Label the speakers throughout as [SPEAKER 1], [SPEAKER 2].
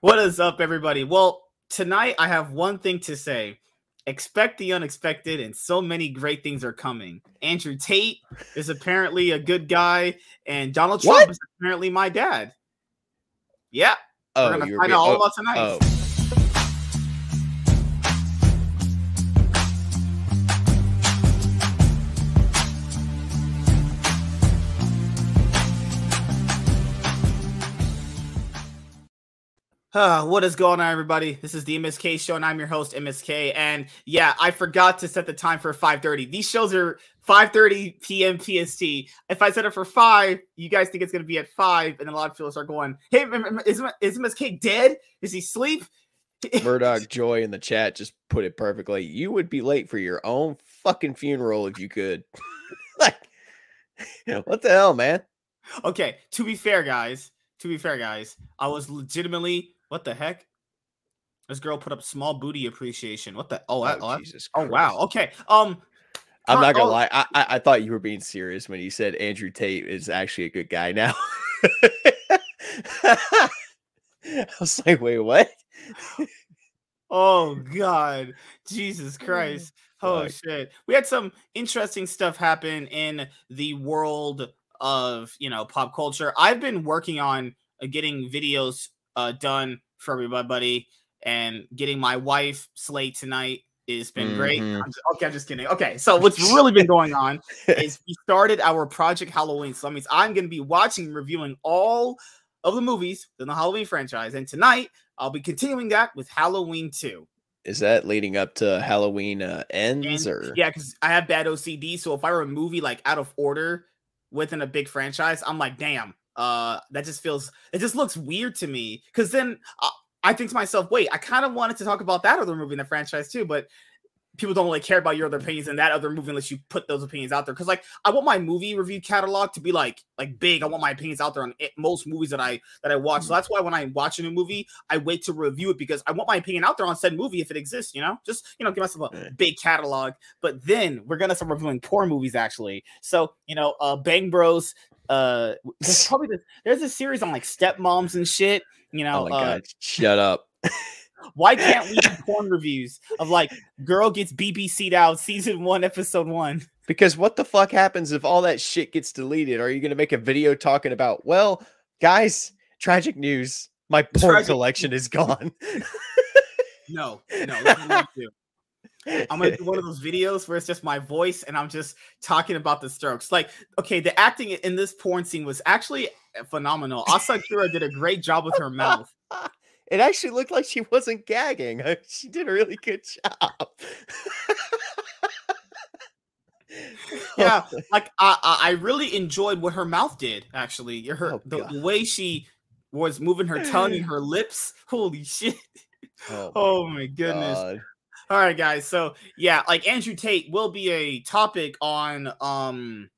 [SPEAKER 1] What is up, everybody? Well, tonight I have one thing to say. Expect the unexpected, and so many great things are coming. Andrew Tate is apparently a good guy, and Donald Trump
[SPEAKER 2] What?
[SPEAKER 1] is apparently my dad. Yeah,
[SPEAKER 2] Oh,
[SPEAKER 1] we're gonna find out all
[SPEAKER 2] oh,
[SPEAKER 1] about tonight.
[SPEAKER 2] oh.
[SPEAKER 1] Uh, what is going on, everybody? This is the MSK show, and I'm your host, MSK. And yeah, I forgot to set the time for 5:30. These shows are 5:30 p.m. PST. If I set it for five, you guys think it's gonna be at five, and a lot of people start going, "Hey, is, is MSK dead? Is he asleep?"
[SPEAKER 2] Murdoch Joy in the chat just put it perfectly. You would be late for your own fucking funeral if you could. like, what the hell, man?
[SPEAKER 1] okay, to be fair, guys. To be fair, guys, I was legitimately what the heck? This girl put up small booty appreciation. What the? Oh,
[SPEAKER 2] Oh,
[SPEAKER 1] I- oh, I-
[SPEAKER 2] Jesus
[SPEAKER 1] oh wow. Okay. Um.
[SPEAKER 2] I'm not gonna
[SPEAKER 1] oh.
[SPEAKER 2] lie. I, I I thought you were being serious when you said Andrew Tate is actually a good guy now. I was like, wait, what?
[SPEAKER 1] Oh God, Jesus Christ! Oh shit! We had some interesting stuff happen in the world of you know pop culture. I've been working on uh, getting videos uh, done for everybody, and getting my wife Slate tonight. It's been great.
[SPEAKER 2] Mhm.
[SPEAKER 1] I'm just- okay, I'm just kidding. Okay, so what's really been going on is we started our Project Halloween. So that means I'm going to be watching and reviewing all of the movies in the Halloween franchise, and tonight I'll be continuing that with Halloween 2.
[SPEAKER 2] Is that leading up to Halloween uh, ends
[SPEAKER 1] And-
[SPEAKER 2] or?
[SPEAKER 1] Yeah, because I have bad OCD. So if I were a movie like out of order within a big franchise, I'm like, damn, uh, that just feels it just looks weird to me. Because then uh, I think to myself, wait, I kind of wanted to talk about that other movie in the franchise too, but people don't really care about your other opinions in that other movie unless you put those opinions out there. Because like I want my movie review catalog to be like like big. I want my opinions out there on it, most movies that I that I watch. So that's why when I watch a new movie, I wait to review it because I want my opinion out there on said movie if it exists. You know, just you know, give myself a big catalog. But then we're gonna start reviewing poor movies actually. So you know, uh, Bang Bros. Uh, there's probably this, there's a series on like stepmoms and shit. You know,
[SPEAKER 2] Oh my
[SPEAKER 1] uh,
[SPEAKER 2] god! Shut up.
[SPEAKER 1] why can't we do porn reviews of like girl gets BBC'd out season one episode one?
[SPEAKER 2] Because what the fuck happens if all that shit gets deleted? Are you going to make a video talking about, well, guys, tragic news. My porn
[SPEAKER 1] Tragic-
[SPEAKER 2] collection is gone.
[SPEAKER 1] No, no, I'm gonna do. I'm gonna do one of those videos where it's just my voice and I'm just talking about the strokes. Like, okay, the acting in this porn scene was actually phenomenal. Asakura did a great job with her mouth.
[SPEAKER 2] it actually looked like she wasn't gagging. She did a really good job.
[SPEAKER 1] Yeah, oh, like I, I really enjoyed what her mouth did. Actually, her
[SPEAKER 2] Oh,
[SPEAKER 1] the, way she was moving her tongue and her lips. Holy shit!
[SPEAKER 2] Oh,
[SPEAKER 1] Oh my goodness!
[SPEAKER 2] God.
[SPEAKER 1] All right, guys. So yeah, like Andrew Tate will be a topic on um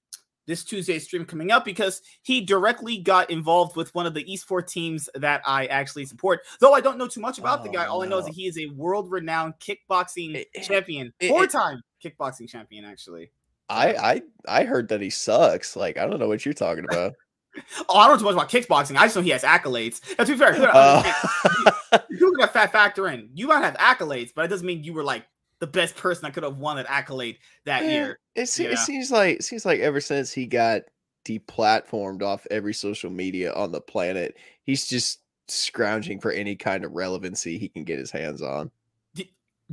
[SPEAKER 1] this Tuesday stream coming up because he directly got involved with one of the esports teams that I actually support. Though I don't know too much about the guy,
[SPEAKER 2] Oh,
[SPEAKER 1] all I know is that he is a world-renowned kickboxing
[SPEAKER 2] It-
[SPEAKER 1] champion, four-time kickboxing champion, actually.
[SPEAKER 2] I, I I heard that he sucks. Like I don't know what you're talking about.
[SPEAKER 1] Oh, I don't know too much about kickboxing. I just know he has accolades. And to be fair,
[SPEAKER 2] Uh,
[SPEAKER 1] you at fat factor in. You might have accolades, but it doesn't mean you were like the best person that could have won that accolade that
[SPEAKER 2] Yeah,
[SPEAKER 1] year.
[SPEAKER 2] It, se- it seems like it seems like ever since he got deplatformed off every social media on the planet, he's just scrounging for any kind of relevancy he can get his hands on.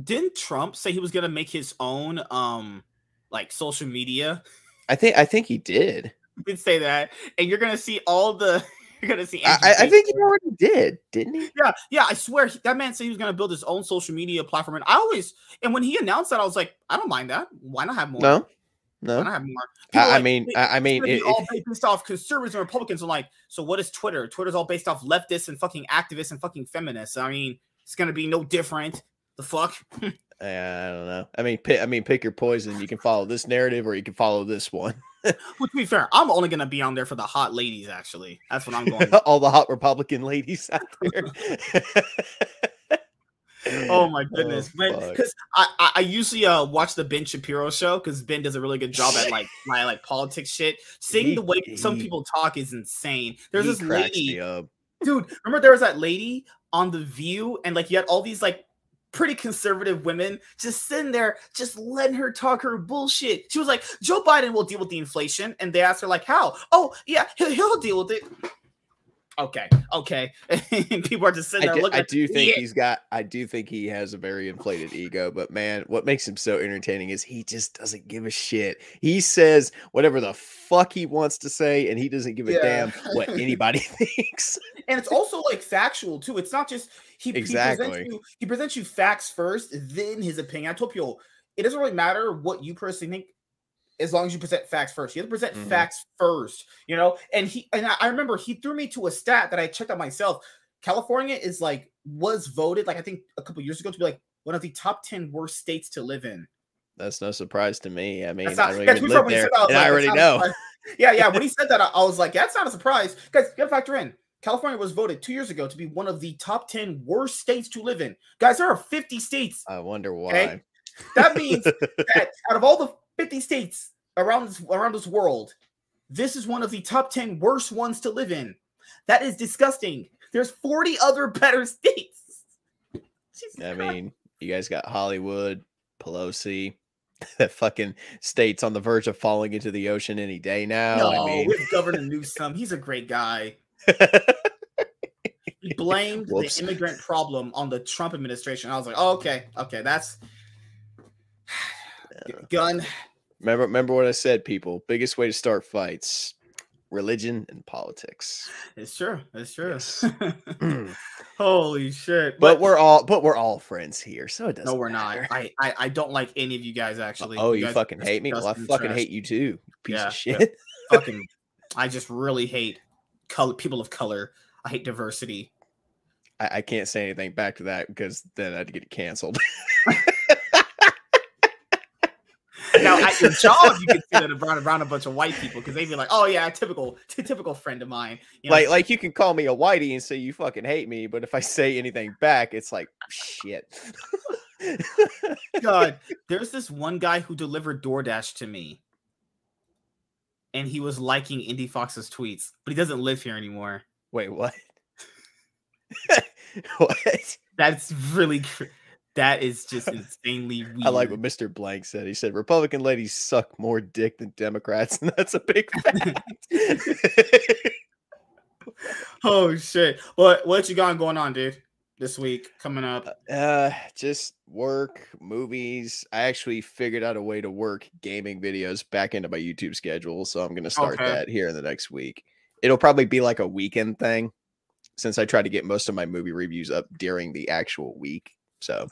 [SPEAKER 1] Didn't Trump say he was gonna make his own um like social media?
[SPEAKER 2] I think I think he did.
[SPEAKER 1] He did say that, and you're gonna see all the you're gonna see.
[SPEAKER 2] I, I- I think he already did, didn't he?
[SPEAKER 1] Yeah, yeah, I swear that man said he was gonna build his own social media platform, and I always and when he announced that, I was like, I don't mind that. Why not have more?
[SPEAKER 2] No,
[SPEAKER 1] Why
[SPEAKER 2] no.
[SPEAKER 1] not have more?
[SPEAKER 2] I, I mean,
[SPEAKER 1] "It-
[SPEAKER 2] I, I
[SPEAKER 1] it's
[SPEAKER 2] mean, it,
[SPEAKER 1] all
[SPEAKER 2] it-
[SPEAKER 1] ba- based off conservatives and Republicans. I'm like, so what is Twitter? Twitter's all based off leftists and fucking activists and fucking feminists. I mean, it's gonna be no different. The fuck?
[SPEAKER 2] I don't know. I mean, pick, I mean, pick your poison. You can follow this narrative, or you can follow this one.
[SPEAKER 1] Well, to be fair, I'm only gonna be on there for the hot ladies. Actually, that's what I'm going.
[SPEAKER 2] All the hot Republican ladies out there.
[SPEAKER 1] oh my goodness, because I, I I usually uh watch the Ben Shapiro show because Ben does a really good job at like my like politics shit. Seeing
[SPEAKER 2] He-
[SPEAKER 1] the way some people talk is insane. There's
[SPEAKER 2] He
[SPEAKER 1] this lady. dude. Remember there was that lady on the View, and like you had all these like pretty conservative women just sitting there, just letting her talk her bullshit. She was like, Joe Biden will deal with the inflation, and they asked her like, how? Oh yeah, he'll, he'll deal with it okay, okay. people are just sitting there
[SPEAKER 2] I do,
[SPEAKER 1] looking.
[SPEAKER 2] I do think
[SPEAKER 1] yeah.
[SPEAKER 2] he's got. I do think he has a very inflated ego. But man, what makes him so entertaining is he just doesn't give a shit. He says whatever the fuck he wants to say, and he doesn't give a
[SPEAKER 1] Yeah.
[SPEAKER 2] damn what anybody thinks.
[SPEAKER 1] and it's also like factual too. It's not just he, he presents you he presents you facts first, then his opinion. I told people it doesn't really matter what you personally think as long as you present facts first. You have to present
[SPEAKER 2] Mhm.
[SPEAKER 1] facts first, you know. And he and I, remember he threw me to a stat that I checked out myself. California is like was voted like I think a couple years ago to be like one of the top ten worst states to live in.
[SPEAKER 2] That's no surprise to me. I mean,
[SPEAKER 1] That's
[SPEAKER 2] I
[SPEAKER 1] not,
[SPEAKER 2] don't even live
[SPEAKER 1] fair, when he
[SPEAKER 2] there,
[SPEAKER 1] I
[SPEAKER 2] and
[SPEAKER 1] like,
[SPEAKER 2] I already know.
[SPEAKER 1] Yeah, yeah. When he said that, I, I was like, yeah, that's not a surprise. Because you gotta factor in. California was voted two years ago to be one of the top 10 worst states to live in. Guys, there are 50 states.
[SPEAKER 2] I wonder why.
[SPEAKER 1] Okay. That means that out of all the 50 states around this around this world, this is one of the top 10 worst ones to live in. That is disgusting. There's 40 other better states. Jesus
[SPEAKER 2] I
[SPEAKER 1] Christ.
[SPEAKER 2] mean, you guys got Hollywood, Pelosi, that fucking state's on the verge of falling into the ocean any day now.
[SPEAKER 1] no,
[SPEAKER 2] I mean,
[SPEAKER 1] with Governor Newsom, he's a great guy. Blamed the immigrant problem on the Trump administration. I was like, oh, okay, okay, that's gun.
[SPEAKER 2] remember, remember what I said, people. Biggest way to start fights: religion and politics.
[SPEAKER 1] It's true. It's true.
[SPEAKER 2] Yes.
[SPEAKER 1] Holy shit!
[SPEAKER 2] but we're all, but we're all friends here, so it doesn't.
[SPEAKER 1] no, we're not. I, I I don't like any of you guys actually.
[SPEAKER 2] oh, you
[SPEAKER 1] are
[SPEAKER 2] fucking hate me? Well, I fucking
[SPEAKER 1] trash.
[SPEAKER 2] hate you too, piece
[SPEAKER 1] Yeah,
[SPEAKER 2] of shit.
[SPEAKER 1] Fucking, I just really hate color people of color. I hate diversity.
[SPEAKER 2] I, I can't say anything back to that because then I'd get it canceled.
[SPEAKER 1] Now at your job, you can sit around around a bunch of white people because they'd be like, "Oh yeah, typical, t- typical friend of mine." You know,
[SPEAKER 2] like, like you can call me a whitey and say you fucking hate me, but if I say anything back, it's like shit.
[SPEAKER 1] God, there's this one guy who delivered DoorDash to me, and he was liking Indy Fox's tweets, but he doesn't live here anymore.
[SPEAKER 2] Wait, what? what?
[SPEAKER 1] That's really cr- that is just insanely weird.
[SPEAKER 2] I like what Mr. Blank said. He said Republican ladies suck more dick than Democrats, and that's a big fact.
[SPEAKER 1] Oh shit! What what you got going on, dude? This week coming up.
[SPEAKER 2] uh, just work, movies. I actually figured out a way to work gaming videos back into my YouTube schedule, so I'm gonna start
[SPEAKER 1] Okay.
[SPEAKER 2] that here in the next week. It'll probably be like a weekend thing, since I try to get most of my movie reviews up during the actual week. So,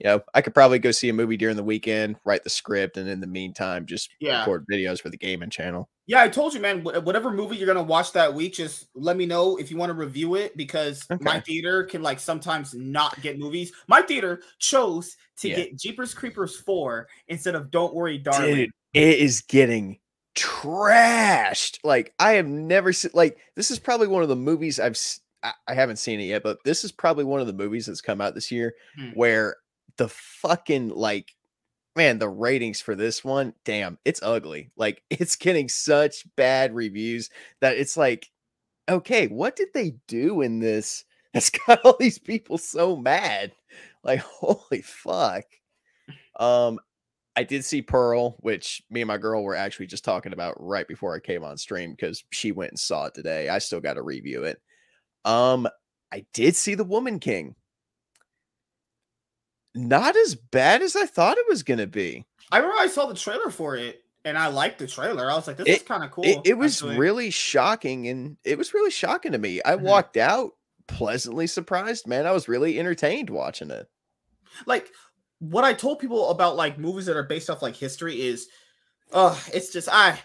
[SPEAKER 2] you know, I could probably go see a movie during the weekend, write the script, and in the meantime, just
[SPEAKER 1] Yeah.
[SPEAKER 2] record videos for the gaming channel.
[SPEAKER 1] Yeah, I told you, man. Whatever movie you're gonna watch that week, just let me know if you want to review it because my theater can like sometimes not get movies. My theater chose to
[SPEAKER 2] Yeah.
[SPEAKER 1] get Jeepers Creepers four instead of Don't Worry, Darling.
[SPEAKER 2] Dude, it is getting trashed. Like I have never seen. Like this is probably one of the movies I've. s- I, I haven't seen it yet, but this is probably one of the movies that's come out this year
[SPEAKER 1] Hmm.
[SPEAKER 2] where the fucking like, man, the ratings for this one, damn, it's ugly. Like it's getting such bad reviews that it's like, okay, what did they do in this? That's got all these people so mad. Like, holy fuck. Um, I did see Pearl, which me and my girl were actually just talking about right before I came on stream because she went and saw it today. I still got to review it. Um, I did see The Woman King. Not as bad as I thought it was gonna be.
[SPEAKER 1] I remember I saw the trailer for it and I liked the trailer. I was like, this is kind of cool.
[SPEAKER 2] It, it was
[SPEAKER 1] actually.
[SPEAKER 2] really shocking, and it was really shocking to me. I
[SPEAKER 1] Mhm.
[SPEAKER 2] walked out pleasantly surprised, man. I was really entertained watching it.
[SPEAKER 1] like what I told people about like movies that are based off like history is, uh, it's just I,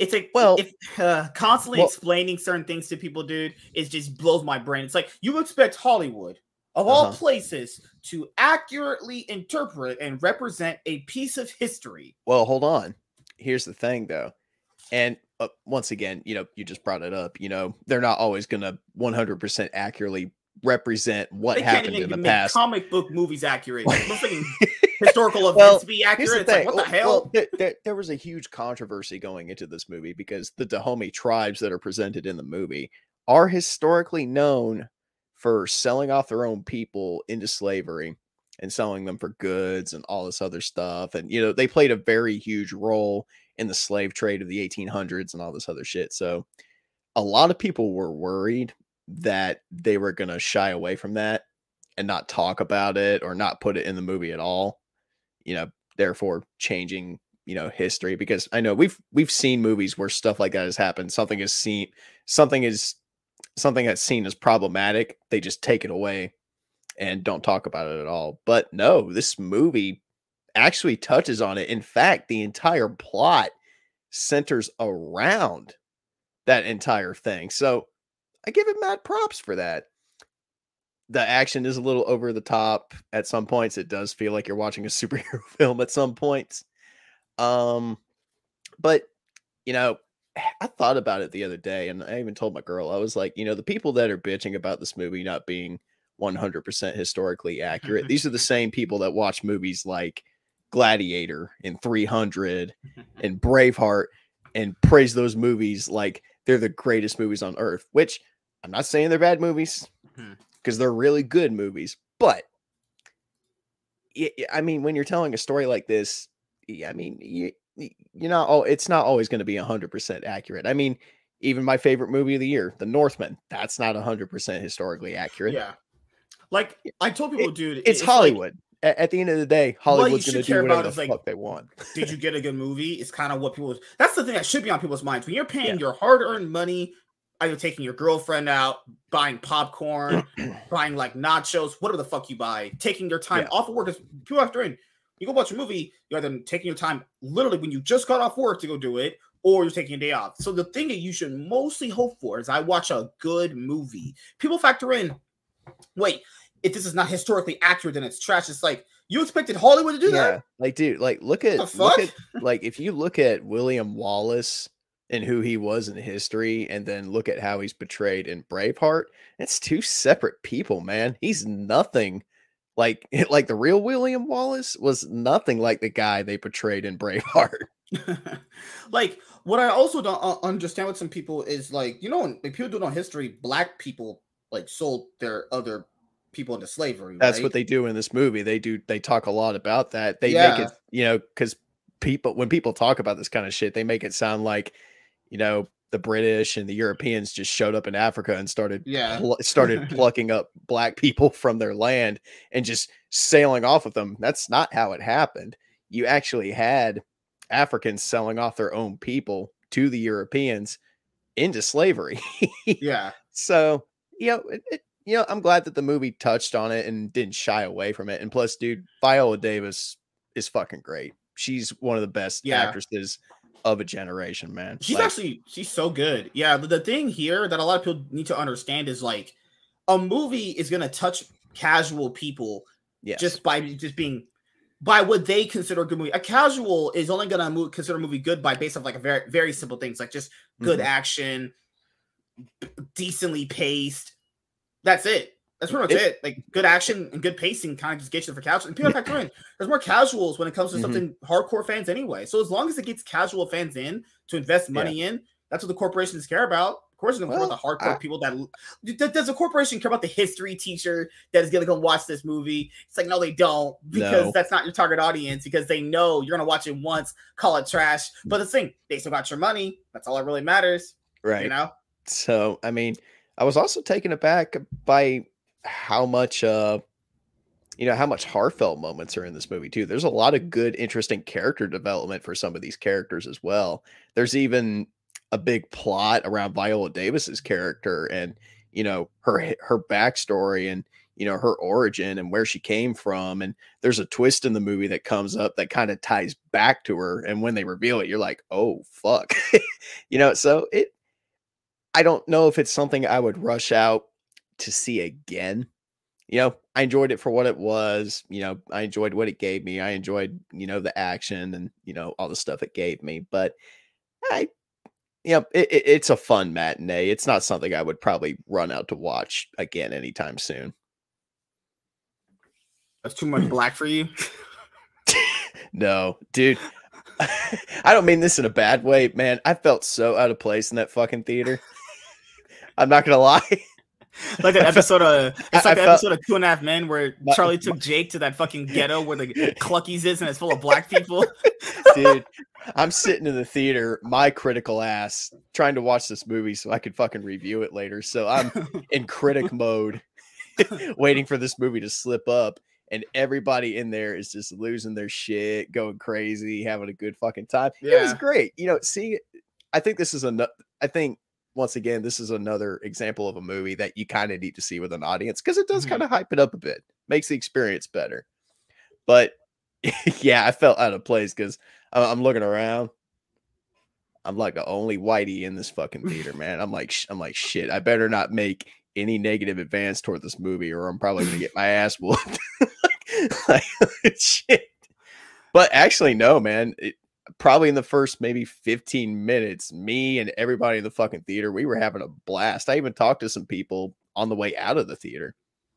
[SPEAKER 1] it's like
[SPEAKER 2] Well-
[SPEAKER 1] if uh, constantly
[SPEAKER 2] well-
[SPEAKER 1] explaining certain things to people, dude, it just blows my brain. It's like you expect Hollywood of all
[SPEAKER 2] Uh-huh.
[SPEAKER 1] places to accurately interpret and represent a piece of history.
[SPEAKER 2] Well, hold on. Here's the thing, though. And uh, once again, you know, you just brought it up. You know, they're not always going to 100% accurately represent what
[SPEAKER 1] they
[SPEAKER 2] happened in the
[SPEAKER 1] make
[SPEAKER 2] past.
[SPEAKER 1] comic book movies accurate. historical events
[SPEAKER 2] Well,
[SPEAKER 1] be accurate. It's like what the hell?
[SPEAKER 2] well, there, there, there was a huge controversy going into this movie because the Dahomey tribes that are presented in the movie are historically known for selling off their own people into slavery and selling them for goods and all this other stuff. And, you know, they played a very huge role in the slave trade of the 1800s and all this other shit. So a lot of people were worried that they were going to shy away from that and not talk about it or not put it in the movie at all. You know, therefore changing, you know, history because I know we've we've seen movies where stuff like that has happened. Something is seen something is something that's seen as problematic, they just take it away and don't talk about it at all. But no, this movie actually touches on it. In fact, the entire plot centers around that entire thing. So I give it mad props for that. The action is a little over the top at some points. It does feel like you're watching a superhero film at some points. Um, but you know, I thought about it the other day, and I even told my girl, I was like, you know, the people that are bitching about this movie not being 100% historically accurate, these are the same people that watch movies like Gladiator and 300 and Braveheart and praise those movies like they're the greatest movies on earth, which I'm not saying they're bad movies because they're really good movies, but I mean, when you're telling a story like this, I mean, you, you're not oh it's not always going to be 100% accurate. I mean even my favorite movie of the year the northman that's not 100% historically accurate.
[SPEAKER 1] Yeah. Like i told people
[SPEAKER 2] it,
[SPEAKER 1] dude
[SPEAKER 2] it's, it's hollywood. Like, at the end of the day hollywood's going to do whatever the fuck like, they want.
[SPEAKER 1] did you get a good movie? It's kind of what people that's the thing that should be on people's minds. When you're paying yeah. your hard-earned money either taking your girlfriend out buying popcorn buying like nachos whatever the fuck you buy taking your time yeah. off of work because people to in you go watch a movie, you're either taking your time literally when you just got off work to go do it, or you're taking a day off. So the thing that you should mostly hope for is I watch a good movie. People factor in, wait, if this is not historically accurate, then it's trash. It's like you expected Hollywood to do yeah, that.
[SPEAKER 2] Like, dude, like look at look at like if you look at William Wallace and who he was in history, and then look at how he's portrayed in Braveheart, it's two separate people, man. He's nothing like like the real William Wallace was nothing like the guy they portrayed in Braveheart.
[SPEAKER 1] like what I also don't understand with some people is like you know when people do know history, black people like sold their other people into slavery.
[SPEAKER 2] That's
[SPEAKER 1] right?
[SPEAKER 2] what they do in this movie. They do they talk a lot about that. They yeah. make it you know because people when people talk about this kind of shit, they make it sound like you know the British and the Europeans just showed up in Africa and started
[SPEAKER 1] yeah
[SPEAKER 2] pl- started plucking up black people from their land and just sailing off with them. That's not how it happened. You actually had Africans selling off their own people to the Europeans into slavery.
[SPEAKER 1] yeah.
[SPEAKER 2] So, you know, it, it, you know, I'm glad that the movie touched on it and didn't shy away from it. And plus, dude, Viola Davis is fucking great. She's one of the best yeah. actresses of a generation, man.
[SPEAKER 1] She's like, actually she's so good. Yeah, the, the thing here that a lot of people need to understand is like a movie is gonna touch casual people yes. just by just being by what they consider a good movie. A casual is only gonna move, consider a movie good by based off like a very very simple things like just good mm-hmm. action, decently paced. That's it. That's pretty much it, it. Like good action and good pacing kind of just gets you for casual. And people factor in there's more casuals when it comes to mm-hmm. something hardcore fans anyway. So as long as it gets casual fans in to invest money yeah. in, that's what the corporations care about. Of course, they don't well, the hardcore I, people that does a corporation care about the history teacher that is gonna go watch this movie. It's like no, they don't because no. that's not your target audience because they know you're gonna watch it once, call it trash. But the thing, they still got your money. That's all that really matters.
[SPEAKER 2] Right.
[SPEAKER 1] You know.
[SPEAKER 2] So I mean, I was also taken aback by how much uh you know how much heartfelt moments are in this movie too. There's a lot of good interesting character development for some of these characters as well. There's even a big plot around viola davis's character and you know her her backstory and you know her origin and where she came from and there's a twist in the movie that comes up that kind of ties back to her and when they reveal it you're like oh fuck. You know so it i don't know if it's something i would rush out to see again. You know, I enjoyed it for what it was. You know, I enjoyed what it gave me. I enjoyed, you know, the action and, you know, all the stuff it gave me. But I, you know, it, it, it's a fun matinee. It's not something I would probably run out to watch again anytime soon.
[SPEAKER 1] That's too much black for you.
[SPEAKER 2] no, dude. I don't mean this in a bad way, man. I felt so out of place in that fucking theater. I'm not gonna lie.
[SPEAKER 1] like that episode of it's
[SPEAKER 2] I
[SPEAKER 1] like the
[SPEAKER 2] felt-
[SPEAKER 1] episode of Two and a Half Men where
[SPEAKER 2] My-
[SPEAKER 1] Charlie took Jake to that fucking ghetto where the Cluckies is and it's full of black people.
[SPEAKER 2] dude. I'm sitting in the theater, my critical ass, trying to watch this movie so I could fucking review it later. So I'm in critic mode, waiting for this movie to slip up, and everybody in there is just losing their shit, going crazy, having a good fucking time. It was great. You know, seeing. I think this is another. I think once again, this is another example of a movie that you kind of need to see with an audience because it does
[SPEAKER 1] Mhm.
[SPEAKER 2] kind of hype it up a bit, makes the experience better. But yeah, I felt out of place because I'm looking around. I'm like the only whitey in this fucking theater, man. I'm like, sh- I'm like, shit. I better not make any negative advance toward this movie, or I'm probably gonna get my ass whooped. like, shit. But actually, no, man. It, probably in the first maybe 15 minutes, me and everybody in the fucking theater, we were having a blast. I even talked to some people on the way out of the theater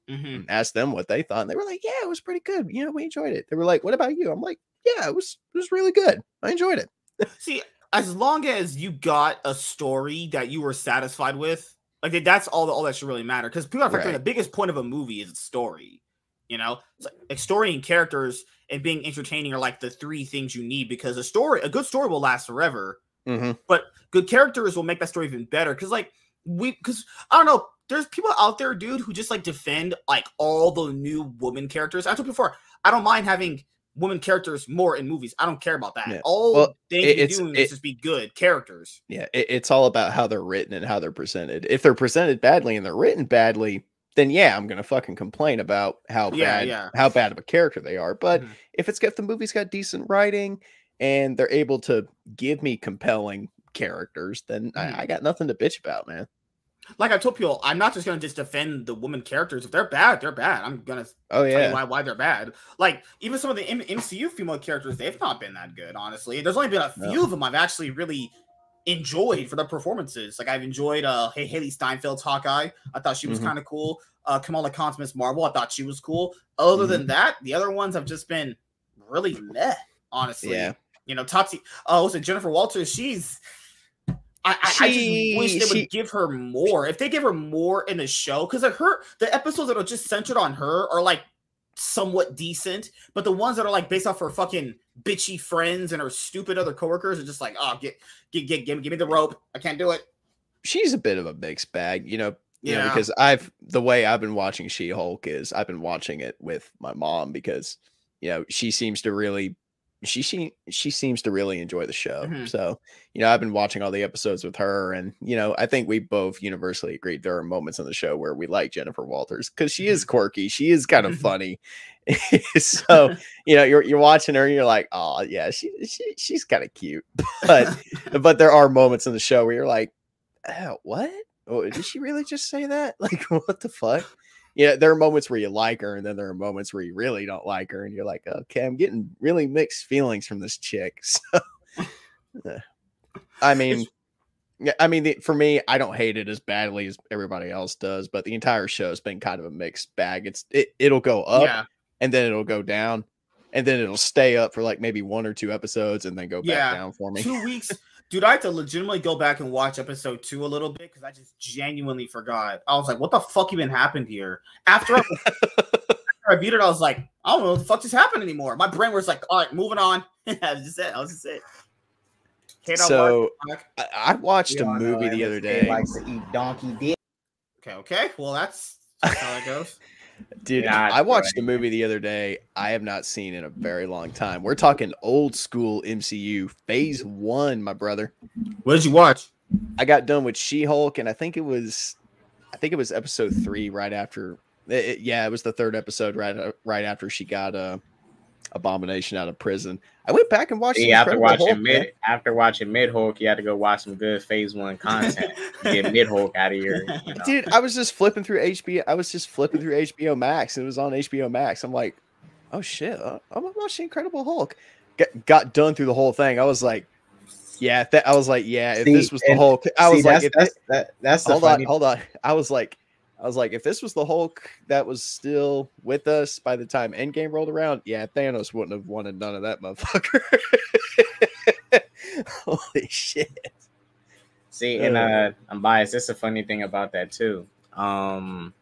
[SPEAKER 1] Mhm.
[SPEAKER 2] and asked them what they thought. And they were like, Yeah, it was pretty good. You know, we enjoyed it. They were like, What about you? I'm like, Yeah, it was it was really good. I enjoyed it.
[SPEAKER 1] See, as long as you got a story that you were satisfied with, like that's all all that should really matter. Because people are
[SPEAKER 2] Right.
[SPEAKER 1] the biggest point of a movie is its story. You know, it's like, like story and characters and being entertaining are like the three things you need because a story, a good story will last forever.
[SPEAKER 2] Mm-hmm.
[SPEAKER 1] but good characters will make that story even better. Because like we, because I don't know, there's people out there, dude, who just like defend like all the new woman characters. I told you before, I don't mind having women characters more in movies. I don't care about that.
[SPEAKER 2] Yeah.
[SPEAKER 1] All
[SPEAKER 2] Well,
[SPEAKER 1] they
[SPEAKER 2] it-
[SPEAKER 1] need to
[SPEAKER 2] it's-
[SPEAKER 1] do
[SPEAKER 2] it-
[SPEAKER 1] is just be good characters.
[SPEAKER 2] Yeah, it, it's all about how they're written and how they're presented. If they're presented badly and they're written badly, then yeah, I'm gonna fucking complain about how
[SPEAKER 1] Yeah,
[SPEAKER 2] bad
[SPEAKER 1] yeah.
[SPEAKER 2] how bad of a character they are. But
[SPEAKER 1] Mhm.
[SPEAKER 2] if it's got the movie's got decent writing and they're able to give me compelling characters, then
[SPEAKER 1] Mhm.
[SPEAKER 2] I, I got nothing to bitch about, man.
[SPEAKER 1] Like I told people, I'm not just gonna just defend the woman characters. If they're bad, they're bad. I'm gonna
[SPEAKER 2] Oh
[SPEAKER 1] tell you
[SPEAKER 2] yeah,
[SPEAKER 1] why why they're bad. Like even some of the M- MCU female characters, they've not been that good. Honestly, there's only been a
[SPEAKER 2] No.
[SPEAKER 1] few of them I've actually really enjoyed for their performances. Like I've enjoyed uh Hey Hailee Steinfeld's Hawkeye. I thought she was
[SPEAKER 2] Mhm.
[SPEAKER 1] kind of cool. Uh Kamala Khan's Miss Marvel. I thought she was cool. Other
[SPEAKER 2] Mm-hmm.
[SPEAKER 1] than that, the other ones have just been really meh. Honestly,
[SPEAKER 2] Yeah.
[SPEAKER 1] You know, Tati. Oh, was it Jennifer Walters? She's. I, I, I just wish they
[SPEAKER 2] she-
[SPEAKER 1] would give her more. If they give her more in the show, because her the episodes that are just centered on her are like somewhat decent, but the ones that are like based off her fucking bitchy friends and her stupid other coworkers are just like, oh, get get get give, me- give me the rope. I can't do it.
[SPEAKER 2] she's a bit of a mixed bag, you know. You know,
[SPEAKER 1] Yeah.
[SPEAKER 2] because I've the way I've been watching She Hulk is I've been watching it with my mom because you know she seems to really she she she seems to really enjoy the show.
[SPEAKER 1] Mhm.
[SPEAKER 2] So you know I've been watching all the episodes with her, and you know I think we both universally agreed there are moments in the show where we like Jennifer Walters because she is quirky, she is kind of
[SPEAKER 1] Mhm.
[SPEAKER 2] funny. so you know you're you're watching her, and you're like, oh yeah, she she she's kind of cute, but but there are moments in the show where you're like, oh, what? Oh, did she really just say that? Like, what the fuck? Yeah, there are moments where you like her, and then there are moments where you really don't like her, and you're like, okay, I'm getting really mixed feelings from this chick. So, uh, I mean, yeah, I mean, the, for me, I don't hate it as badly as everybody else does, but the entire show has been kind of a mixed bag. It's it, it'll go up,
[SPEAKER 1] yeah,
[SPEAKER 2] and then it'll go down, and then it'll stay up for like maybe one or two episodes, and then go back down for me.
[SPEAKER 1] two weeks. Dude, I had to legitimately go back and watch episode two a little bit because I just genuinely forgot. I was like, what the fuck even happened here? After I, after I viewed it, I was like, I don't know what the fuck just happened anymore. My brain was like, all right, moving on. that was just it. That was just it. Kate, I'll
[SPEAKER 2] So I, I watched
[SPEAKER 3] We
[SPEAKER 2] a
[SPEAKER 3] all know
[SPEAKER 2] movie the other
[SPEAKER 3] MSK
[SPEAKER 2] day.
[SPEAKER 3] Likes to eat donkey dick.
[SPEAKER 1] okay, okay. Well, that's, that's how it goes.
[SPEAKER 2] Dude,
[SPEAKER 3] Yeah,
[SPEAKER 2] I watched a movie the other day I have not seen in a very long time. We're talking old school MCU, phase one, my brother.
[SPEAKER 1] What did you watch?
[SPEAKER 2] I got done with She Hulk, and I think it was, I think it was episode three, right after. it- it- yeah, it was the third episode, right, uh, right after she got uh, Abomination out of prison. I went back and watched. The
[SPEAKER 3] after watching
[SPEAKER 2] Hulk, man.
[SPEAKER 3] mid after watching mid Hulk, you had to go watch some good Phase One content. Get mid Hulk out of here, you know.
[SPEAKER 2] dude i was just flipping through hbo i was just flipping through hbo max and it was on hbo max i'm like oh shit uh, i'm gonna watch incredible hulk got, got done through the whole thing i was like yeah that i was like yeah if
[SPEAKER 3] See,
[SPEAKER 2] this was the
[SPEAKER 3] and-
[SPEAKER 2] hulk i
[SPEAKER 3] See,
[SPEAKER 2] was like
[SPEAKER 3] that's, that, that's the
[SPEAKER 2] hold on hold on i was like i was like if this was the hulk that was still with us by the time endgame rolled around yeah thanos wouldn't have wanted none of that motherfucker holy shit
[SPEAKER 3] See, and uh, I'm biased. It's a funny thing about that too. Um,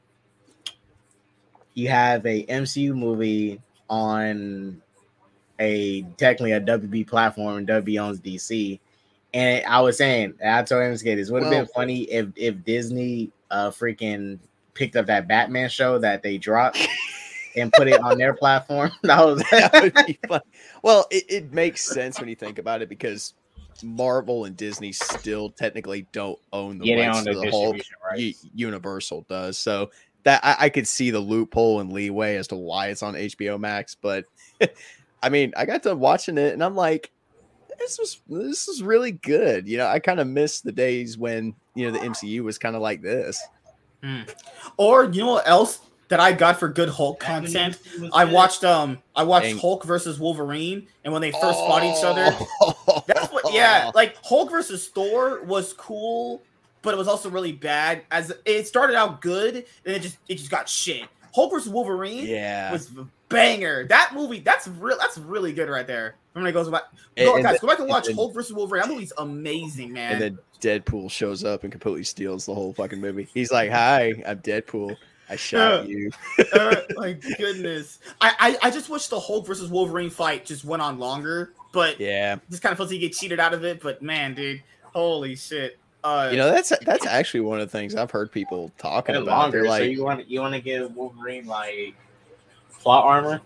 [SPEAKER 3] you have a MCU movie on a technically a WB platform, and WB owns DC. And I was saying, I told him, skate, "This would have
[SPEAKER 2] Well-
[SPEAKER 3] been funny if if Disney uh freaking picked up that Batman show that they dropped and put it on their platform." That was
[SPEAKER 2] that would be fun. Well, it, it makes sense when you think about it because Marvel and Disney still technically don't own the
[SPEAKER 3] yeah,
[SPEAKER 2] rights
[SPEAKER 3] own
[SPEAKER 2] to
[SPEAKER 3] the rights.
[SPEAKER 2] Universal does. So that I, I could see the loophole and leeway as to why it's on HBO Max. But I mean, I got done watching it and I'm like, this was this is really good. You know, I kind of miss the days when you know the MCU was kind of like this.
[SPEAKER 1] Or you know what else that I got for good Hulk content? I watched um I watched
[SPEAKER 2] Dang.
[SPEAKER 1] Hulk versus Wolverine, and when they first fought each other,
[SPEAKER 2] Oh.
[SPEAKER 1] that's what yeah, like Hulk versus Thor was cool, but it was also really bad. As it started out good, and it just it just got shit. Hulk versus Wolverine
[SPEAKER 2] yeah.
[SPEAKER 1] was a banger. That movie, that's real that's really good right there. When it goes back,
[SPEAKER 2] And-
[SPEAKER 1] go,
[SPEAKER 2] and
[SPEAKER 1] guys,
[SPEAKER 2] the-
[SPEAKER 1] go back and watch
[SPEAKER 2] then-
[SPEAKER 1] Hulk versus Wolverine. That movie's amazing, man.
[SPEAKER 2] And then Deadpool shows up and completely steals the whole fucking movie. He's like, "Hi, I'm Deadpool. I shot you."
[SPEAKER 1] uh, my goodness. I, I I just wish the Hulk versus Wolverine fight just went on longer, but
[SPEAKER 2] Yeah,
[SPEAKER 1] just kind of feels like you get cheated out of it. But man, dude, holy shit. Uh,
[SPEAKER 2] you know that's that's actually one of the things I've heard people talking about.
[SPEAKER 3] longer.
[SPEAKER 2] They're
[SPEAKER 3] so you want you want to give Wolverine like plot armor?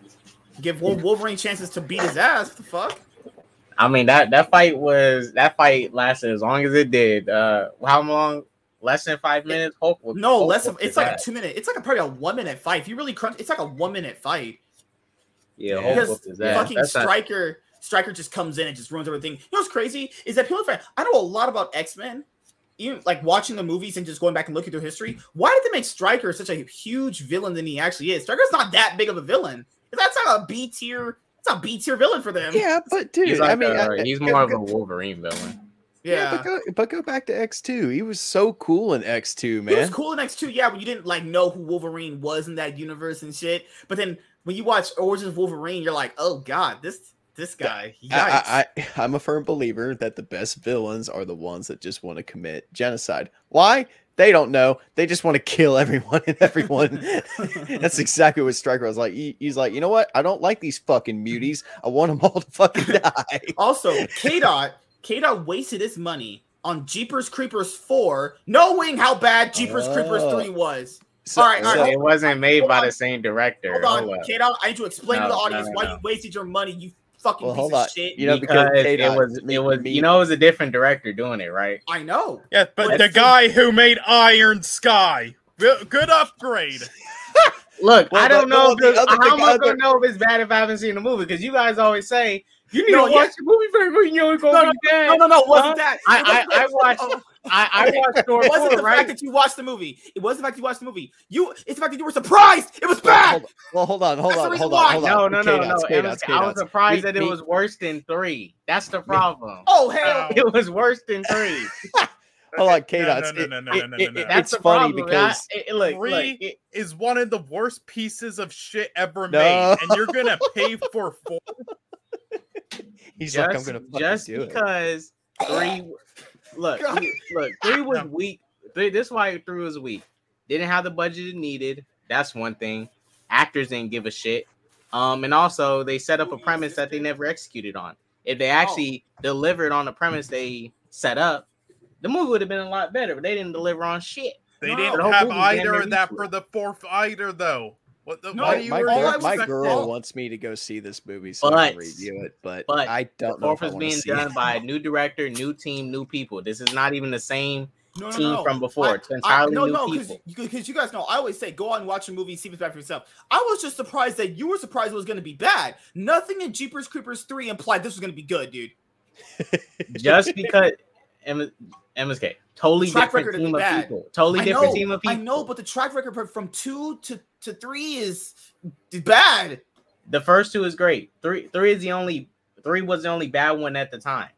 [SPEAKER 1] give Wolverine chances to beat his ass. What the fuck?
[SPEAKER 3] I mean that that fight was that fight lasted as long as it did. Uh, how long? Less than five minutes. Hulk was
[SPEAKER 1] No,
[SPEAKER 3] Hulk
[SPEAKER 1] less. Of, it's
[SPEAKER 3] his
[SPEAKER 1] like a two minute. It's like a, probably a one minute fight. If you really crunch, it's like a one minute fight.
[SPEAKER 3] Yeah,
[SPEAKER 2] Yeah.
[SPEAKER 3] Hulk
[SPEAKER 1] Because
[SPEAKER 3] whooped his ass.
[SPEAKER 1] fucking
[SPEAKER 3] That's not-
[SPEAKER 1] Stryker, Stryker just comes in and just ruins everything. You know what's crazy is that people are. I know a lot about X Men. Even like watching the movies and just going back and looking through history. Why did they make Stryker such a huge villain than he actually is? Stryker's not that big of a villain. That's not a B tier. It's a B tier villain for them.
[SPEAKER 2] "Yeah, but dude,
[SPEAKER 3] he's like
[SPEAKER 2] I mean,
[SPEAKER 3] a-
[SPEAKER 2] I-
[SPEAKER 3] he's
[SPEAKER 2] go-
[SPEAKER 3] more of a Wolverine villain.
[SPEAKER 2] yeah,
[SPEAKER 1] yeah.
[SPEAKER 2] but go, but go back to X two. He was so cool in X two,
[SPEAKER 1] It was cool in X two, yeah, when you didn't like know who Wolverine was in that universe and shit. But then when you watch Origins of Wolverine, you're like, oh god, this this guy.
[SPEAKER 2] I, I, I, I'm a firm believer that the best villains are the ones that just want to commit genocide. Why? They don't know. They just want to kill everyone and everyone. That's exactly what Stryker was like. He- he's like, you know what? I don't like these fucking muties. I want them all to fucking die.
[SPEAKER 1] Also, K Dot, K Dot wasted his money on Jeepers Creepers 4, knowing how bad Jeepers Creepers
[SPEAKER 2] Oh.
[SPEAKER 1] 3 was.
[SPEAKER 2] So-
[SPEAKER 1] All right, all
[SPEAKER 3] So it wasn't made by
[SPEAKER 1] on.
[SPEAKER 3] the same director.
[SPEAKER 1] Hold on,
[SPEAKER 3] Hold up.
[SPEAKER 1] K I need to explain to
[SPEAKER 3] No,
[SPEAKER 1] the
[SPEAKER 3] no,
[SPEAKER 1] audience
[SPEAKER 3] no,
[SPEAKER 1] why you wasted your money, you fucking
[SPEAKER 2] Well,
[SPEAKER 1] piece
[SPEAKER 2] hold
[SPEAKER 1] of
[SPEAKER 2] on.
[SPEAKER 1] shit.
[SPEAKER 2] You know,
[SPEAKER 3] because
[SPEAKER 2] because
[SPEAKER 3] it
[SPEAKER 2] K-Dot-
[SPEAKER 3] was it was
[SPEAKER 2] me-
[SPEAKER 3] you know it was a different director doing it, right?
[SPEAKER 1] I know.
[SPEAKER 4] Yeah, but
[SPEAKER 1] But
[SPEAKER 4] the guy who made Iron Sky, good good upgrade.
[SPEAKER 3] Look,
[SPEAKER 2] Well,
[SPEAKER 3] I don't
[SPEAKER 2] the-
[SPEAKER 3] know.
[SPEAKER 2] well, the
[SPEAKER 3] if-
[SPEAKER 2] other-
[SPEAKER 3] how
[SPEAKER 2] the
[SPEAKER 3] am I gonna know if it's bad if I haven't seen the movie? Because you guys always say you need
[SPEAKER 1] No,
[SPEAKER 3] to
[SPEAKER 1] yeah.
[SPEAKER 3] watch the movie first. You know, gonna
[SPEAKER 1] No,
[SPEAKER 3] be bad.
[SPEAKER 1] No, no, no, it wasn't that.
[SPEAKER 3] I- I- I watched-
[SPEAKER 1] Oh,
[SPEAKER 3] I, I watched Thor
[SPEAKER 1] It wasn't
[SPEAKER 3] four,
[SPEAKER 1] the
[SPEAKER 3] right?
[SPEAKER 1] fact that you watched the movie. It wasn't the fact you watched the movie. You, it's the fact that you were surprised. It was bad.
[SPEAKER 2] Hold, well, hold on, hold
[SPEAKER 1] That's
[SPEAKER 2] on, hold on, hold on.
[SPEAKER 3] No, no, no,
[SPEAKER 2] K-Dots,
[SPEAKER 3] no. It
[SPEAKER 2] K-Dots,
[SPEAKER 3] was, I was surprised
[SPEAKER 2] Me-
[SPEAKER 3] that it
[SPEAKER 2] me-
[SPEAKER 3] was worse than three. That's the problem.
[SPEAKER 1] Oh hell!
[SPEAKER 4] No.
[SPEAKER 3] It was worse than three.
[SPEAKER 2] Hold on, K dots.
[SPEAKER 4] no, no, no, no, no, no, no.
[SPEAKER 3] That's
[SPEAKER 2] It's funny because
[SPEAKER 3] I, it, look,
[SPEAKER 4] Three
[SPEAKER 3] look, it-
[SPEAKER 4] is one of the worst pieces of shit ever
[SPEAKER 2] No.
[SPEAKER 4] made, and you're gonna pay for four.
[SPEAKER 2] he's
[SPEAKER 3] just,
[SPEAKER 2] like, I'm gonna
[SPEAKER 3] just
[SPEAKER 2] do it.
[SPEAKER 3] because three look he- look three was weak. Three, this is why three was weak. Didn't have the budget it needed. That's one thing. Actors didn't give a shit. Um and also they set up a premise that they never executed on. If they actually delivered on the premise they set up the movie would have been a lot better but they didn't deliver on shit.
[SPEAKER 4] They
[SPEAKER 1] No,
[SPEAKER 4] didn't
[SPEAKER 3] the
[SPEAKER 4] have either of that for the fourth either, though. What the?
[SPEAKER 1] No,
[SPEAKER 4] why
[SPEAKER 2] My,
[SPEAKER 4] do you
[SPEAKER 2] my, girl, my girl wants me to go see this movie so I can review it, but,
[SPEAKER 3] but
[SPEAKER 2] I don't know if
[SPEAKER 3] fourth
[SPEAKER 2] I
[SPEAKER 3] was
[SPEAKER 2] want to
[SPEAKER 3] being
[SPEAKER 2] see
[SPEAKER 3] done
[SPEAKER 2] it.
[SPEAKER 3] by a new director new team new people this is not even the same
[SPEAKER 1] No, no,
[SPEAKER 3] team
[SPEAKER 1] no.
[SPEAKER 3] from before
[SPEAKER 1] I-
[SPEAKER 3] it's entirely
[SPEAKER 1] I, no,
[SPEAKER 3] new
[SPEAKER 1] no,
[SPEAKER 3] people
[SPEAKER 1] because you guys know I always say go out and watch a movie, see if it's bad for yourself. I was just surprised that you were surprised it was going to be bad. Nothing in Jeepers Creepers three implied this was going to be good, dude.
[SPEAKER 3] just because M- MSK totally
[SPEAKER 1] Track
[SPEAKER 3] different team of
[SPEAKER 1] bad.
[SPEAKER 3] people. Totally
[SPEAKER 1] I
[SPEAKER 3] different team of people.
[SPEAKER 1] I know, but the track record from two to to three is is bad.
[SPEAKER 3] the first two is great. Three three is the only three was the only bad one at the time.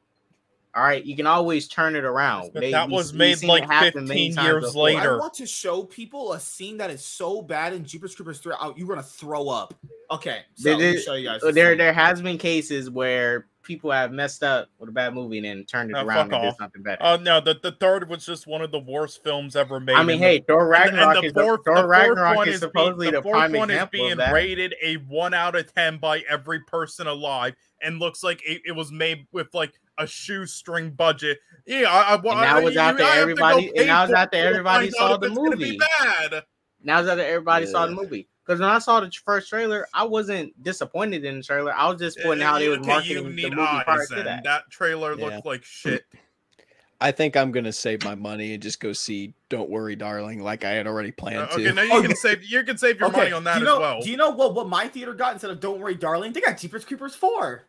[SPEAKER 3] All right, you can always turn it around.
[SPEAKER 4] But
[SPEAKER 3] They-
[SPEAKER 4] that
[SPEAKER 3] we-
[SPEAKER 4] was made like
[SPEAKER 3] happen
[SPEAKER 4] 15 years
[SPEAKER 3] before.
[SPEAKER 4] later.
[SPEAKER 1] I want to show people a scene that is so bad in Jeepers Creepers three. Oh, you're gonna throw up. Okay, so
[SPEAKER 3] There-
[SPEAKER 1] let me show you guys. Uh,
[SPEAKER 3] there
[SPEAKER 1] scene.
[SPEAKER 3] there has been cases where people have messed up with a bad movie and then turned it
[SPEAKER 4] Oh,
[SPEAKER 3] around
[SPEAKER 4] fuck
[SPEAKER 3] and did something better.
[SPEAKER 4] Oh no, the, the third was just one of the worst films ever made.
[SPEAKER 3] I mean,
[SPEAKER 4] and the-
[SPEAKER 3] hey, Thor
[SPEAKER 4] and- and
[SPEAKER 3] Ragnarok is the,
[SPEAKER 4] fourth-
[SPEAKER 3] Thor
[SPEAKER 4] the fourth
[SPEAKER 3] Ragnarok
[SPEAKER 4] one
[SPEAKER 3] is
[SPEAKER 4] is
[SPEAKER 3] supposedly
[SPEAKER 4] being,
[SPEAKER 3] the,
[SPEAKER 4] fourth
[SPEAKER 3] prime
[SPEAKER 4] one is being
[SPEAKER 3] of that.
[SPEAKER 4] rated a one out of ten by every person alive, and looks like it, it was made with like a shoestring budget. Yeah, I, I,
[SPEAKER 3] And that was
[SPEAKER 4] you-
[SPEAKER 3] after
[SPEAKER 4] I have to go
[SPEAKER 3] everybody- and
[SPEAKER 4] pay
[SPEAKER 3] that was
[SPEAKER 4] for it
[SPEAKER 3] after everybody saw the
[SPEAKER 4] it's gonna be
[SPEAKER 3] movie. Now that everybody saw the movie, because when I saw the first trailer, I wasn't disappointed in the trailer. I was just eh, pointing out how they eh, was
[SPEAKER 4] Okay,
[SPEAKER 3] marketing
[SPEAKER 4] you
[SPEAKER 3] the movie prior to that.
[SPEAKER 4] That trailer
[SPEAKER 2] Yeah.
[SPEAKER 4] looked like shit.
[SPEAKER 2] I think I'm gonna save my money and just go see Don't Worry, Darling, like I had already
[SPEAKER 4] Uh,
[SPEAKER 2] planned
[SPEAKER 4] okay,
[SPEAKER 2] to.
[SPEAKER 4] now you
[SPEAKER 1] Oh,
[SPEAKER 4] can save you can save your
[SPEAKER 1] Okay,
[SPEAKER 4] money on that
[SPEAKER 1] do you know,
[SPEAKER 4] as well.
[SPEAKER 1] Do you know what, what my theater got instead of Don't Worry, Darling? They got Jeepers Creepers 4.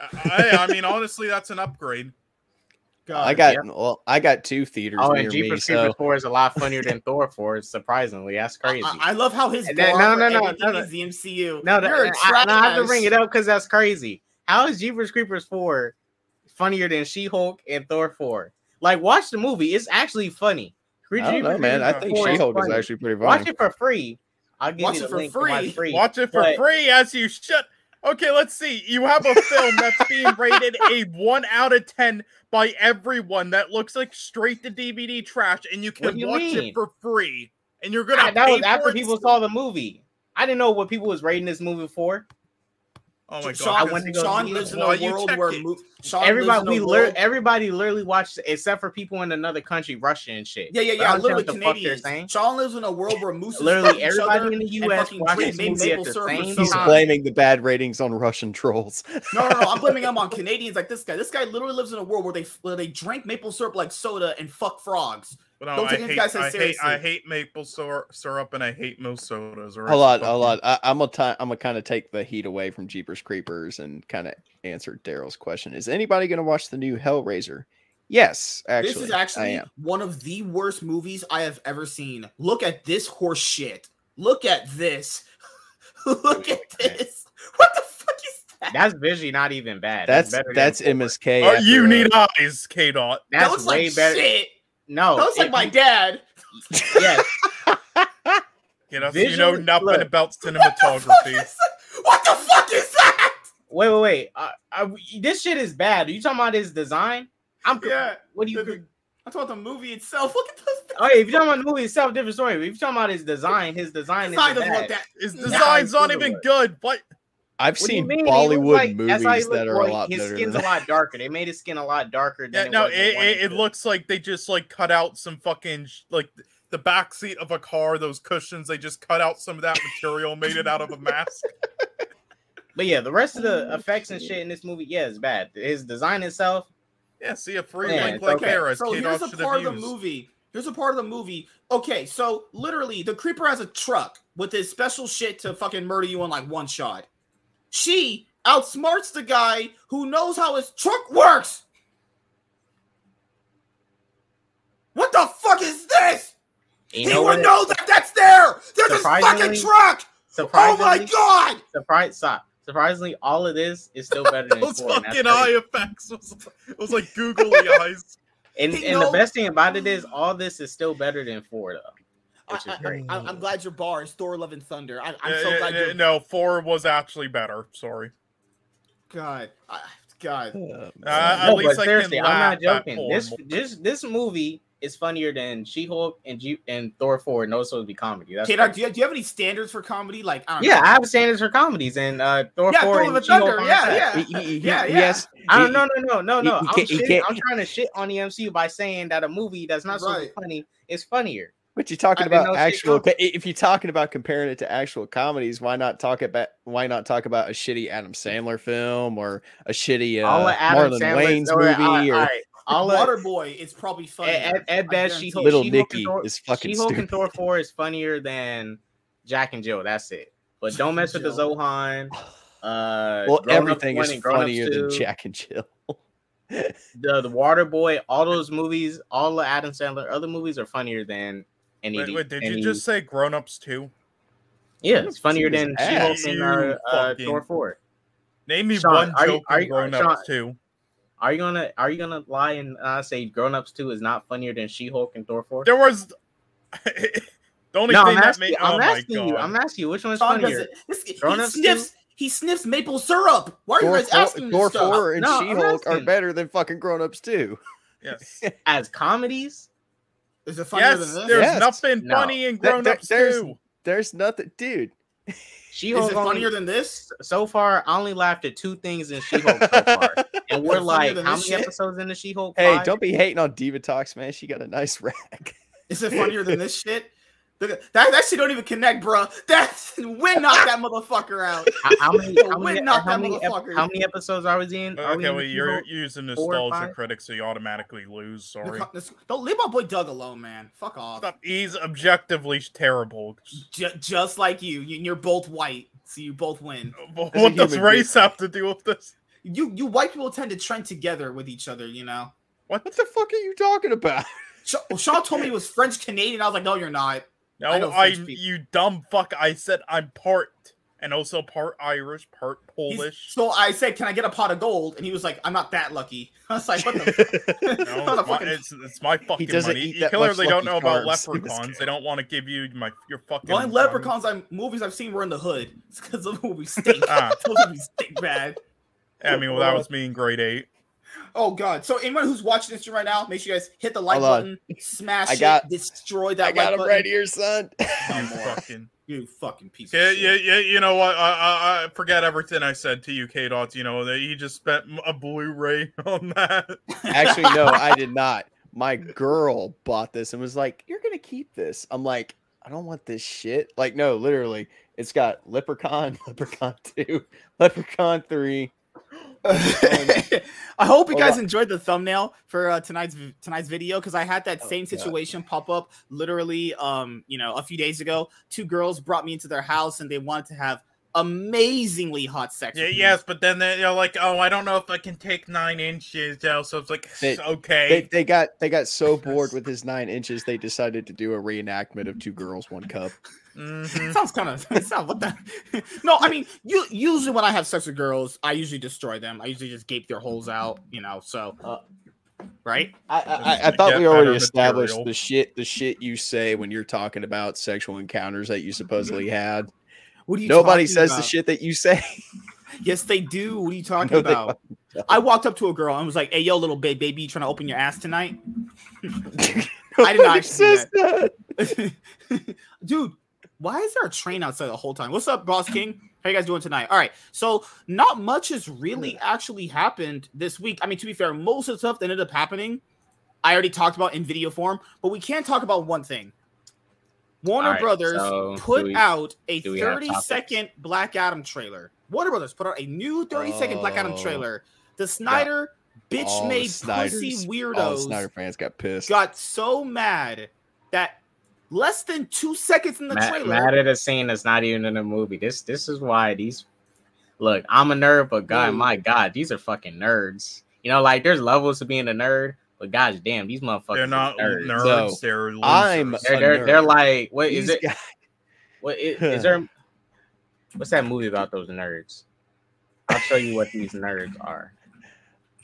[SPEAKER 4] Uh, I, I mean, honestly, that's an upgrade.
[SPEAKER 1] God.
[SPEAKER 2] I got
[SPEAKER 3] yeah.
[SPEAKER 2] well, I got two theaters
[SPEAKER 3] Oh,
[SPEAKER 2] near
[SPEAKER 3] and
[SPEAKER 2] me,
[SPEAKER 3] Jeepers
[SPEAKER 2] so
[SPEAKER 3] Creepers 4 is a lot funnier than Thor 4, surprisingly. That's crazy.
[SPEAKER 1] I, I love how his
[SPEAKER 3] And
[SPEAKER 1] bar
[SPEAKER 3] then- no, no, no, no, no.
[SPEAKER 1] is the MCU.
[SPEAKER 3] no, that,
[SPEAKER 1] You're
[SPEAKER 3] I, I- no, I have to
[SPEAKER 1] trash.
[SPEAKER 3] bring it up because that's crazy. How is Jeepers Creepers 4 funnier than She Hulk and Thor 4? Like, watch the movie. It's actually funny.
[SPEAKER 2] I don't know, man. I think She-Hulk is
[SPEAKER 3] funny.
[SPEAKER 2] actually pretty funny.
[SPEAKER 3] Watch it for free. I'll give
[SPEAKER 1] Watch
[SPEAKER 3] you
[SPEAKER 1] it
[SPEAKER 3] the
[SPEAKER 1] for
[SPEAKER 3] link for
[SPEAKER 1] free.
[SPEAKER 3] free.
[SPEAKER 4] Watch it for
[SPEAKER 3] But-
[SPEAKER 4] free as you should. Okay, let's see. You have a film that's being rated a one out of ten by everyone that looks like straight to DVD trash, and you can
[SPEAKER 3] you
[SPEAKER 4] watch
[SPEAKER 3] mean?
[SPEAKER 4] it for free. And you're gonna
[SPEAKER 3] Ah, that
[SPEAKER 4] pay
[SPEAKER 3] was after people
[SPEAKER 4] still?
[SPEAKER 3] saw the movie. I didn't know what people was rating this movie for.
[SPEAKER 4] Oh my god!
[SPEAKER 1] Sean,
[SPEAKER 3] I went to go
[SPEAKER 1] Sean lives in a world
[SPEAKER 4] check
[SPEAKER 1] where mo- Sean
[SPEAKER 3] everybody, we
[SPEAKER 1] a
[SPEAKER 3] lir- everybody literally watched, except for people in another country, Russia and shit.
[SPEAKER 1] Yeah, yeah,
[SPEAKER 3] But I
[SPEAKER 1] yeah. Literally
[SPEAKER 3] what the fuck
[SPEAKER 1] Canadians.
[SPEAKER 3] saying.
[SPEAKER 1] Sean lives in a world where moose
[SPEAKER 3] Literally everybody in the US
[SPEAKER 1] fucking
[SPEAKER 3] watched
[SPEAKER 1] drink
[SPEAKER 3] movie
[SPEAKER 1] maple
[SPEAKER 3] at the
[SPEAKER 1] syrup
[SPEAKER 3] same
[SPEAKER 2] He's
[SPEAKER 3] time.
[SPEAKER 2] blaming the bad ratings on Russian trolls.
[SPEAKER 1] No, no, no. I'm blaming him on Canadians like this guy. This guy literally lives in a world where they where they drink maple syrup like soda and fuck frogs.
[SPEAKER 4] But no,
[SPEAKER 1] Don't
[SPEAKER 4] I
[SPEAKER 1] take these
[SPEAKER 4] hate,
[SPEAKER 1] guys so
[SPEAKER 4] I hate, I hate maple syrup, syrup, and I hate most sodas. all right?
[SPEAKER 2] Hold on,
[SPEAKER 4] Fuck
[SPEAKER 2] hold
[SPEAKER 4] you.
[SPEAKER 2] on. I, I'm gonna I'm gonna kind of take the heat away from Jeepers Creepers and kind of answer Daryl's question. Is anybody gonna watch the new Hellraiser? Yes, actually,
[SPEAKER 1] this is
[SPEAKER 2] I
[SPEAKER 1] actually
[SPEAKER 2] am.
[SPEAKER 1] one of the worst movies I have ever seen. Look at this horse shit. Look at this. Look at this. What the fuck is that?
[SPEAKER 3] That's visually not even bad.
[SPEAKER 2] That's
[SPEAKER 3] better than
[SPEAKER 2] that's MSK.
[SPEAKER 4] Oh, you
[SPEAKER 2] uh,
[SPEAKER 4] need eyes, K dot.
[SPEAKER 3] That's
[SPEAKER 1] that looks
[SPEAKER 3] way
[SPEAKER 1] like
[SPEAKER 3] better.
[SPEAKER 1] shit.
[SPEAKER 3] No,
[SPEAKER 1] That looks like
[SPEAKER 3] it-
[SPEAKER 1] my dad.
[SPEAKER 3] yes.
[SPEAKER 4] Get us, you know nothing
[SPEAKER 3] look.
[SPEAKER 4] about
[SPEAKER 1] What the fuck
[SPEAKER 4] cinematography.
[SPEAKER 1] is What the fuck is that?
[SPEAKER 3] Wait, wait, wait. Uh, uh, this shit is bad. Are you talking about his design? I'm.
[SPEAKER 1] Yeah.
[SPEAKER 3] What do you?
[SPEAKER 1] The- the- I'm talking about the movie itself. Look at this.
[SPEAKER 3] Oh, yeah, if you're talking about the movie itself, different story. But if you're talking about his design, his design
[SPEAKER 1] Design
[SPEAKER 3] is
[SPEAKER 1] doesn't
[SPEAKER 3] bad.
[SPEAKER 1] look that.
[SPEAKER 4] His
[SPEAKER 1] Nah,
[SPEAKER 4] design's not even
[SPEAKER 3] good.
[SPEAKER 4] good. What?
[SPEAKER 2] I've
[SPEAKER 3] What
[SPEAKER 2] seen
[SPEAKER 3] mean? He looks
[SPEAKER 2] Bollywood
[SPEAKER 3] like- that's how
[SPEAKER 2] movies that
[SPEAKER 3] looked,
[SPEAKER 2] are a
[SPEAKER 3] boy.
[SPEAKER 2] lot
[SPEAKER 3] His
[SPEAKER 2] better.
[SPEAKER 3] skin's
[SPEAKER 2] Than
[SPEAKER 3] a lot darker. They made his skin a lot darker.
[SPEAKER 4] Yeah,
[SPEAKER 3] Than
[SPEAKER 4] no,
[SPEAKER 3] it,
[SPEAKER 4] it,
[SPEAKER 3] was at
[SPEAKER 4] it, it looks like they just like cut out some fucking like the back seat of a car. Those cushions, they just cut out some of that material, made it out of a mask.
[SPEAKER 3] But yeah, the rest of the oh, effects and shit in this movie, yeah, it's bad. His design itself,
[SPEAKER 4] Yeah, see a free
[SPEAKER 3] Yeah,
[SPEAKER 4] link
[SPEAKER 3] it's
[SPEAKER 4] like
[SPEAKER 3] okay.
[SPEAKER 4] there as
[SPEAKER 1] So here's
[SPEAKER 4] dot
[SPEAKER 1] a part of the movie. Here's a part of the movie. Okay, so literally, the creeper has a truck with his special shit to fucking murder you in like one shot. She outsmarts the guy who knows how his truck works. What the fuck is this?
[SPEAKER 3] you
[SPEAKER 1] he
[SPEAKER 3] know
[SPEAKER 1] would know that that's there. There's a fucking
[SPEAKER 3] Surprisingly-
[SPEAKER 1] truck. Oh my god.
[SPEAKER 3] surprise, stop. Surprisingly, all of this is still better than
[SPEAKER 4] Those
[SPEAKER 3] that's
[SPEAKER 4] fucking eye effects was, it was like googly eyes.
[SPEAKER 3] And, and the best thing about it is all this is still better than four though. Which is
[SPEAKER 1] I,
[SPEAKER 3] great.
[SPEAKER 1] I, am glad your bar is Thor: Love and Thunder. I, I'm
[SPEAKER 4] Yeah,
[SPEAKER 1] so
[SPEAKER 4] yeah,
[SPEAKER 1] glad
[SPEAKER 4] yeah,
[SPEAKER 1] you're.
[SPEAKER 4] no, four was actually better. Sorry.
[SPEAKER 1] God, I, God.
[SPEAKER 2] Uh,
[SPEAKER 4] Uh,
[SPEAKER 3] no,
[SPEAKER 4] at least
[SPEAKER 3] but
[SPEAKER 4] I can
[SPEAKER 3] seriously, I'm not joking. This this this movie is funnier than She-Hulk and G- and Thor 4, and also be comedy. That's
[SPEAKER 1] K-Dot, do you, do you have any standards for comedy? Like, I
[SPEAKER 3] yeah,
[SPEAKER 1] know.
[SPEAKER 3] I have standards for comedies, and uh, Thor
[SPEAKER 1] Yeah,
[SPEAKER 3] 4
[SPEAKER 1] Thor
[SPEAKER 3] and
[SPEAKER 1] Love
[SPEAKER 3] She-Hulk
[SPEAKER 1] Thunder, yeah, yeah.
[SPEAKER 2] he- he- he-
[SPEAKER 1] Yeah, yeah.
[SPEAKER 2] Yes,
[SPEAKER 3] I don't. No, no, no, no, no. I'm, shitting- I'm trying to shit on the MCU by saying that a movie that's not supposed to
[SPEAKER 1] Right.
[SPEAKER 3] funny is funnier.
[SPEAKER 2] But you're talking
[SPEAKER 3] I
[SPEAKER 2] about actual.
[SPEAKER 3] comedy.
[SPEAKER 2] If you're talking about comparing it to actual comedies, why not talk about why not talk about a shitty Adam Sandler film or a shitty uh,
[SPEAKER 3] of Adam
[SPEAKER 2] Marlon
[SPEAKER 3] Sandler's-
[SPEAKER 2] Wayne's
[SPEAKER 3] all
[SPEAKER 2] movie
[SPEAKER 3] right, all right,
[SPEAKER 2] or
[SPEAKER 3] all right. all of
[SPEAKER 1] Waterboy is probably funny.
[SPEAKER 3] Ed, Ed Best, She
[SPEAKER 2] Little
[SPEAKER 3] She-Hulk
[SPEAKER 2] Nicky
[SPEAKER 3] Thor,
[SPEAKER 2] is fucking
[SPEAKER 3] She-Hulk and
[SPEAKER 2] stupid.
[SPEAKER 3] Thor 4 is funnier than Jack and Jill. That's it. But don't mess with the
[SPEAKER 1] Jill.
[SPEAKER 3] Zohan. Uh,
[SPEAKER 2] well, everything is
[SPEAKER 3] and Grown Ups
[SPEAKER 2] funnier than Jack and Jill.
[SPEAKER 3] The the Water Boy, all those movies, all the Adam Sandler other movies are funnier than any.
[SPEAKER 4] Wait, wait, did
[SPEAKER 3] any-
[SPEAKER 4] you just say Grown Ups too?
[SPEAKER 3] Yeah, it's funnier than She Hulk
[SPEAKER 2] ass.
[SPEAKER 3] and uh, uh,
[SPEAKER 4] fucking-
[SPEAKER 3] Thor 4.
[SPEAKER 4] Name me
[SPEAKER 3] Sean,
[SPEAKER 4] one
[SPEAKER 3] are you-
[SPEAKER 4] joke
[SPEAKER 3] are
[SPEAKER 4] in
[SPEAKER 3] you-
[SPEAKER 4] Grown
[SPEAKER 3] Sean-
[SPEAKER 4] Ups too.
[SPEAKER 3] Are you gonna are you gonna lie and uh, say Grown Ups 2 is not funnier than She Hulk and Thor 4?
[SPEAKER 4] There was the only
[SPEAKER 3] No,
[SPEAKER 4] thing
[SPEAKER 3] I'm
[SPEAKER 4] that
[SPEAKER 3] asking,
[SPEAKER 4] made.
[SPEAKER 3] I'm
[SPEAKER 4] oh my
[SPEAKER 3] asking you. I'm asking you which one's
[SPEAKER 1] Sean
[SPEAKER 3] funnier.
[SPEAKER 1] doesn't. This, he
[SPEAKER 3] Grown-Ups
[SPEAKER 1] sniffs. he sniffs maple syrup. Why are you guys asking
[SPEAKER 2] Thor,
[SPEAKER 1] this stuff?
[SPEAKER 2] 4 and
[SPEAKER 3] No,
[SPEAKER 2] She-Hulk are better than fucking grown-ups too.
[SPEAKER 4] Yes.
[SPEAKER 3] As comedies,
[SPEAKER 1] Is it funnier
[SPEAKER 4] yes,
[SPEAKER 1] than this?
[SPEAKER 4] there's
[SPEAKER 2] Yes.
[SPEAKER 4] nothing
[SPEAKER 3] No.
[SPEAKER 4] funny in
[SPEAKER 2] There- there-
[SPEAKER 4] grown ups
[SPEAKER 2] there's-
[SPEAKER 4] too.
[SPEAKER 2] There's nothing, dude.
[SPEAKER 3] She
[SPEAKER 1] Is
[SPEAKER 3] Hulk
[SPEAKER 1] it
[SPEAKER 3] only
[SPEAKER 1] funnier than this?
[SPEAKER 3] so far. I only laughed at two things in She Hulk so far, and we're like, how many
[SPEAKER 1] shit?
[SPEAKER 3] episodes in the She Hulk?
[SPEAKER 2] Hey, don't be hating on Diva Talks, man. She got a nice rack.
[SPEAKER 1] Is it funnier than this shit? Look at- That that shit don't even connect, bro. That's Win knocked that motherfucker out.
[SPEAKER 3] How, how many? How
[SPEAKER 1] Win
[SPEAKER 3] many,
[SPEAKER 1] knocked
[SPEAKER 3] how,
[SPEAKER 1] that
[SPEAKER 3] many ep-
[SPEAKER 1] motherfucker.
[SPEAKER 3] how many episodes are we in? Are
[SPEAKER 4] Okay,
[SPEAKER 3] in
[SPEAKER 4] well,
[SPEAKER 3] the
[SPEAKER 4] you're
[SPEAKER 3] She-Hulk?
[SPEAKER 4] using nostalgia
[SPEAKER 3] five?
[SPEAKER 4] critics, so you automatically lose. Sorry.
[SPEAKER 1] Don't leave my boy Doug alone, man. Fuck off.
[SPEAKER 4] Stop. He's objectively terrible.
[SPEAKER 1] Ju- just like you. You- You're both white, so you both win.
[SPEAKER 4] What does
[SPEAKER 2] human
[SPEAKER 4] race have to do with this?
[SPEAKER 1] You you white people tend to trend together with each other, you know.
[SPEAKER 2] What the fuck are you talking about?
[SPEAKER 1] Sh- well, Sean told me he was French Canadian. I was like, no, you're not.
[SPEAKER 4] No,
[SPEAKER 1] I know
[SPEAKER 4] I,
[SPEAKER 1] French people.
[SPEAKER 4] you dumb fuck. I said I'm part and also part Irish, part
[SPEAKER 1] He's-
[SPEAKER 4] Polish.
[SPEAKER 1] So I said, can I get a pot of gold? And he was like, I'm not that lucky. I was like, what the?
[SPEAKER 4] No,
[SPEAKER 1] what the
[SPEAKER 4] it's, my,
[SPEAKER 1] fucking-
[SPEAKER 4] it's, it's my fucking
[SPEAKER 2] doesn't
[SPEAKER 4] money.
[SPEAKER 2] eat
[SPEAKER 4] You clearly don't know about
[SPEAKER 2] Charms in this
[SPEAKER 4] leprechauns. They don't want to give you my your fucking.
[SPEAKER 1] The only leprechauns I movies I've seen were in the hood. It's because the movie stink.
[SPEAKER 4] Ah.
[SPEAKER 1] Those movies stink bad.
[SPEAKER 4] I mean, well, that was me in grade eight.
[SPEAKER 1] Oh god! So anyone who's watching this right now, make sure you guys hit the like
[SPEAKER 2] Hold on.
[SPEAKER 1] button, smash
[SPEAKER 2] I got-
[SPEAKER 1] it, destroy that
[SPEAKER 2] I got
[SPEAKER 1] like
[SPEAKER 2] him
[SPEAKER 1] button.
[SPEAKER 2] right here, son.
[SPEAKER 4] You fucking.
[SPEAKER 1] You fucking piece
[SPEAKER 4] Yeah,
[SPEAKER 1] of
[SPEAKER 4] yeah,
[SPEAKER 1] shit.
[SPEAKER 4] yeah. You know what? I, I, I forget everything I said to you, K Dots. You know that he just spent a Blu-ray on that.
[SPEAKER 2] Actually, no, I did not. My girl bought this and was like, "You're gonna keep this." I'm like, "I don't want this shit." Like, no, literally, it's got Leprechaun, Leprechaun Two, Leprechaun Three.
[SPEAKER 1] I hope you guys enjoyed the thumbnail for uh, tonight's tonight's video because I had that
[SPEAKER 2] Oh,
[SPEAKER 1] same
[SPEAKER 2] God.
[SPEAKER 1] situation pop up literally um you know a few days ago. Two girls brought me into their house and they wanted to have amazingly hot sex.
[SPEAKER 4] Yeah, yes, but then they, you're like, oh, I don't know if I can take nine inches. Yeah, so it's like,
[SPEAKER 2] They-
[SPEAKER 4] okay.
[SPEAKER 2] They, they got they got so bored with his nine inches, they decided to do a reenactment of two girls, one cup.
[SPEAKER 4] Mhm.
[SPEAKER 1] sounds kind of sound what the no i mean you usually when i have sex with girls i usually destroy them i usually just gape their holes out you know so
[SPEAKER 2] Uh,
[SPEAKER 1] right
[SPEAKER 2] I, I, I
[SPEAKER 4] Get
[SPEAKER 2] thought we already established
[SPEAKER 4] material.
[SPEAKER 2] the shit the shit you say when you're talking about sexual encounters that you supposedly had.
[SPEAKER 1] what are you
[SPEAKER 2] Nobody
[SPEAKER 1] talking
[SPEAKER 2] says the shit that you say.
[SPEAKER 1] yes they do what are you talking
[SPEAKER 2] No,
[SPEAKER 1] about i walked up to a girl and was like hey yo little babe baby you trying to open your ass tonight I did not
[SPEAKER 2] Nobody
[SPEAKER 1] actually
[SPEAKER 2] that.
[SPEAKER 1] dude why is there a train outside the whole time? What's up boss king? How you guys doing tonight? All right so not much has really actually happened this week. I mean to be fair most of the stuff that ended up happening i already talked about in video form but we can't talk about one thing. Warner
[SPEAKER 3] right,
[SPEAKER 1] brothers
[SPEAKER 3] so
[SPEAKER 1] put
[SPEAKER 3] we-
[SPEAKER 1] out a
[SPEAKER 3] do we have
[SPEAKER 1] 30
[SPEAKER 3] topics?
[SPEAKER 1] second black adam trailer. Warner brothers put out a new 30 second black adam
[SPEAKER 2] Oh.
[SPEAKER 1] trailer. The snyder bitch made pussy
[SPEAKER 2] Snyders- All the
[SPEAKER 1] weirdos
[SPEAKER 2] Snyder fans got pissed.
[SPEAKER 1] got so mad that less than two seconds in the
[SPEAKER 3] Mad,
[SPEAKER 1] trailer.
[SPEAKER 3] mad at a scene that's not even in the movie. This this is why these look. I'm a nerd, but God,
[SPEAKER 1] Dude.
[SPEAKER 3] my God, these are fucking nerds. You know, like there's levels to being a nerd, but gosh damn, these motherfuckers.
[SPEAKER 4] They're
[SPEAKER 3] are
[SPEAKER 4] not
[SPEAKER 3] nerds.
[SPEAKER 4] nerds.
[SPEAKER 2] So,
[SPEAKER 4] they're losers.
[SPEAKER 2] I'm
[SPEAKER 3] They're, they're, they're like what is
[SPEAKER 2] These
[SPEAKER 3] it?
[SPEAKER 2] guys-
[SPEAKER 3] What is, is there? What's that movie about those nerds? I'll show you what these nerds are.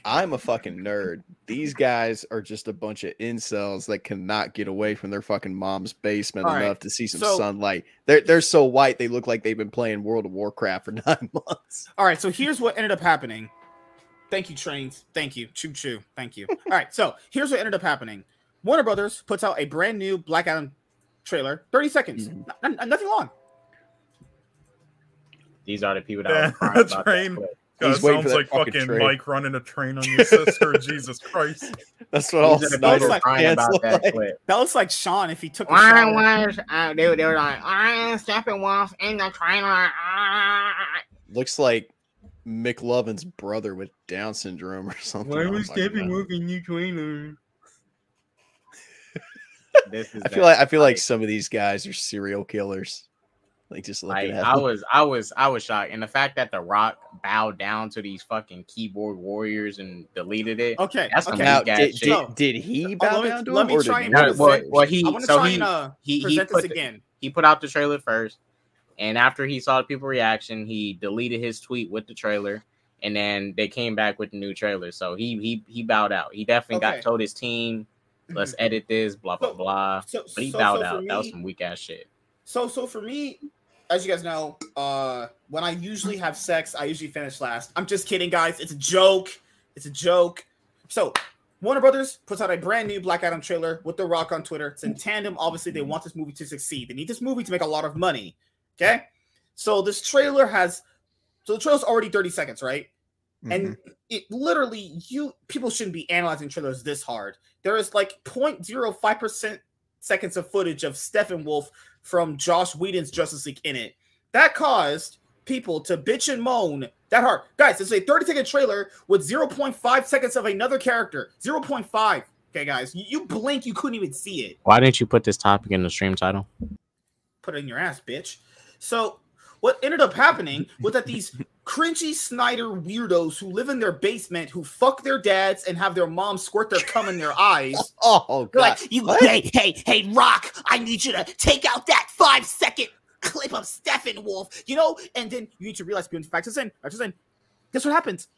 [SPEAKER 2] I'm a fucking nerd. These guys are just a bunch of incels that cannot get away from their fucking mom's basement
[SPEAKER 1] All right,
[SPEAKER 2] enough to see some
[SPEAKER 1] so-
[SPEAKER 2] sunlight. They're they're so white they look like they've been playing World of Warcraft for nine months.
[SPEAKER 1] All right, so here's what ended up happening. Thank you, trains. Thank you. Choo choo. Thank you. All right, so here's what ended up happening. Warner Brothers puts out a brand new Black Adam trailer, 30 seconds,
[SPEAKER 2] Mhm.
[SPEAKER 1] N- n- nothing long.
[SPEAKER 3] These are the people that
[SPEAKER 4] Yeah,
[SPEAKER 3] was crying about
[SPEAKER 4] right.
[SPEAKER 3] that clip.
[SPEAKER 4] God,
[SPEAKER 2] He's waiting
[SPEAKER 4] sounds
[SPEAKER 2] for
[SPEAKER 4] like
[SPEAKER 2] that fucking
[SPEAKER 4] fucking
[SPEAKER 2] train.
[SPEAKER 4] Mike running a train on your sister. Jesus Christ.
[SPEAKER 2] That's what all
[SPEAKER 3] These are
[SPEAKER 2] Snyder
[SPEAKER 1] like-
[SPEAKER 3] crying about that
[SPEAKER 2] like.
[SPEAKER 3] clip.
[SPEAKER 1] That looks like Sean if he took a
[SPEAKER 3] Why
[SPEAKER 1] shower.
[SPEAKER 3] was uh, they, they were like, I'm stepping off in the trailer. ah."
[SPEAKER 2] Looks like McLovin's brother with Down syndrome or something.
[SPEAKER 3] Why
[SPEAKER 2] Oh
[SPEAKER 3] was
[SPEAKER 2] my
[SPEAKER 3] stepping
[SPEAKER 2] God.
[SPEAKER 3] off in the trailer? this is
[SPEAKER 2] I feel
[SPEAKER 3] that-
[SPEAKER 2] like I feel like some of these guys are serial killers. Like just looking
[SPEAKER 3] Like
[SPEAKER 2] at
[SPEAKER 3] I was, I was, I was shocked, and the fact that The Rock bowed down to these fucking keyboard warriors and deleted it.
[SPEAKER 1] Okay,
[SPEAKER 3] That's some
[SPEAKER 1] okay.
[SPEAKER 2] Now,
[SPEAKER 3] weak ass
[SPEAKER 2] did,
[SPEAKER 3] shit.
[SPEAKER 2] did,
[SPEAKER 1] No.
[SPEAKER 2] did he
[SPEAKER 1] Oh,
[SPEAKER 2] bow
[SPEAKER 1] let me-
[SPEAKER 2] down to
[SPEAKER 1] let
[SPEAKER 2] him,
[SPEAKER 1] me try
[SPEAKER 2] did
[SPEAKER 1] and
[SPEAKER 2] he?
[SPEAKER 3] No, well,
[SPEAKER 1] present-
[SPEAKER 3] well, he
[SPEAKER 1] I want to
[SPEAKER 3] so
[SPEAKER 1] try
[SPEAKER 3] he
[SPEAKER 1] and uh,
[SPEAKER 3] he he
[SPEAKER 1] present
[SPEAKER 3] put
[SPEAKER 1] this
[SPEAKER 3] the-
[SPEAKER 1] again.
[SPEAKER 3] he put out the trailer first, and after he saw the people reaction, he deleted his tweet with the trailer, and then they came back with the new trailer. So he he he bowed out. He definitely
[SPEAKER 1] Okay.
[SPEAKER 3] got told his team, "Let's edit this," blah blah
[SPEAKER 1] So-
[SPEAKER 3] blah.
[SPEAKER 1] So,
[SPEAKER 3] But he
[SPEAKER 1] so-
[SPEAKER 3] bowed
[SPEAKER 1] so
[SPEAKER 3] out.
[SPEAKER 1] for
[SPEAKER 3] that was some weak ass shit.
[SPEAKER 1] So so for me, as you guys know, uh, when I usually have sex, I usually finish last. I'm just kidding, guys. It's a joke. It's a joke. So, Warner Brothers puts out a brand new Black Adam trailer with The Rock on Twitter. It's in tandem. Obviously, they want this movie to succeed. They need this movie to make a lot of money. Okay. So, this trailer has, so the trailer's already 30 seconds, right? And
[SPEAKER 2] Mhm.
[SPEAKER 1] it literally, you people shouldn't be analyzing trailers this hard. There is like 0.05% seconds of footage of Steppenwolf from Josh Whedon's Justice League in it. That caused people to bitch and moan that hard. Guys, it's a 30 second trailer with 0.5 seconds of another character. 0.5. Okay, guys, you, you blink, you couldn't even see it.
[SPEAKER 3] Why didn't you put this topic in the stream title?
[SPEAKER 1] Put it in your ass, bitch. So, what ended up happening was that these cringy Snyder weirdos who live in their basement, who fuck their dads and have their moms squirt their cum in their eyes.
[SPEAKER 2] Oh
[SPEAKER 1] They're
[SPEAKER 2] god.
[SPEAKER 1] like, you,
[SPEAKER 2] What?
[SPEAKER 1] hey, hey, hey, Rock, I need you to take out that five second clip of Steppenwolf, you know? And then you need to realize, factors in, factors in. Guess what happens?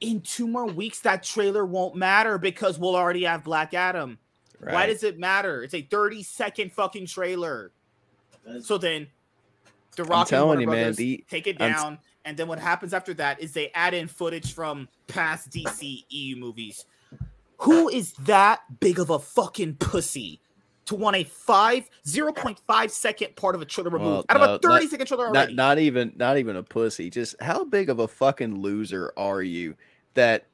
[SPEAKER 1] In two more weeks, that trailer won't matter because we'll already have Black Adam. Why does it matter? It's a 30 second fucking trailer. So then, The Rock and Warner
[SPEAKER 2] you, man,
[SPEAKER 1] Brothers
[SPEAKER 2] the-
[SPEAKER 1] take it
[SPEAKER 2] t-
[SPEAKER 1] down. and then what happens after that is they add in footage from past DC EU movies. Who is that big of a fucking pussy to want a five zero point five second part of a trailer removed
[SPEAKER 2] Well,
[SPEAKER 1] out of
[SPEAKER 2] no,
[SPEAKER 1] a 30
[SPEAKER 2] not-
[SPEAKER 1] second trailer
[SPEAKER 2] not not even not even a pussy. Just how big of a fucking loser are you that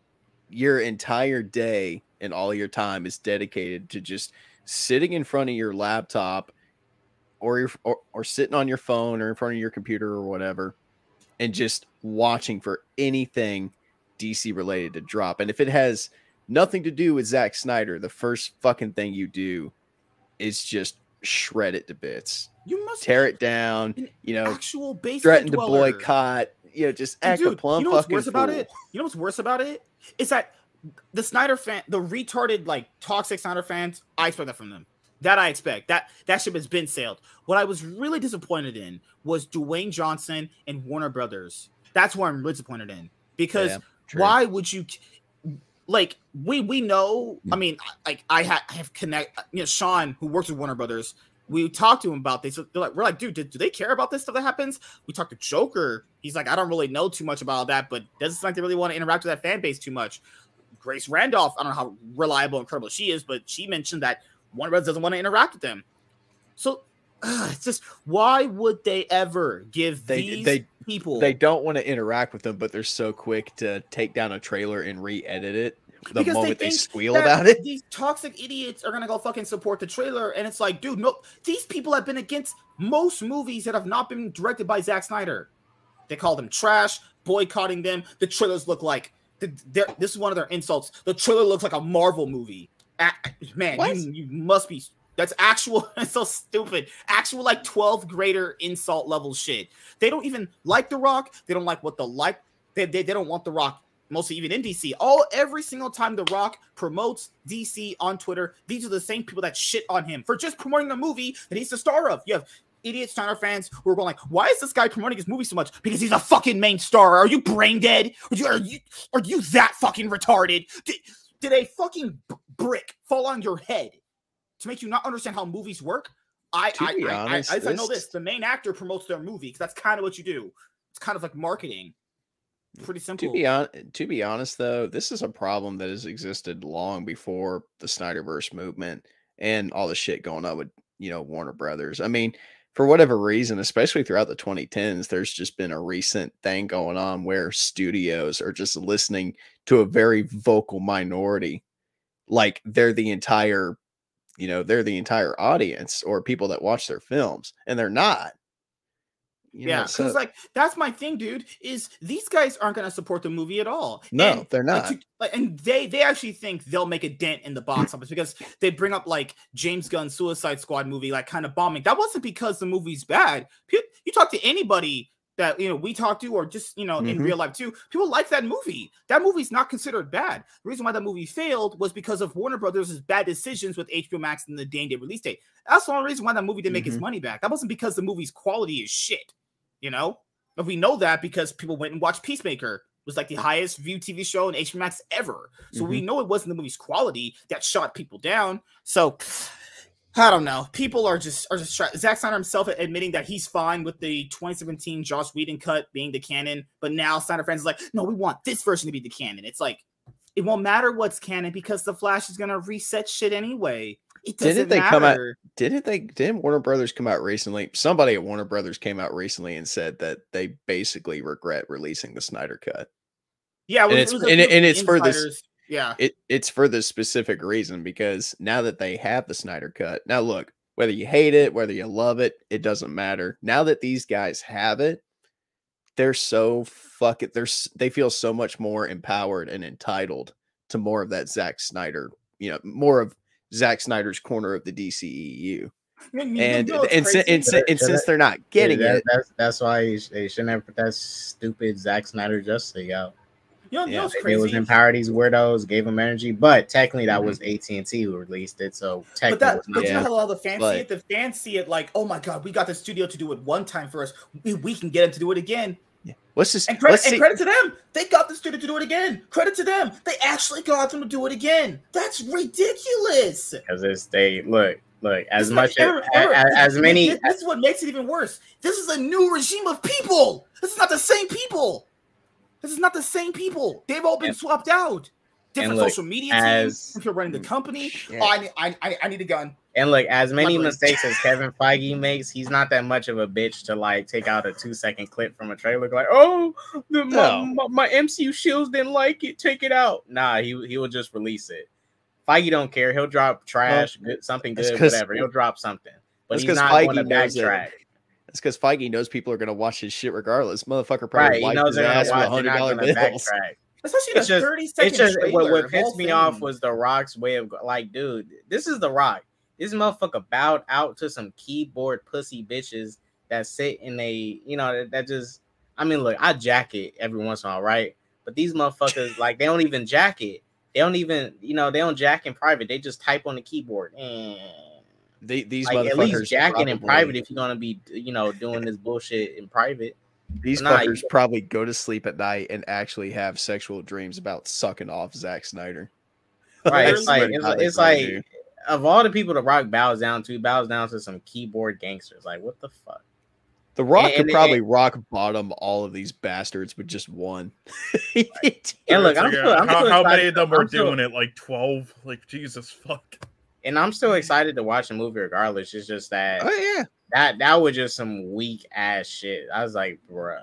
[SPEAKER 2] your entire day and all your time is dedicated to just sitting in front of your laptop or your or, or sitting on your phone or in front of your computer or whatever and just watching for anything DC related to drop. And if it has nothing to do with Zack Snyder, the first fucking thing you do is just shred it to bits
[SPEAKER 1] you must
[SPEAKER 2] tear it down, you know,
[SPEAKER 1] actual basement
[SPEAKER 2] threaten to
[SPEAKER 1] dweller.
[SPEAKER 2] boycott, you know, just act a
[SPEAKER 1] dude,
[SPEAKER 2] plumb
[SPEAKER 1] you know what's
[SPEAKER 2] fucking
[SPEAKER 1] worse about it? You know what's worse about it? Is that the Snyder fan, the retarded, like toxic Snyder fans, I expect that from them. That I expect. That that ship has been sailed. What I was really disappointed in was Dwayne Johnson and Warner Brothers. That's where I'm really disappointed in. Because
[SPEAKER 2] Yeah,
[SPEAKER 1] why would you like we we know i hmm. mean like i ha- have connect you know sean who works with warner brothers we talked to him about this they're like we're like dude do, do they care about this stuff that happens we talked to joker he's like i don't really know too much about that but doesn't seem like they really want to interact with that fan base too much grace randolph i don't know how reliable and credible she is but she mentioned that warner brothers doesn't want to interact with them so ugh, it's just why would they ever give
[SPEAKER 2] They-
[SPEAKER 1] these
[SPEAKER 2] they-
[SPEAKER 1] people
[SPEAKER 2] they don't want to interact with them, but they're so quick to take down a trailer and re-edit it the
[SPEAKER 1] Because
[SPEAKER 2] moment they,
[SPEAKER 1] think
[SPEAKER 2] squeal about it.
[SPEAKER 1] These toxic idiots are gonna go fucking support the trailer, and it's like, dude, no, these people have been against most movies that have not been directed by Zack Snyder. They call them trash, boycotting them. The trailers look like this is one of their insults. The trailer looks like a Marvel movie. A- man, you, you must be. That's actual. It's so stupid. Actual like 12th grader insult level shit. They don't even like The Rock. They don't like what the like. They, they, they don't want The Rock mostly even in DC. All every single time The Rock promotes DC on Twitter, these are the same people that shit on him for just promoting the movie that he's the star of. You have idiot Snyder fans who are going like, "Why is this guy promoting his movie so much? Because he's a fucking main star. Are you brain dead? Are you are you, are you that fucking retarded? Did a fucking b- brick fall on your head to make you not understand how movies work?" I I,
[SPEAKER 2] honest,
[SPEAKER 1] I, I, I know
[SPEAKER 2] this-
[SPEAKER 1] this. The main actor promotes their movie because that's kind of what you do. It's kind of like marketing. Pretty simple.
[SPEAKER 2] To be on, to be honest, though, this is a problem that has existed long before the Snyderverse movement and all the shit going on with you know Warner Brothers. I mean, for whatever reason, especially throughout the 2010s, there's just been a recent thing going on where studios are just listening to a very vocal minority, like they're the entire, you know, they're the entire audience or people that watch their films, and they're not. You
[SPEAKER 1] yeah, because
[SPEAKER 2] so-
[SPEAKER 1] like that's my thing, dude. Is these guys aren't gonna support the movie at all?
[SPEAKER 2] no,
[SPEAKER 1] And,
[SPEAKER 2] they're
[SPEAKER 1] like,
[SPEAKER 2] not.
[SPEAKER 1] to- like, and they they actually think they'll make a dent in the box office because they bring up like James Gunn's Suicide Squad movie, like kind of bombing. That wasn't because the movie's bad. You talk to anybody that you know we talk to, or just you know in
[SPEAKER 2] Mhm.
[SPEAKER 1] real life too. People like that movie. That movie's not considered bad. The reason why that movie failed was because of Warner Brothers' bad decisions with HBO Max and the day and day release date. That's the only reason why that movie didn't make its
[SPEAKER 2] Mhm.
[SPEAKER 1] money back. That wasn't because the movie's quality is shit. You know, but we know that because people went and watched Peacemaker. It was like the highest viewed TV show in HBO Max ever. So we mm-hmm. know it wasn't the movie's quality that shot people down. So I don't know. People are just are just try- Zack Snyder himself admitting that he's fine with the 2017 Joss Whedon cut being the canon, but now Snyder fans is like, no, we want this version to be the canon. It's like it won't matter what's canon because the Flash is gonna reset shit anyway. It
[SPEAKER 2] Didn't they come out- Didn't they? Didn't Warner Brothers come out recently? Somebody at Warner Brothers came out recently and said that they basically regret releasing the Snyder cut.
[SPEAKER 1] Yeah,
[SPEAKER 2] and it's-
[SPEAKER 1] it
[SPEAKER 2] and and it's for this-
[SPEAKER 1] Yeah,
[SPEAKER 2] It it's for this specific reason because now that they have the Snyder cut, now look, whether you hate it, whether you love it, it doesn't matter. Now that these guys have it, they're so fuck it. They're they feel so much more empowered and entitled to more of that Zack Snyder, you know, more of Zack Snyder's corner of the DCEU.
[SPEAKER 1] You- you
[SPEAKER 2] And and, si- and, si- and since
[SPEAKER 3] I-
[SPEAKER 2] they're not getting
[SPEAKER 3] that,
[SPEAKER 2] it,
[SPEAKER 3] That's that's why they shouldn't have put that stupid Zack Snyder Justice League out.
[SPEAKER 1] you know, you know
[SPEAKER 2] yeah,
[SPEAKER 1] what's
[SPEAKER 3] It was
[SPEAKER 1] crazy?
[SPEAKER 3] empower these weirdos, gave them energy, but technically that mm-hmm. was AT and T who released it. So
[SPEAKER 1] But
[SPEAKER 3] technically,
[SPEAKER 1] that, but
[SPEAKER 3] not
[SPEAKER 1] you know
[SPEAKER 2] Yeah,
[SPEAKER 1] how a lot of the fans
[SPEAKER 2] but-
[SPEAKER 1] see it. The fans see it like, oh my god, we got the studio to do it one time for us. We, we can get them to do it again.
[SPEAKER 2] Let's just
[SPEAKER 1] And credit,
[SPEAKER 2] let's
[SPEAKER 1] and credit to them. They got the student to do it again. Credit to them. They actually got them to do it again. That's ridiculous.
[SPEAKER 3] because it's they look look as
[SPEAKER 1] It's
[SPEAKER 3] much
[SPEAKER 1] like-
[SPEAKER 3] as,
[SPEAKER 1] Eric- Eric,
[SPEAKER 3] as, as
[SPEAKER 1] this-
[SPEAKER 3] many
[SPEAKER 1] This, this is what makes it even worse. This is a new regime of people. This is not the same people. This is not the same people. They've all been
[SPEAKER 3] And-
[SPEAKER 1] swapped out. Different
[SPEAKER 3] look,
[SPEAKER 1] social media
[SPEAKER 3] as-
[SPEAKER 1] teams. If you're running the company, oh, I, need, I, I, I need a gun.
[SPEAKER 3] And look as many mistakes as Kevin Feige makes, he's not that much of a bitch to like take out a two second clip from a trailer like, oh, the, my,
[SPEAKER 2] No.
[SPEAKER 3] my, my MCU shields didn't like it, take it out. Nah, he he will just release it. Feige don't care. He'll drop trash, good, something good, whatever. He'll drop something, but
[SPEAKER 2] that's
[SPEAKER 3] he's not
[SPEAKER 2] Feige
[SPEAKER 3] going to backtrack.
[SPEAKER 2] It's because Feige knows people are going to watch his shit regardless. Motherfucker probably
[SPEAKER 3] Right,
[SPEAKER 2] wiped
[SPEAKER 3] knows
[SPEAKER 2] his ass with hundred dollar bills.
[SPEAKER 3] backtrack.
[SPEAKER 1] Especially
[SPEAKER 3] It's
[SPEAKER 1] the
[SPEAKER 3] just-
[SPEAKER 1] 30 second
[SPEAKER 3] It's just what,
[SPEAKER 1] trailer,
[SPEAKER 3] what pissed me off was the Rock's way of like, dude, this is the Rock. This motherfucker bowed out to some keyboard pussy bitches that sit in a, you know, that, that just. I mean, look, I jack it every once in a while, right? But these motherfuckers, like, they don't even jack it. They don't even, you know, they don't jack in private. They just type on the keyboard. Eh. And
[SPEAKER 2] The- these
[SPEAKER 3] like, at
[SPEAKER 2] motherfuckers
[SPEAKER 3] least jacking in private if you're gonna be, you know, doing this bullshit in private.
[SPEAKER 2] These
[SPEAKER 3] Nah,
[SPEAKER 2] fuckers probably go to sleep at night and actually have sexual dreams about sucking off Zack Snyder.
[SPEAKER 3] Right? It's like it's, it's
[SPEAKER 2] probably
[SPEAKER 3] like. Of all the people the Rock bows down to, bows down to some keyboard gangsters. Like, what the fuck?
[SPEAKER 2] The Rock
[SPEAKER 3] and-
[SPEAKER 2] could
[SPEAKER 3] and-
[SPEAKER 2] probably rock bottom all of these bastards with just one.
[SPEAKER 3] And look, I'm
[SPEAKER 4] like,
[SPEAKER 3] still, I'm
[SPEAKER 4] how,
[SPEAKER 3] still
[SPEAKER 4] how many of them are
[SPEAKER 3] still-
[SPEAKER 4] doing it? Like twelve? Like Jesus fuck.
[SPEAKER 3] And I'm still excited to watch the movie regardless. It's just that
[SPEAKER 2] oh yeah,
[SPEAKER 3] that that was just some weak ass shit. I was like, bruh.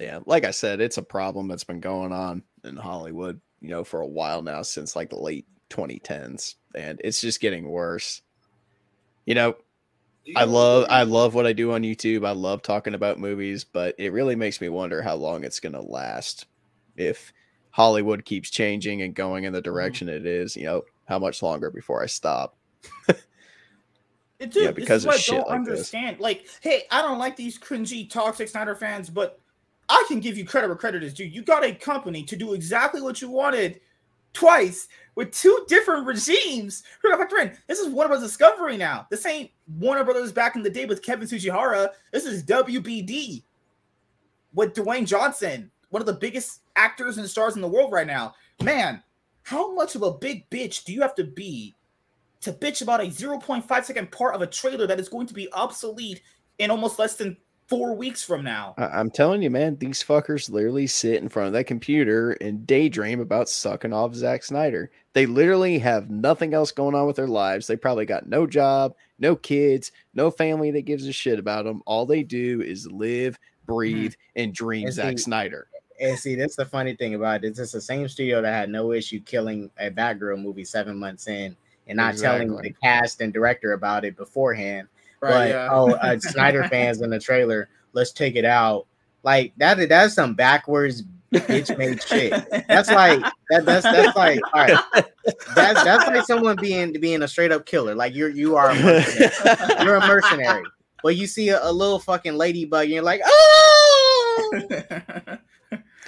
[SPEAKER 2] yeah. Like I said, it's a problem that's been going on in Hollywood, you know, for a while now since like the late 2010s, and it's just getting worse. You know, I love I love what I do on YouTube. I love talking about movies, but it really makes me wonder how long it's going to last. If Hollywood keeps changing and going in the mm-hmm. direction it is, you know, how much longer before I stop?
[SPEAKER 1] Dude,
[SPEAKER 2] Yeah, because
[SPEAKER 1] this is
[SPEAKER 2] of
[SPEAKER 1] what I
[SPEAKER 2] shit
[SPEAKER 1] don't
[SPEAKER 2] like this.
[SPEAKER 1] understand. Like, hey, I don't like these cringy toxic Snyder fans, but I can give you credit where credit is due. You got a company to do exactly what you wanted twice with two different regimes. This is Warner Brothers Discovery now. This ain't Warner Brothers back in the day with Kevin Tsujihara. This is WBD with Dwayne Johnson, one of the biggest actors and stars in the world right now. Man, how much of a big bitch do you have to be to bitch about a 0.5 second part of a trailer that is going to be obsolete in almost less than four weeks from now.
[SPEAKER 2] I- I'm telling you, man, these fuckers literally sit in front of that computer and daydream about sucking off Zack Snyder. They literally have nothing else going on with their lives. They probably got no job, no kids, no family that gives a shit about them. All they do is live, mm-hmm. breathe, and dream
[SPEAKER 3] And
[SPEAKER 2] Zack
[SPEAKER 3] see-
[SPEAKER 2] Snyder.
[SPEAKER 3] And see, that's the funny thing about it. It's the same studio that had no issue killing a Batgirl movie seven months in and not telling the cast and director about it beforehand. But oh, uh, Snyder fans in the trailer, let's take it out. Like that. That's some backwards bitch made shit. That's like that. That's that's like all right. That's that's like someone being being a straight up killer. Like you're you are a mercenary. you're a mercenary. But you see a, a little fucking ladybug and you're like, oh,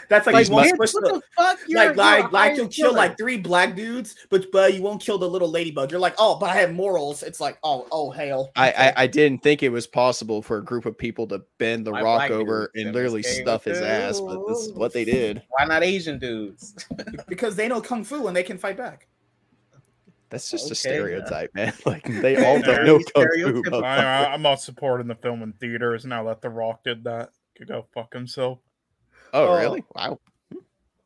[SPEAKER 1] That's like,
[SPEAKER 3] like
[SPEAKER 1] you won't
[SPEAKER 3] bitch, what
[SPEAKER 1] the,
[SPEAKER 3] the fuck? You're,
[SPEAKER 1] like
[SPEAKER 3] you're
[SPEAKER 1] like, like you'll kill like three black dudes, but but you won't kill the little ladybug. You're like, oh, but I have morals. It's like, oh, oh, hell.
[SPEAKER 2] I, I I didn't think it was possible for a group of people to bend the
[SPEAKER 3] Why
[SPEAKER 2] rock over and literally stuff his ass, but this is what they did.
[SPEAKER 3] Why not Asian dudes?
[SPEAKER 1] because they know kung fu and they can fight back.
[SPEAKER 2] That's just a
[SPEAKER 3] Okay,
[SPEAKER 2] stereotype, man. Like they all don't know kung fu.
[SPEAKER 4] I, I, I'm not supporting the film in theaters now that The Rock did that. Could go fuck himself.
[SPEAKER 2] Oh,
[SPEAKER 1] Oh.
[SPEAKER 2] really? Wow.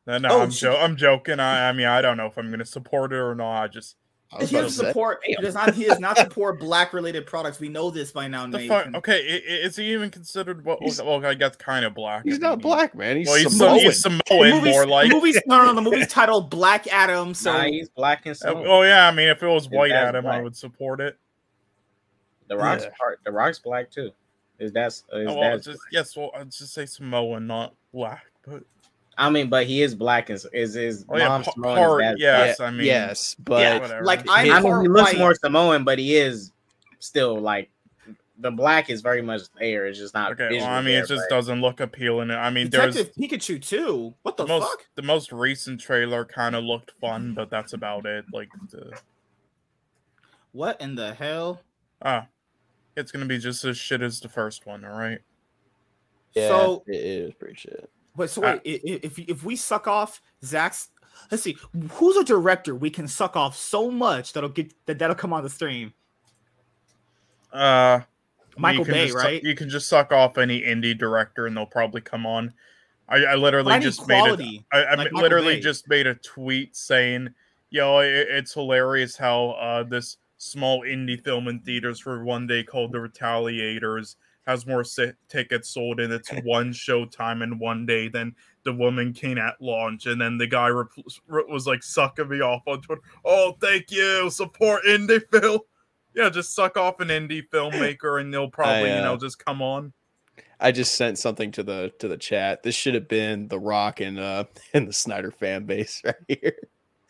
[SPEAKER 4] No, no,
[SPEAKER 1] Oh,
[SPEAKER 4] I'm, jo- I'm joking. I, I mean, I don't know if I'm gonna support it or not. I just
[SPEAKER 2] I was
[SPEAKER 1] He does
[SPEAKER 2] to say.
[SPEAKER 1] support. He does not. He does not support black related products. We know this by now,
[SPEAKER 4] the
[SPEAKER 1] Nathan.
[SPEAKER 4] fuck. Okay, i- i- is he even considered what?
[SPEAKER 2] He's-
[SPEAKER 4] well, I guess kind of black.
[SPEAKER 2] He's
[SPEAKER 4] I
[SPEAKER 2] not
[SPEAKER 4] mean,
[SPEAKER 2] black, man. He's
[SPEAKER 4] Well, he's,
[SPEAKER 2] Samoan.
[SPEAKER 4] Samoan. he's
[SPEAKER 1] The
[SPEAKER 4] Samoan
[SPEAKER 1] movie's,
[SPEAKER 4] more like.
[SPEAKER 1] the movie's no, no, no. The movie's titled Black Adam. So
[SPEAKER 3] nah, he's black and
[SPEAKER 4] Uh,
[SPEAKER 3] Samoan.
[SPEAKER 4] oh yeah, I mean, if it was
[SPEAKER 3] His
[SPEAKER 4] White
[SPEAKER 3] dad's
[SPEAKER 4] Adam, I would support it.
[SPEAKER 3] the Rock's
[SPEAKER 2] Yeah.
[SPEAKER 3] part. The Rock's black too. Is that's
[SPEAKER 4] Oh, well,
[SPEAKER 3] that's
[SPEAKER 4] just yes, well, I'd just say Samoan, not black. But
[SPEAKER 3] I mean, but he is black and is his
[SPEAKER 4] oh yeah,
[SPEAKER 3] mom's Samoan.
[SPEAKER 4] part,
[SPEAKER 3] his
[SPEAKER 4] yes.
[SPEAKER 2] Yeah,
[SPEAKER 4] I mean,
[SPEAKER 2] yes, but
[SPEAKER 1] yeah, like. I'm
[SPEAKER 3] I mean, he looks
[SPEAKER 1] white.
[SPEAKER 3] more Samoan, but he is still like the black is very much there. It's just not.
[SPEAKER 4] Okay, well, I mean,
[SPEAKER 3] there,
[SPEAKER 4] it just
[SPEAKER 3] but-
[SPEAKER 4] doesn't look appealing. I mean, there's
[SPEAKER 1] Pikachu too. What the,
[SPEAKER 4] the most
[SPEAKER 1] fuck?
[SPEAKER 4] the most recent trailer kind of looked fun, but that's about it. Like, the,
[SPEAKER 1] What in the hell?
[SPEAKER 4] ah, it's gonna be just as shit as the first one. All right.
[SPEAKER 2] yeah,
[SPEAKER 1] So-
[SPEAKER 2] it is pretty shit.
[SPEAKER 1] But so wait, i- i- if if we suck off Zack's, let's see, who's a director we can suck off so much that'll get that that'll come on the stream?
[SPEAKER 4] Uh,
[SPEAKER 1] Michael
[SPEAKER 4] you can
[SPEAKER 1] Bay,
[SPEAKER 4] just su-
[SPEAKER 1] right?
[SPEAKER 4] you can just suck off any indie director, and they'll probably come on. I, I literally
[SPEAKER 1] I need
[SPEAKER 4] just made
[SPEAKER 1] quality,
[SPEAKER 4] it. I, I
[SPEAKER 1] like
[SPEAKER 4] literally
[SPEAKER 1] Bay.
[SPEAKER 4] just made a tweet saying, "Yo, it, it's hilarious how uh, this small indie film in theaters for one day called The Retaliators has more si- tickets sold in its one show time in one day than The Woman King at launch." And then the guy rep- was like sucking me off on Twitter. Oh, thank you, support indie film. Yeah, just suck off an indie filmmaker, and they'll probably, you know,
[SPEAKER 2] uh,
[SPEAKER 4] just come on.
[SPEAKER 2] I just sent something to the to the chat. This should have been the Rock and uh and the Snyder fan base right here.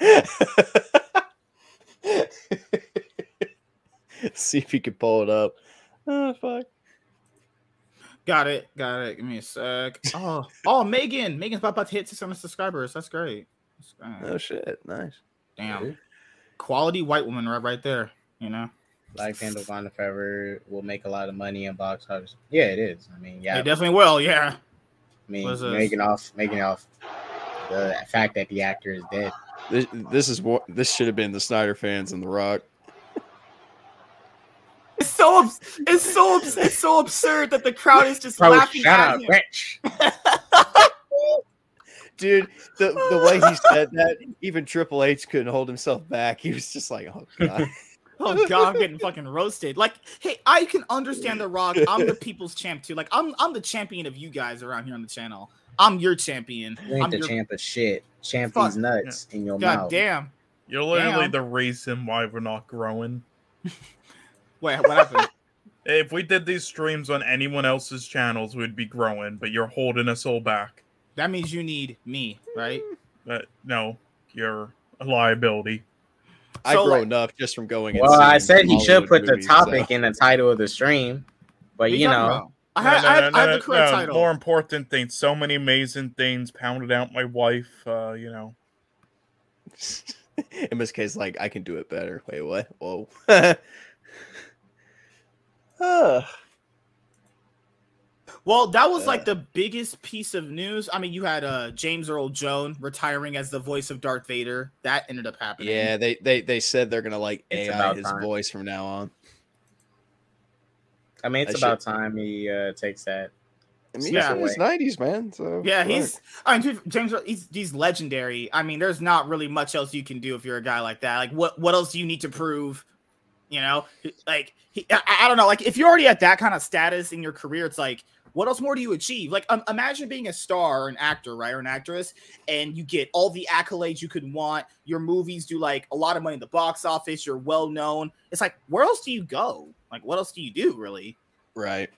[SPEAKER 2] See if you can pull it up. Oh fuck.
[SPEAKER 1] Got it, got it. Give me a sec. Oh, oh, Megan, Megan's about to hit 600 subscribers. That's great. That's great.
[SPEAKER 2] Oh shit. Nice.
[SPEAKER 1] Damn, quality white woman right, right there. You know,
[SPEAKER 3] Black Panther Wakanda Forever will make a lot of money in box office. Yeah, it is. I mean, yeah,
[SPEAKER 1] it definitely will. Yeah,
[SPEAKER 3] I mean, making off, making off the fact that the actor is dead.
[SPEAKER 2] This, this is what this should have been the Snyder fans and the Rock.
[SPEAKER 1] It's so it's so it's so absurd that the crowd is just
[SPEAKER 3] Bro,
[SPEAKER 1] laughing
[SPEAKER 3] shut
[SPEAKER 1] at
[SPEAKER 3] up,
[SPEAKER 1] him.
[SPEAKER 3] Rich.
[SPEAKER 2] Dude, the, the way he said that, even Triple H couldn't hold himself back. He was just like, oh god.
[SPEAKER 1] Oh god, I'm getting fucking roasted. Like, hey, I can understand the Rock. I'm the people's champ too. Like, I'm I'm the champion of you guys around here on the channel. I'm your champion.
[SPEAKER 3] You ain't
[SPEAKER 1] I'm
[SPEAKER 3] the
[SPEAKER 1] your,
[SPEAKER 3] champ of shit. Champ
[SPEAKER 1] Fuck.
[SPEAKER 3] these nuts in your
[SPEAKER 1] God
[SPEAKER 3] mouth.
[SPEAKER 1] damn.
[SPEAKER 4] You're literally
[SPEAKER 1] Damn.
[SPEAKER 4] the reason why we're not growing.
[SPEAKER 1] Wait, what happened?
[SPEAKER 4] If we did these streams on anyone else's channels, we'd be growing, but you're holding us all back.
[SPEAKER 1] that means you need me, right?
[SPEAKER 4] But no, you're a liability.
[SPEAKER 2] I
[SPEAKER 1] So,
[SPEAKER 2] grow
[SPEAKER 1] like-
[SPEAKER 2] enough just from going. and
[SPEAKER 3] Well, I said he should
[SPEAKER 2] Hollywood
[SPEAKER 3] put the
[SPEAKER 2] movies, so-
[SPEAKER 3] topic in the title of the stream, but
[SPEAKER 1] What
[SPEAKER 3] you know.
[SPEAKER 1] I,
[SPEAKER 4] No,
[SPEAKER 1] had,
[SPEAKER 4] no,
[SPEAKER 1] I,
[SPEAKER 4] no,
[SPEAKER 1] had, I had
[SPEAKER 4] no,
[SPEAKER 1] the correct
[SPEAKER 4] no,
[SPEAKER 1] title.
[SPEAKER 4] More important things. So many amazing things pounded out my wife. Uh, you know,
[SPEAKER 2] In this case, like I can do it better. Wait, what? Whoa.
[SPEAKER 1] Well, that was like the biggest piece of news. I mean, you had uh James Earl Jones retiring as the voice of Darth Vader. That ended up happening.
[SPEAKER 2] yeah, they they they said they're gonna like
[SPEAKER 3] It's
[SPEAKER 2] AI his
[SPEAKER 3] time.
[SPEAKER 2] voice from now on.
[SPEAKER 3] I mean, it's
[SPEAKER 2] That
[SPEAKER 3] about time he uh, takes that.
[SPEAKER 2] I mean,
[SPEAKER 1] Yeah.
[SPEAKER 2] yeah, it's nineties, man. So
[SPEAKER 1] Yeah,
[SPEAKER 2] fuck.
[SPEAKER 1] he's I mean James he's he's legendary. I mean, there's not really much else you can do if you're a guy like that. Like what what else do you need to prove? You know, like he, I, I don't know. Like if you're already at that kind of status in your career, it's like what else more do you achieve? Like um, imagine being a star or an actor, right, or an actress, and you get all the accolades you could want. Your movies do like a lot of money in the box office. You're well known. It's like where else do you go? Like what else do you do really?
[SPEAKER 2] right.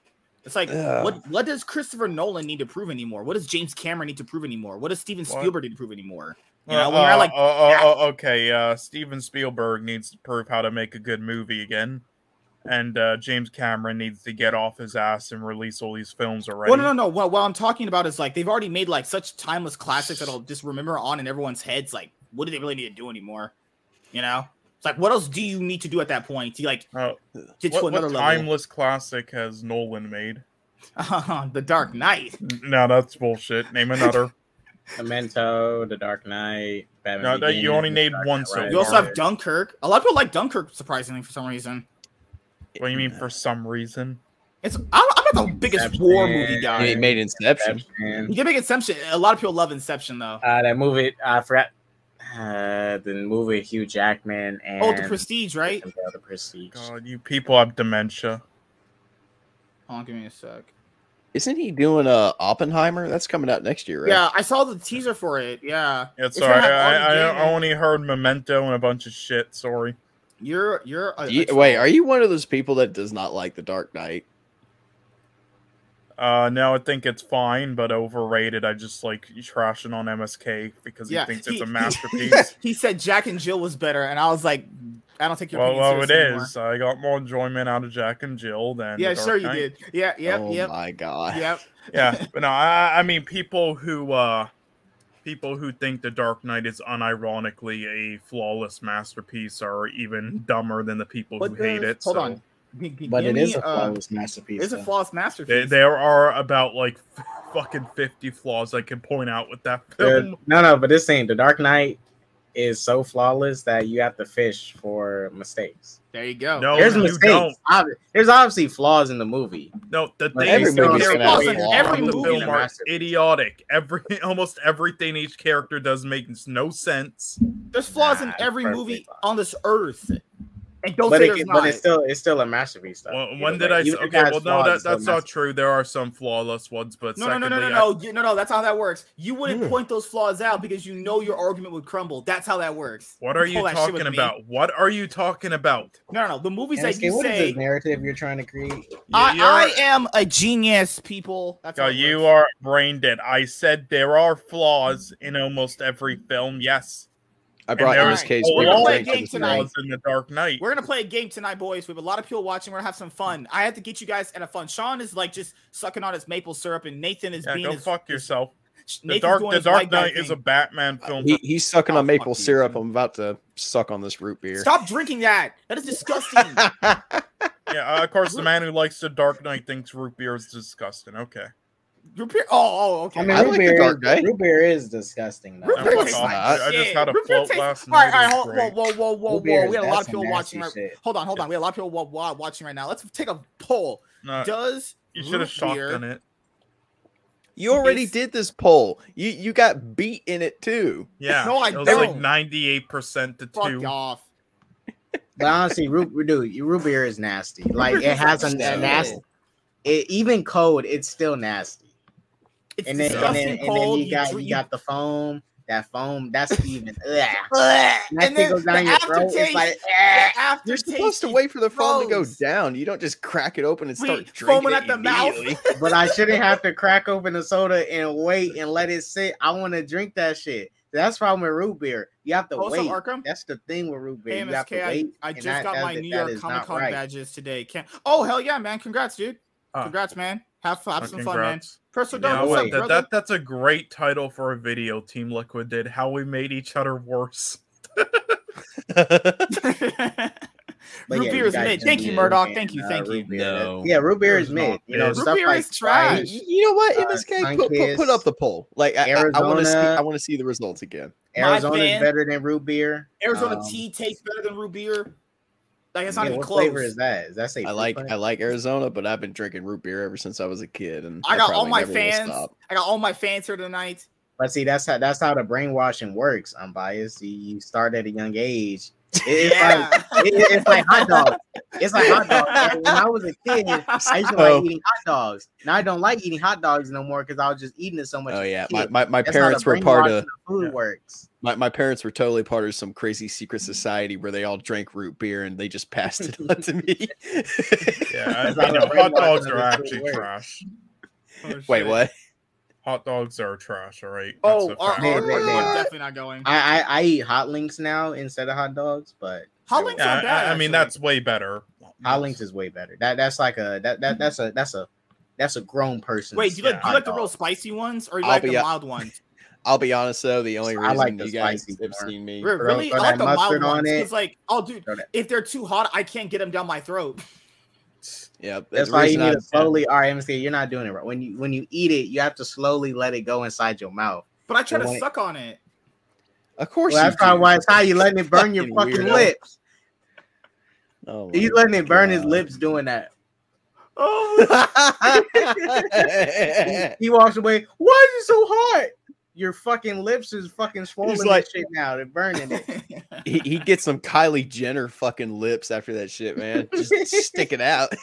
[SPEAKER 1] It's like
[SPEAKER 2] Ugh.
[SPEAKER 1] what what does Christopher Nolan need to prove anymore? What does James Cameron need to prove anymore? What does Steven
[SPEAKER 4] What?
[SPEAKER 1] Spielberg need to prove anymore? You
[SPEAKER 4] uh,
[SPEAKER 1] when you're
[SPEAKER 4] uh,
[SPEAKER 1] like,
[SPEAKER 4] uh, uh, uh, okay, uh, Steven Spielberg needs to prove how to make a good movie again, and uh, James Cameron needs to get off his ass and release all these films already.
[SPEAKER 1] well, no, no, no. What, what I'm talking about is like they've already made like such timeless classics that'll just remember on in everyone's heads. Like, what do they really need to do anymore? You know, it's like what else do you need to do at that point to like
[SPEAKER 4] Uh,
[SPEAKER 1] get
[SPEAKER 4] what,
[SPEAKER 1] to another
[SPEAKER 4] what
[SPEAKER 1] level?
[SPEAKER 4] timeless classic has Nolan made?
[SPEAKER 1] the Dark Knight.
[SPEAKER 4] No, that's bullshit. Name another.
[SPEAKER 3] Memento, The Dark Knight, Batman.
[SPEAKER 4] No, that- you only named
[SPEAKER 3] Dark
[SPEAKER 4] one so
[SPEAKER 3] Rises.
[SPEAKER 1] You also have Dunkirk. A lot of people like Dunkirk, surprisingly, for some reason.
[SPEAKER 4] What do you mean for some reason?
[SPEAKER 1] It's I'm, I'm not the biggest war movie guy.
[SPEAKER 2] He made Inception.
[SPEAKER 3] Inception.
[SPEAKER 1] You can make Inception. A lot of people love Inception though.
[SPEAKER 3] Uh, that movie, I forgot. Uh, the movie with Hugh Jackman and
[SPEAKER 1] Oh, The Prestige, right?
[SPEAKER 3] The Prestige.
[SPEAKER 4] God, you people have dementia.
[SPEAKER 1] Hold on, give me a sec.
[SPEAKER 2] Isn't he doing uh Oppenheimer? That's coming out next year, right?
[SPEAKER 1] Yeah, I saw the teaser for it. Yeah,
[SPEAKER 4] Yeah,
[SPEAKER 1] It's
[SPEAKER 4] sorry. I, I, I only heard Memento and a bunch of shit. Sorry.
[SPEAKER 1] you're you're. A,
[SPEAKER 2] you-
[SPEAKER 1] a
[SPEAKER 2] wait, are you one of those people that does not like The Dark Knight?
[SPEAKER 4] Uh, no, I think it's fine, but overrated. I just like trashing on MSK because he
[SPEAKER 1] Yeah,
[SPEAKER 4] thinks
[SPEAKER 1] he-
[SPEAKER 4] it's a masterpiece.
[SPEAKER 1] He said Jack and Jill was better, and I was like, I don't take your
[SPEAKER 4] well,
[SPEAKER 1] opinion
[SPEAKER 4] well, it
[SPEAKER 1] anymore.
[SPEAKER 4] is. I got more enjoyment out of Jack and Jill than
[SPEAKER 1] Yeah,
[SPEAKER 4] Dark
[SPEAKER 1] sure you did. Yeah, yep,
[SPEAKER 2] oh
[SPEAKER 1] yep,
[SPEAKER 2] my god.
[SPEAKER 1] yep.
[SPEAKER 4] Yeah, but no, I, I mean people who uh people who think The Dark Knight is unironically a flawless masterpiece are even dumber than the people
[SPEAKER 1] But
[SPEAKER 4] who hate it.
[SPEAKER 1] Hold
[SPEAKER 4] so.
[SPEAKER 1] on. G- g-
[SPEAKER 3] But
[SPEAKER 1] give
[SPEAKER 3] it is
[SPEAKER 1] me,
[SPEAKER 3] a
[SPEAKER 1] uh,
[SPEAKER 3] flawless masterpiece.
[SPEAKER 1] It's a flawless
[SPEAKER 4] There,
[SPEAKER 1] masterpiece.
[SPEAKER 4] there are about like f- fucking 50 flaws I can point out with that
[SPEAKER 3] There-
[SPEAKER 4] film.
[SPEAKER 3] no, no, but this thing, The Dark Knight, is so flawless that you have to fish for mistakes.
[SPEAKER 1] There you go.
[SPEAKER 4] No,
[SPEAKER 3] There's
[SPEAKER 4] you
[SPEAKER 3] mistakes.
[SPEAKER 4] don't.
[SPEAKER 3] Obvi- There's obviously flaws in the movie.
[SPEAKER 4] No, the
[SPEAKER 3] thing
[SPEAKER 4] things
[SPEAKER 2] every
[SPEAKER 4] the
[SPEAKER 2] movie's
[SPEAKER 4] characters
[SPEAKER 2] gonna
[SPEAKER 4] in
[SPEAKER 2] flaws.
[SPEAKER 1] Every
[SPEAKER 4] the
[SPEAKER 1] movie
[SPEAKER 4] film
[SPEAKER 3] in
[SPEAKER 4] are idiotic. Every almost everything each character does makes no sense.
[SPEAKER 1] There's flaws in every
[SPEAKER 3] perfect.
[SPEAKER 1] movie on this earth. And don't
[SPEAKER 3] but,
[SPEAKER 1] say
[SPEAKER 3] it,
[SPEAKER 1] there's
[SPEAKER 3] can-
[SPEAKER 1] not.
[SPEAKER 3] but it's still it's still a masterpiece. Though.
[SPEAKER 4] Well, when did
[SPEAKER 3] way.
[SPEAKER 4] I?
[SPEAKER 3] Even
[SPEAKER 4] Say,
[SPEAKER 3] if it
[SPEAKER 4] okay, well, no, that, that's not true. There are some flawless ones, but
[SPEAKER 1] no, no, no,
[SPEAKER 4] secondly,
[SPEAKER 1] no,
[SPEAKER 4] I-
[SPEAKER 1] no, no, no, no. That's how that works. You wouldn't
[SPEAKER 2] Hmm.
[SPEAKER 1] point those flaws out because you know your argument would crumble. That's how that works.
[SPEAKER 4] What are you
[SPEAKER 1] Pull that shit with
[SPEAKER 4] talking
[SPEAKER 1] me.
[SPEAKER 4] about? What are you talking about?
[SPEAKER 1] No, no, no. The movies
[SPEAKER 3] Anakin,
[SPEAKER 1] that you
[SPEAKER 3] what is
[SPEAKER 1] say,
[SPEAKER 3] this narrative you're trying to create?
[SPEAKER 1] I, I am a genius, people. That's how
[SPEAKER 4] God, you
[SPEAKER 1] works.
[SPEAKER 4] are brain dead. I said there are flaws in almost every film. Yes,
[SPEAKER 2] I brought
[SPEAKER 4] there
[SPEAKER 1] is
[SPEAKER 2] case.
[SPEAKER 1] We're
[SPEAKER 2] gonna
[SPEAKER 1] play
[SPEAKER 2] a
[SPEAKER 1] game tonight.
[SPEAKER 2] night.
[SPEAKER 4] in the Dark Knight.
[SPEAKER 1] We're gonna play a game tonight, boys. We have a lot of people watching. We're gonna have some fun. I have to get you guys at a fun. Sean is like just sucking on his maple syrup, and Nathan is
[SPEAKER 4] Yeah,
[SPEAKER 1] being
[SPEAKER 4] go
[SPEAKER 1] his,
[SPEAKER 4] fuck
[SPEAKER 1] his-
[SPEAKER 4] yourself. The Dark,
[SPEAKER 1] doing
[SPEAKER 4] the Dark Knight is a. Batman film.
[SPEAKER 2] He, he's sucking
[SPEAKER 1] Oh,
[SPEAKER 2] on maple
[SPEAKER 1] fuck you,
[SPEAKER 2] syrup. I'm about to suck on this root beer.
[SPEAKER 1] Stop drinking that. That is disgusting.
[SPEAKER 4] yeah, uh, of course, the man who likes the Dark Knight thinks root beer is disgusting. Okay,
[SPEAKER 1] Root beer- Oh, oh, okay.
[SPEAKER 3] I mean,
[SPEAKER 2] I
[SPEAKER 3] root
[SPEAKER 2] like the
[SPEAKER 3] beer,
[SPEAKER 2] Dark Knight.
[SPEAKER 3] root beer is disgusting. Though.
[SPEAKER 1] Root beer
[SPEAKER 4] fuck
[SPEAKER 1] tastes like
[SPEAKER 4] I- I just had a
[SPEAKER 1] Root
[SPEAKER 4] float
[SPEAKER 1] tastes-
[SPEAKER 4] last night.
[SPEAKER 1] all right,
[SPEAKER 4] It was
[SPEAKER 1] hold, whoa,
[SPEAKER 4] great.
[SPEAKER 1] whoa, whoa, whoa,
[SPEAKER 3] beer
[SPEAKER 1] whoa. We had a lot of people watching.
[SPEAKER 3] nasty
[SPEAKER 1] Right, hold on, hold on. We had a lot of people wa- wa- watching right now. Let's take a poll.
[SPEAKER 4] No,
[SPEAKER 1] Does
[SPEAKER 4] you should have
[SPEAKER 1] root beer-
[SPEAKER 4] shotgun it.
[SPEAKER 2] You already
[SPEAKER 1] It's-
[SPEAKER 2] did this poll. You you got beat in it too.
[SPEAKER 4] Yeah,
[SPEAKER 1] No, I
[SPEAKER 4] it was like
[SPEAKER 1] don't.
[SPEAKER 4] ninety-eight percent to
[SPEAKER 1] Fuck
[SPEAKER 4] two.
[SPEAKER 1] off.
[SPEAKER 3] But honestly, root, dude, root beer is nasty. Like it has a, a
[SPEAKER 2] nasty.
[SPEAKER 3] nasty. It, even cold, it's still nasty.
[SPEAKER 1] It's
[SPEAKER 3] And then, and
[SPEAKER 1] disgusting
[SPEAKER 3] then, and then you got
[SPEAKER 1] drink-
[SPEAKER 3] you got the foam. That foam, that's even. ugh.
[SPEAKER 1] Ugh.
[SPEAKER 3] That
[SPEAKER 1] and
[SPEAKER 3] thing
[SPEAKER 1] then
[SPEAKER 3] goes down
[SPEAKER 1] the
[SPEAKER 3] your throat. It's like,
[SPEAKER 1] the aftertaste
[SPEAKER 2] You're supposed to wait for the foam to go down. You don't just crack it open and start
[SPEAKER 1] Wait,
[SPEAKER 2] drinking
[SPEAKER 1] foaming
[SPEAKER 2] it
[SPEAKER 1] at the mouth.
[SPEAKER 3] but I shouldn't have to crack open the soda and wait and let it sit. I want to drink that shit. That's the problem with root beer. You have to
[SPEAKER 1] Also,
[SPEAKER 3] wait.
[SPEAKER 1] Arkham.
[SPEAKER 3] That's the thing with root beer.
[SPEAKER 1] Hey,
[SPEAKER 3] you have to
[SPEAKER 1] MSK, I,
[SPEAKER 3] wait.
[SPEAKER 1] I just
[SPEAKER 3] that-
[SPEAKER 1] got my New York Comic Con
[SPEAKER 3] right.
[SPEAKER 1] badges today. Can't. Oh hell yeah, man! Congrats, dude.
[SPEAKER 4] Ah.
[SPEAKER 1] Congrats, man. Have, have
[SPEAKER 4] Uh,
[SPEAKER 1] some fun, man.
[SPEAKER 4] congrats.
[SPEAKER 1] Personal
[SPEAKER 4] Yeah,
[SPEAKER 1] dog,
[SPEAKER 3] no
[SPEAKER 1] up,
[SPEAKER 4] that,
[SPEAKER 1] brother?
[SPEAKER 4] that that's a great title for a video. Team Liquid did how we made each other worse.
[SPEAKER 1] Root
[SPEAKER 3] yeah,
[SPEAKER 1] beer is mid. Thank you,
[SPEAKER 3] do
[SPEAKER 1] Murdoch.
[SPEAKER 3] it,
[SPEAKER 1] Thank you,
[SPEAKER 3] uh,
[SPEAKER 1] thank you.
[SPEAKER 2] No.
[SPEAKER 3] Yeah, root beer is
[SPEAKER 4] It's
[SPEAKER 3] mid. You know.
[SPEAKER 1] Root
[SPEAKER 3] stuff
[SPEAKER 1] beer
[SPEAKER 3] like
[SPEAKER 1] is trash.
[SPEAKER 2] You know what,
[SPEAKER 3] Uh,
[SPEAKER 2] MSK, put, put, put up the poll. Like I, I, want to see.
[SPEAKER 3] Arizona.
[SPEAKER 2] I want to see the results again.
[SPEAKER 3] Arizona is better than root beer.
[SPEAKER 1] Arizona
[SPEAKER 3] Um,
[SPEAKER 1] tea tastes better than root beer. Like it's not
[SPEAKER 3] yeah,
[SPEAKER 1] even
[SPEAKER 3] what
[SPEAKER 1] close.
[SPEAKER 3] flavor is that? Is that say
[SPEAKER 2] I like
[SPEAKER 3] fruit
[SPEAKER 2] I like Arizona, but I've been drinking root beer ever since I was a kid, and
[SPEAKER 1] I got all my fans. I got all my fans here tonight.
[SPEAKER 3] But see, that's how that's how the brainwashing works. I'm biased. you start at a young age. It- it's
[SPEAKER 1] Yeah.
[SPEAKER 3] like it- it's like hot dogs. It's like hot dogs. And when I was a kid, I used to
[SPEAKER 2] Oh.
[SPEAKER 3] like eating hot dogs. Now I don't like eating hot dogs no more because I was just eating it so much.
[SPEAKER 2] Oh yeah, my my, my
[SPEAKER 3] That's
[SPEAKER 2] parents were part
[SPEAKER 3] brainwashing
[SPEAKER 2] of
[SPEAKER 3] food
[SPEAKER 4] Yeah.
[SPEAKER 3] works.
[SPEAKER 2] my, my parents were totally part of some crazy secret society where they all drank root beer and they just passed it on to me.
[SPEAKER 4] Yeah,
[SPEAKER 3] That's
[SPEAKER 4] I, know, hot dogs are actually trash.
[SPEAKER 1] Oh,
[SPEAKER 2] Wait, what?
[SPEAKER 4] Hot dogs are trash. All right.
[SPEAKER 1] Oh, are, are, are- I'm definitely not going.
[SPEAKER 3] I, I I eat hot links now instead of hot dogs, but
[SPEAKER 1] Hot links
[SPEAKER 4] yeah,
[SPEAKER 1] not bad.
[SPEAKER 4] I, I mean that's way better.
[SPEAKER 3] hot links is way better. That that's like a that, that that's a that's a that's a grown person.
[SPEAKER 1] Wait, do you like, do you like the real spicy ones or you
[SPEAKER 2] I'll
[SPEAKER 1] like the mild ones?
[SPEAKER 2] I'll be honest though, the only
[SPEAKER 3] I
[SPEAKER 2] reason
[SPEAKER 3] like the
[SPEAKER 2] you guys
[SPEAKER 3] spicy
[SPEAKER 2] have seen me
[SPEAKER 1] Re- Really, I like
[SPEAKER 3] that
[SPEAKER 1] the mild
[SPEAKER 3] on
[SPEAKER 1] ones
[SPEAKER 3] it.
[SPEAKER 1] because, like, oh, dude,
[SPEAKER 3] Throw
[SPEAKER 1] if they're too hot, I can't get them down my throat.
[SPEAKER 2] Yeah,
[SPEAKER 3] That's
[SPEAKER 2] the
[SPEAKER 3] why you need to slowly. All right, MSK, you're not doing it right. When you when you eat it, you have to slowly let it go inside your mouth.
[SPEAKER 1] But I try to
[SPEAKER 2] when it-
[SPEAKER 1] suck on it.
[SPEAKER 2] Of course,
[SPEAKER 3] Well,
[SPEAKER 2] you
[SPEAKER 3] that's probably
[SPEAKER 2] do.
[SPEAKER 3] why it's how you letting it burn your
[SPEAKER 2] Fucking
[SPEAKER 3] fucking
[SPEAKER 2] weirdo.
[SPEAKER 3] lips.
[SPEAKER 2] Oh
[SPEAKER 3] He's letting it burn his lips doing that.
[SPEAKER 1] Oh,
[SPEAKER 3] He, he walks away. Why is it so hot? Your fucking lips is fucking swollen
[SPEAKER 2] He's
[SPEAKER 3] and
[SPEAKER 2] like-
[SPEAKER 3] shit now. They're burning it.
[SPEAKER 2] he, he gets some Kylie Jenner fucking lips after that shit, man. Just stick it out.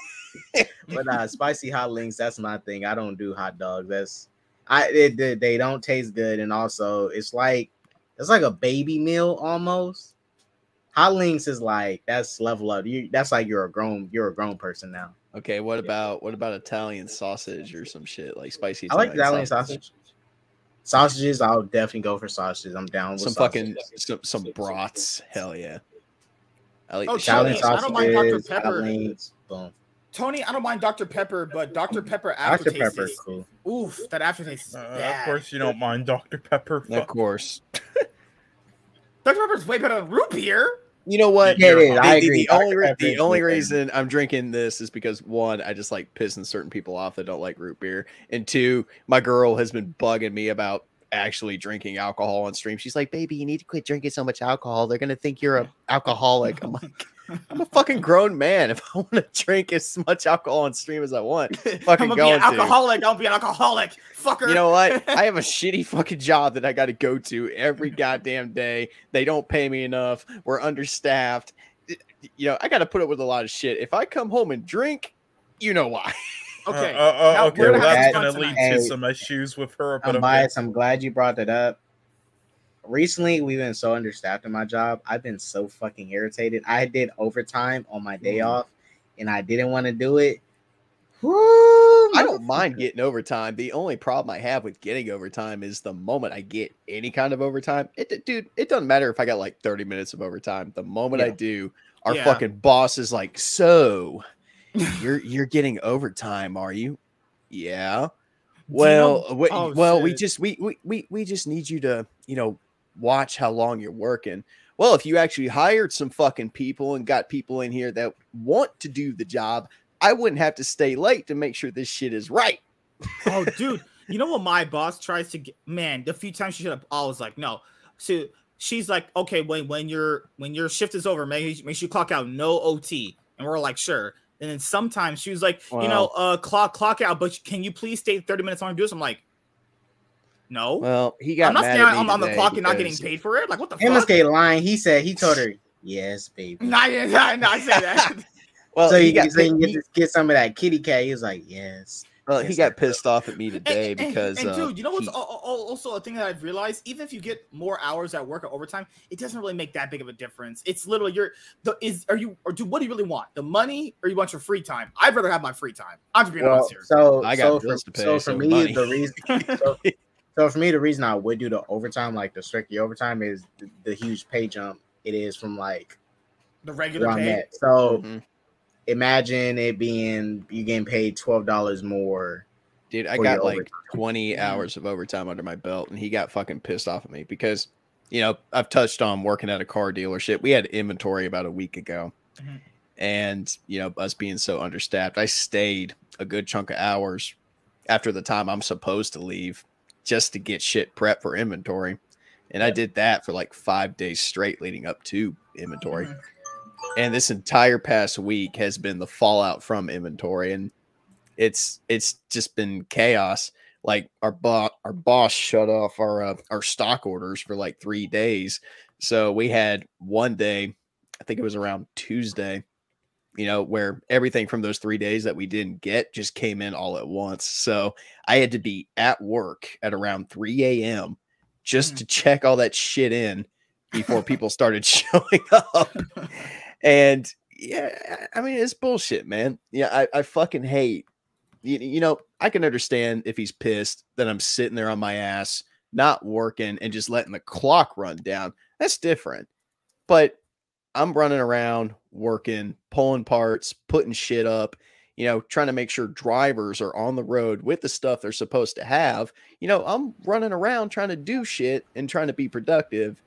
[SPEAKER 3] But uh, spicy hot links, that's my thing. I don't do hot dogs. That's I it, they, they don't taste good, and also it's like it's like a baby meal almost. Hot links is like that's level up. You that's like you're a grown you're a grown person now.
[SPEAKER 2] Okay, what about what about Italian sausage or some shit like spicy?
[SPEAKER 3] I like Italian sausage. Sausages, I'll definitely go for sausages. I'm down with
[SPEAKER 2] Some
[SPEAKER 3] sausages.
[SPEAKER 2] fucking some, some brats. Hell yeah. I like
[SPEAKER 1] Oh,
[SPEAKER 2] the shit
[SPEAKER 3] Italian
[SPEAKER 2] out
[SPEAKER 1] Tony, I don't mind Dr. Pepper.
[SPEAKER 3] links, boom.
[SPEAKER 1] Tony, I don't mind Dr. Pepper, but Dr. Pepper aftertaste. Dr.
[SPEAKER 3] Pepper,
[SPEAKER 1] is
[SPEAKER 3] cool.
[SPEAKER 1] oof. That aftertaste is
[SPEAKER 4] Uh,
[SPEAKER 1] bad.
[SPEAKER 4] of course, you don't mind Dr. Pepper.
[SPEAKER 2] Of course.
[SPEAKER 1] Dr. Pepper's way better than root beer.
[SPEAKER 2] You know what?
[SPEAKER 3] Yeah, it is.
[SPEAKER 2] The,
[SPEAKER 3] I
[SPEAKER 2] the-
[SPEAKER 3] agree.
[SPEAKER 2] the only the only reason I'm drinking this is because one, I just like pissing certain people off that don't like root beer, and two, my girl has been bugging me about actually drinking alcohol on stream. She's like, "Baby, you need to quit drinking so much alcohol. They're gonna think you're a alcoholic." I'm like, "I'm a fucking grown man. If I want to drink as much alcohol on stream as I want,
[SPEAKER 1] I'm
[SPEAKER 2] Fucking
[SPEAKER 1] gonna be
[SPEAKER 2] going
[SPEAKER 1] an
[SPEAKER 2] to.
[SPEAKER 1] alcoholic. Don't be an alcoholic, fucker.
[SPEAKER 2] you know what? I have a shitty fucking job that I got to go to every goddamn day. They don't pay me enough. We're understaffed. You know, I got to put up with a lot of shit. If I come home and drink, you know why.
[SPEAKER 1] okay.
[SPEAKER 4] Uh, uh, uh, okay, well, that's gonna lead
[SPEAKER 3] tonight.
[SPEAKER 4] to some issues with her. But
[SPEAKER 3] I'm
[SPEAKER 4] okay.
[SPEAKER 3] I'm glad you brought that up. Recently, we've been so understaffed in my job. I've been so fucking irritated. I did overtime on my day
[SPEAKER 2] Mhm.
[SPEAKER 3] off, and I didn't want to do it. Woo,
[SPEAKER 2] I don't mind getting overtime. The only problem I have with getting overtime is the moment I get any kind of overtime. It, dude, it doesn't matter if I got like 30 minutes of overtime. The moment I do, our
[SPEAKER 1] Yeah.
[SPEAKER 2] fucking boss is like, "So, you're you're getting overtime, are you?" Yeah.
[SPEAKER 1] you
[SPEAKER 2] Well,
[SPEAKER 1] know-
[SPEAKER 2] we,
[SPEAKER 1] oh,
[SPEAKER 2] well, we just we, we we we just need you to, you know, watch how long you're working. Well, if you actually hired some fucking people and got people in here that want to do the job, I wouldn't have to stay late to make sure this shit is right.
[SPEAKER 1] oh, dude, you know what my boss tries to get? Man, the few times she should have, I was like, no. So she's like, okay, when when your when your shift is over, make make sure you clock out, no OT, and we're like, sure. And then sometimes she was like, you know, uh, clock clock out, but can you please stay thirty minutes on do this? I'm like, no,
[SPEAKER 2] Well, he got
[SPEAKER 1] I'm not
[SPEAKER 2] mad
[SPEAKER 1] staying
[SPEAKER 2] at me
[SPEAKER 1] on, on the clock and not getting paid for it. Like, what the
[SPEAKER 3] Him and
[SPEAKER 1] fuck?
[SPEAKER 3] Skate lying. He said he told her, "Yes, baby."
[SPEAKER 1] No, I didn't, I, no, say that.
[SPEAKER 2] Well,
[SPEAKER 3] so
[SPEAKER 2] he
[SPEAKER 3] you
[SPEAKER 2] got
[SPEAKER 3] got so you can get, get some of that kitty cat. He was like, "Yes."
[SPEAKER 2] well, he got
[SPEAKER 3] sir.
[SPEAKER 2] pissed off at me today
[SPEAKER 1] And- and-
[SPEAKER 2] because
[SPEAKER 1] and,
[SPEAKER 2] uh,
[SPEAKER 1] dude, you know what's
[SPEAKER 2] he-
[SPEAKER 1] al- al- also a thing that I've realized? Even if you get more hours at work or overtime, it doesn't really make that big of a difference. It's literally your the is are you or do what do you really want? The money or you want your free time? I'd rather have my free time. I'm just being
[SPEAKER 3] Well,
[SPEAKER 1] honest here.
[SPEAKER 3] so
[SPEAKER 2] I got
[SPEAKER 3] so for,
[SPEAKER 2] bills to pay,
[SPEAKER 3] so
[SPEAKER 2] so
[SPEAKER 3] for me,
[SPEAKER 2] money.
[SPEAKER 3] the reason so, so for me, the reason I would do the overtime, like the strictly overtime, is the, the huge pay jump it is from like
[SPEAKER 1] the regular pay.
[SPEAKER 3] at. So
[SPEAKER 2] Mhm.
[SPEAKER 3] imagine it being you getting paid twelve dollars more.
[SPEAKER 2] dude, I got like
[SPEAKER 3] overtime.
[SPEAKER 2] 20 hours of overtime under my belt, and he got fucking pissed off at me because, you know, I've touched on working at a car dealership. We had inventory about a week ago,
[SPEAKER 1] Mhm.
[SPEAKER 2] and you know, us being so understaffed, I stayed a good chunk of hours after the time I'm supposed to leave just to get shit prep for inventory. And I did that for like five days straight leading up to inventory.
[SPEAKER 1] Mhm.
[SPEAKER 2] And this entire past week has been the fallout from inventory. And it's it's just been chaos. Like our boss our boss shut off our uh, our stock orders for like three days. So we had one day, I think it was around Tuesday, you know, where everything from those three days that we didn't get just came in all at once. So I had to be at work at around 3 a.m. just
[SPEAKER 1] Mm.
[SPEAKER 2] to check all that shit in before people started showing up. And yeah, I mean, it's bullshit, man. Yeah, I, I fucking hate, you, you know, I can understand if he's pissed that I'm sitting there on my ass, not working and just letting the clock run down. That's different. But I'm running around working, pulling parts, putting shit up, you know, trying to make sure drivers are on the road with the stuff they're supposed to have. You know, I'm running around trying to do shit and trying to be productive.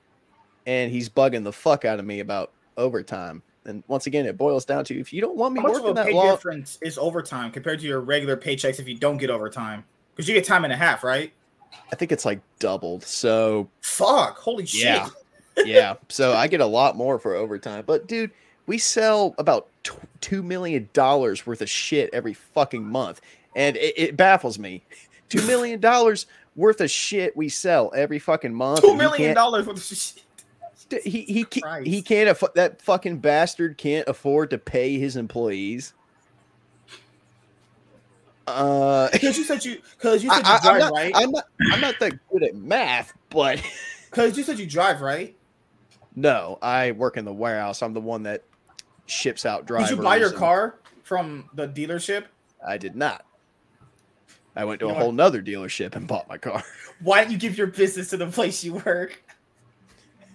[SPEAKER 2] And he's bugging the fuck out of me about overtime. And once again, it boils down to if you don't want me
[SPEAKER 1] How much of
[SPEAKER 2] working
[SPEAKER 1] a
[SPEAKER 2] that
[SPEAKER 1] pay
[SPEAKER 2] long,
[SPEAKER 1] difference is overtime compared to your regular paychecks if you don't get overtime? Because you get time and a half, right?
[SPEAKER 2] I think it's like doubled. So
[SPEAKER 1] Fuck! Holy shit!
[SPEAKER 2] Yeah. so I get a lot more for overtime. But dude, we sell about tw- two million dollars worth of shit every fucking month, and it, it baffles me. Two million dollars worth of shit we sell every fucking month.
[SPEAKER 1] Two million dollars worth of shit.
[SPEAKER 2] He he
[SPEAKER 1] Christ.
[SPEAKER 2] he can't afford that fucking bastard can't afford to pay his employees. Uh,
[SPEAKER 1] Because you said you, because you said
[SPEAKER 2] I,
[SPEAKER 1] you drive
[SPEAKER 2] am not,
[SPEAKER 1] right.
[SPEAKER 2] I'm not I'm not that good at math, but
[SPEAKER 1] Because you said you drive right.
[SPEAKER 2] No, I work in the warehouse. I'm the one that ships out drivers.
[SPEAKER 1] Did you buy your car from the dealership?
[SPEAKER 2] I did not. I went to
[SPEAKER 1] You
[SPEAKER 2] a whole nother dealership and bought my car
[SPEAKER 1] Why don't you give your business to the place you work?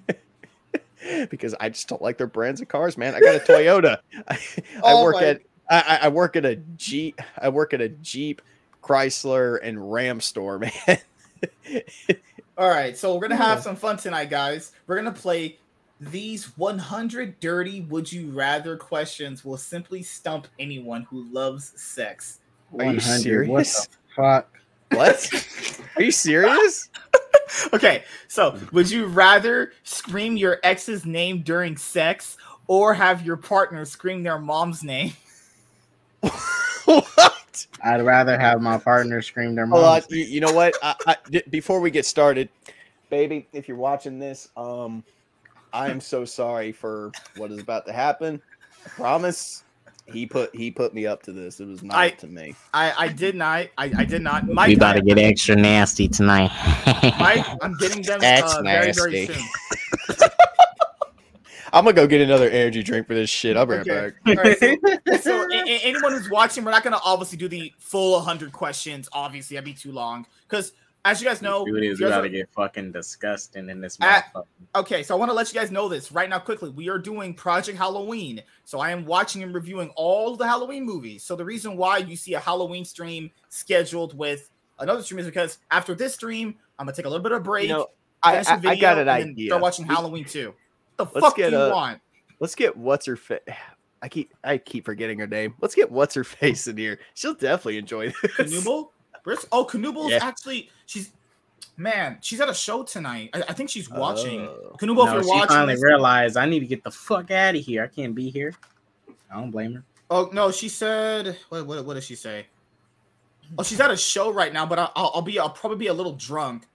[SPEAKER 2] because I just don't like their brands of cars, man. I got a Toyota. I, I
[SPEAKER 1] Oh
[SPEAKER 2] work
[SPEAKER 1] my-
[SPEAKER 2] at I, I- I work at a Jeep. I work at a Jeep, Chrysler, and Ram store, man.
[SPEAKER 1] All right, so we're gonna have some fun tonight, guys. We're gonna play these 100 dirty would you rather questions will simply stump anyone who loves sex.
[SPEAKER 2] Are you
[SPEAKER 3] 100. What
[SPEAKER 2] serious?
[SPEAKER 3] the fuck?
[SPEAKER 2] what? Are you serious?
[SPEAKER 1] Okay, so would you rather scream your ex's name during sex or have your partner scream their mom's name?
[SPEAKER 2] what?
[SPEAKER 3] I'd rather have my partner scream their
[SPEAKER 2] Hold on.
[SPEAKER 3] mom.
[SPEAKER 2] You, you know what? I, I, d- before we get started, baby, if you're watching this, um, I am so sorry for what is about to happen. I promise. He put he put me up to this. It was not
[SPEAKER 1] I-
[SPEAKER 2] up to me.
[SPEAKER 1] I, I did not. I, I did not. Mike,
[SPEAKER 3] we about to get extra nasty tonight.
[SPEAKER 1] Mike, I'm getting them
[SPEAKER 2] That's
[SPEAKER 1] uh, very, very soon.
[SPEAKER 2] I'm gonna go get another energy drink for this shit. I'll be right
[SPEAKER 1] Okay.
[SPEAKER 2] back.
[SPEAKER 1] All right, so, so a- a- anyone who's watching, we're not going to obviously do the full 100 questions. Obviously, that'd be too long. Because as you guys know,
[SPEAKER 3] Dude,
[SPEAKER 1] you
[SPEAKER 3] is about to get fucking disgusting in this motherfucker.
[SPEAKER 1] okay, so I want to let you guys know this right now quickly. We are doing Project Halloween. So I am watching and reviewing all the Halloween movies. So the reason why you see a Halloween stream scheduled with another stream is because after this stream, I'm going to take a little bit of a break.
[SPEAKER 2] You know, I,
[SPEAKER 1] finish
[SPEAKER 2] I,
[SPEAKER 1] the
[SPEAKER 2] I got an
[SPEAKER 1] and
[SPEAKER 2] idea.
[SPEAKER 1] Start watching
[SPEAKER 2] We-
[SPEAKER 1] Halloween too. The
[SPEAKER 2] Let's
[SPEAKER 1] fuck do
[SPEAKER 2] get
[SPEAKER 1] you
[SPEAKER 2] a-
[SPEAKER 1] want?
[SPEAKER 2] Let's get what's her face. I keep I keep forgetting her name. Let's get what's her face in here. She'll definitely enjoy this.
[SPEAKER 1] Canubal? Where's oh Canubal
[SPEAKER 2] Yeah.
[SPEAKER 1] actually she's man, she's at a show tonight. I, I think she's watching.
[SPEAKER 2] Oh.
[SPEAKER 1] Canubal, if
[SPEAKER 3] No,
[SPEAKER 1] you're
[SPEAKER 3] she
[SPEAKER 1] watching.
[SPEAKER 3] finally
[SPEAKER 1] this-
[SPEAKER 3] realized I need to get the fuck out of here. I can't be here. I don't blame her.
[SPEAKER 1] oh no, she said what, what what did she say? Oh, she's at a show right now, but I, I'll, I'll be I'll probably be a little drunk.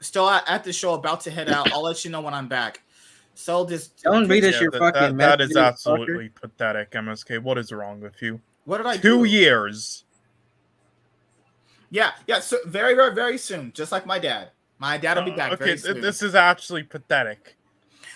[SPEAKER 1] Still at, at the show, about to head out. I'll let you know when I'm back. So this
[SPEAKER 3] Don't read us
[SPEAKER 4] Yeah,
[SPEAKER 3] your
[SPEAKER 4] that,
[SPEAKER 3] fucking
[SPEAKER 4] that- that is
[SPEAKER 3] messages, fucker.
[SPEAKER 4] absolutely pathetic, MSK. What is wrong with you?
[SPEAKER 1] what did I
[SPEAKER 4] Two
[SPEAKER 1] do?
[SPEAKER 4] years.
[SPEAKER 1] Yeah, yeah. So very very very soon, just like my dad. My dad will be
[SPEAKER 4] Uh,
[SPEAKER 1] back
[SPEAKER 4] okay,
[SPEAKER 1] very
[SPEAKER 4] th-
[SPEAKER 1] soon.
[SPEAKER 4] this is actually pathetic.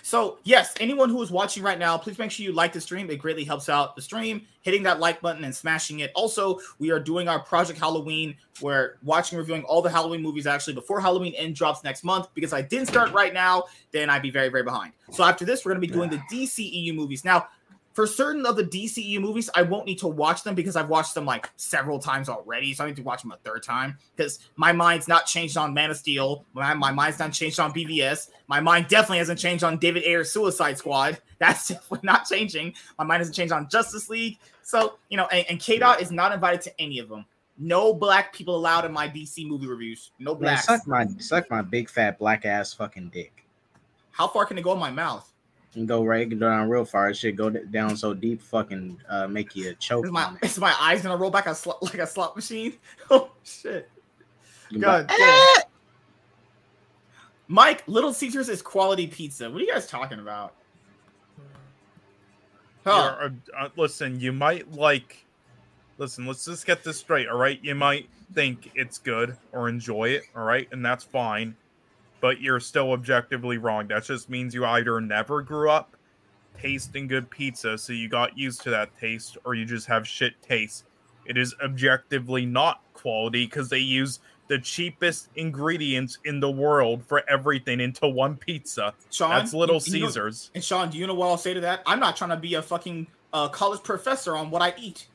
[SPEAKER 1] So, yes, anyone who is watching right now, please make sure you like the stream. It greatly helps out the stream, hitting that like button and smashing it. Also, we are doing our Project Halloween. We're watching, reviewing all the Halloween movies actually before Halloween end drops next month because I didn't start right now, then I'd be very, very behind. So, after this, we're going to be doing the DCEU movies. Now, for certain of the DCEU movies, I won't need to watch them because I've watched them like several times already. So I need to watch them a third time because my mind's not changed on Man of Steel. My, my mind's not changed on BVS. My mind definitely hasn't changed on David Ayer's Suicide Squad. That's definitely not changing. My mind hasn't changed on Justice League. So, you know, and, and K Dot is not invited to any of them. No black people allowed in my DC movie reviews. No
[SPEAKER 3] Man,
[SPEAKER 1] blacks.
[SPEAKER 3] suck my suck my big fat black ass fucking dick.
[SPEAKER 1] How far can it go in my mouth?
[SPEAKER 3] And go right go down real far. It should go down so deep, fucking uh, make you choke
[SPEAKER 1] Is my
[SPEAKER 3] on it.
[SPEAKER 1] is my eyes gonna roll back a sl- like a slot machine? Oh shit!
[SPEAKER 3] You
[SPEAKER 1] God
[SPEAKER 3] like,
[SPEAKER 1] damn. Mike, Little Caesars is quality pizza. What are you guys talking about? Huh.
[SPEAKER 4] You're, uh, uh, listen, you might like. Listen, let's just get this straight, all right? You might think it's good or enjoy it, all right? And that's fine. But you're still objectively wrong. That just means you either never grew up tasting good pizza, so you got used to that taste, or you just have shit taste. It is objectively not quality because they use the cheapest ingredients in the world for everything into one pizza.
[SPEAKER 1] Sean,
[SPEAKER 4] That's Little
[SPEAKER 1] you- you know-
[SPEAKER 4] Caesars.
[SPEAKER 1] and Sean, do you know what I'll say to that? I'm not trying to be a fucking uh, college professor on what I eat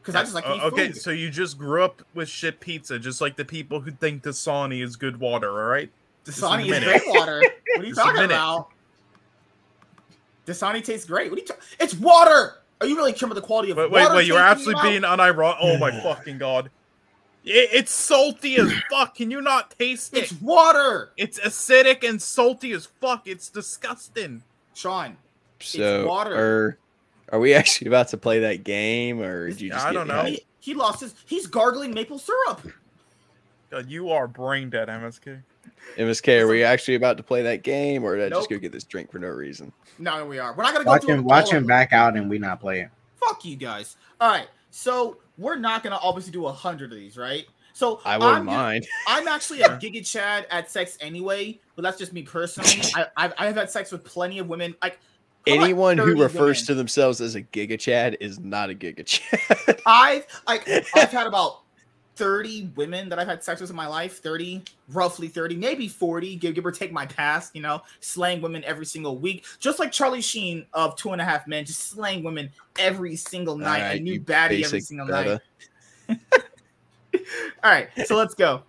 [SPEAKER 1] because I just like
[SPEAKER 4] Uh,
[SPEAKER 1] eat
[SPEAKER 4] okay,
[SPEAKER 1] food.
[SPEAKER 4] so you just grew up with shit pizza, just like the people who think Dasani is good water. All right,
[SPEAKER 1] Dasani is
[SPEAKER 4] admit
[SPEAKER 1] great water. What are you talking
[SPEAKER 4] admit it.
[SPEAKER 1] about? Dasani tastes great. What are you? Ta- it's water. Are you really caring about the quality of
[SPEAKER 4] wait, wait,
[SPEAKER 1] water?
[SPEAKER 4] wait! You're
[SPEAKER 1] tasting
[SPEAKER 4] actually being unironic. Oh my fucking god! It- it's salty as fuck. Can you not taste it?
[SPEAKER 1] It's water,
[SPEAKER 4] It's acidic and salty as fuck. It's disgusting.
[SPEAKER 1] Sean.
[SPEAKER 2] So,
[SPEAKER 1] water.
[SPEAKER 2] are are we actually about to play that game, or did you just
[SPEAKER 4] I
[SPEAKER 2] get
[SPEAKER 4] don't know.
[SPEAKER 1] He, he lost his. He's gargling maple syrup.
[SPEAKER 4] God, you are brain dead, MSK.
[SPEAKER 2] MSK, are we actually about to play that game, or did I
[SPEAKER 1] Nope.
[SPEAKER 2] just go get this drink for no reason?
[SPEAKER 1] No, we are. We're not gonna go
[SPEAKER 3] Watch
[SPEAKER 1] through
[SPEAKER 3] him, watch him back out, and we not playing.
[SPEAKER 1] Fuck you guys. All right, so we're not gonna obviously do a hundred of these, right? So
[SPEAKER 2] I wouldn't
[SPEAKER 1] I'm
[SPEAKER 2] mind.
[SPEAKER 1] I'm actually a Giga Chad at sex anyway, but that's just me personally. I, I've, I've had sex with plenty of women. Like probably like
[SPEAKER 2] Anyone who refers
[SPEAKER 1] women.
[SPEAKER 2] to themselves as a Giga Chad is not a Giga Chad.
[SPEAKER 1] I've like I've had about 30 women that I've had sex with in my life. 30, roughly 30, maybe 40, give, give or take my past, you know, slaying women every single week. Just like Charlie Sheen of Two and a Half Men, just slaying women every single night.
[SPEAKER 2] Alright,
[SPEAKER 1] a new baddie every single
[SPEAKER 2] beta.
[SPEAKER 1] night. All right, so let's go.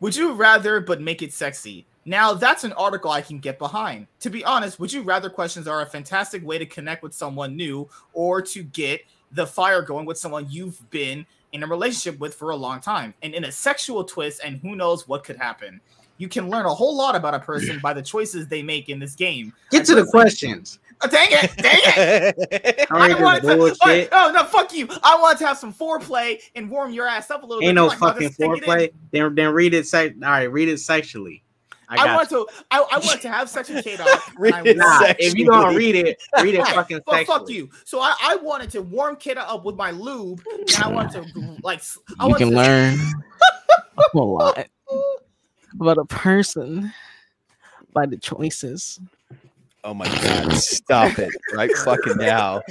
[SPEAKER 1] Would you rather, but make it sexy? Now, that's an article I can get behind. To be honest, would you rather questions are a fantastic way to connect with someone new or to get the fire going with someone you've been in a relationship with for a long time. And in a sexual twist, and who knows what could happen. You can learn a whole lot about a person by the choices they make in this game.
[SPEAKER 3] Get to the
[SPEAKER 1] personally-
[SPEAKER 3] questions.
[SPEAKER 1] Oh, dang it! Dang it!
[SPEAKER 3] I ain't
[SPEAKER 1] wanted
[SPEAKER 3] this
[SPEAKER 1] to,
[SPEAKER 3] bullshit.
[SPEAKER 1] Oh no, fuck you! I want to have some foreplay and warm your ass up a little bit.
[SPEAKER 3] Ain't no
[SPEAKER 1] like, "Oh,
[SPEAKER 3] fucking
[SPEAKER 1] just stick it in."
[SPEAKER 3] foreplay. Then then read it. Se- all right, read it sexually. I
[SPEAKER 1] I, want
[SPEAKER 3] you.
[SPEAKER 1] to. I, I want to have sex with K Dot.
[SPEAKER 2] Read it
[SPEAKER 3] Nah, if you gonna read it, read it fucking
[SPEAKER 1] Well,
[SPEAKER 3] sexually.
[SPEAKER 1] fuck you. So I, I wanted to warm Kid up with my lube, and I want to like. s- I
[SPEAKER 5] you
[SPEAKER 1] want
[SPEAKER 5] can
[SPEAKER 1] to,
[SPEAKER 5] learn a lot about a person by the choices.
[SPEAKER 2] Oh my god, stop it right fucking now.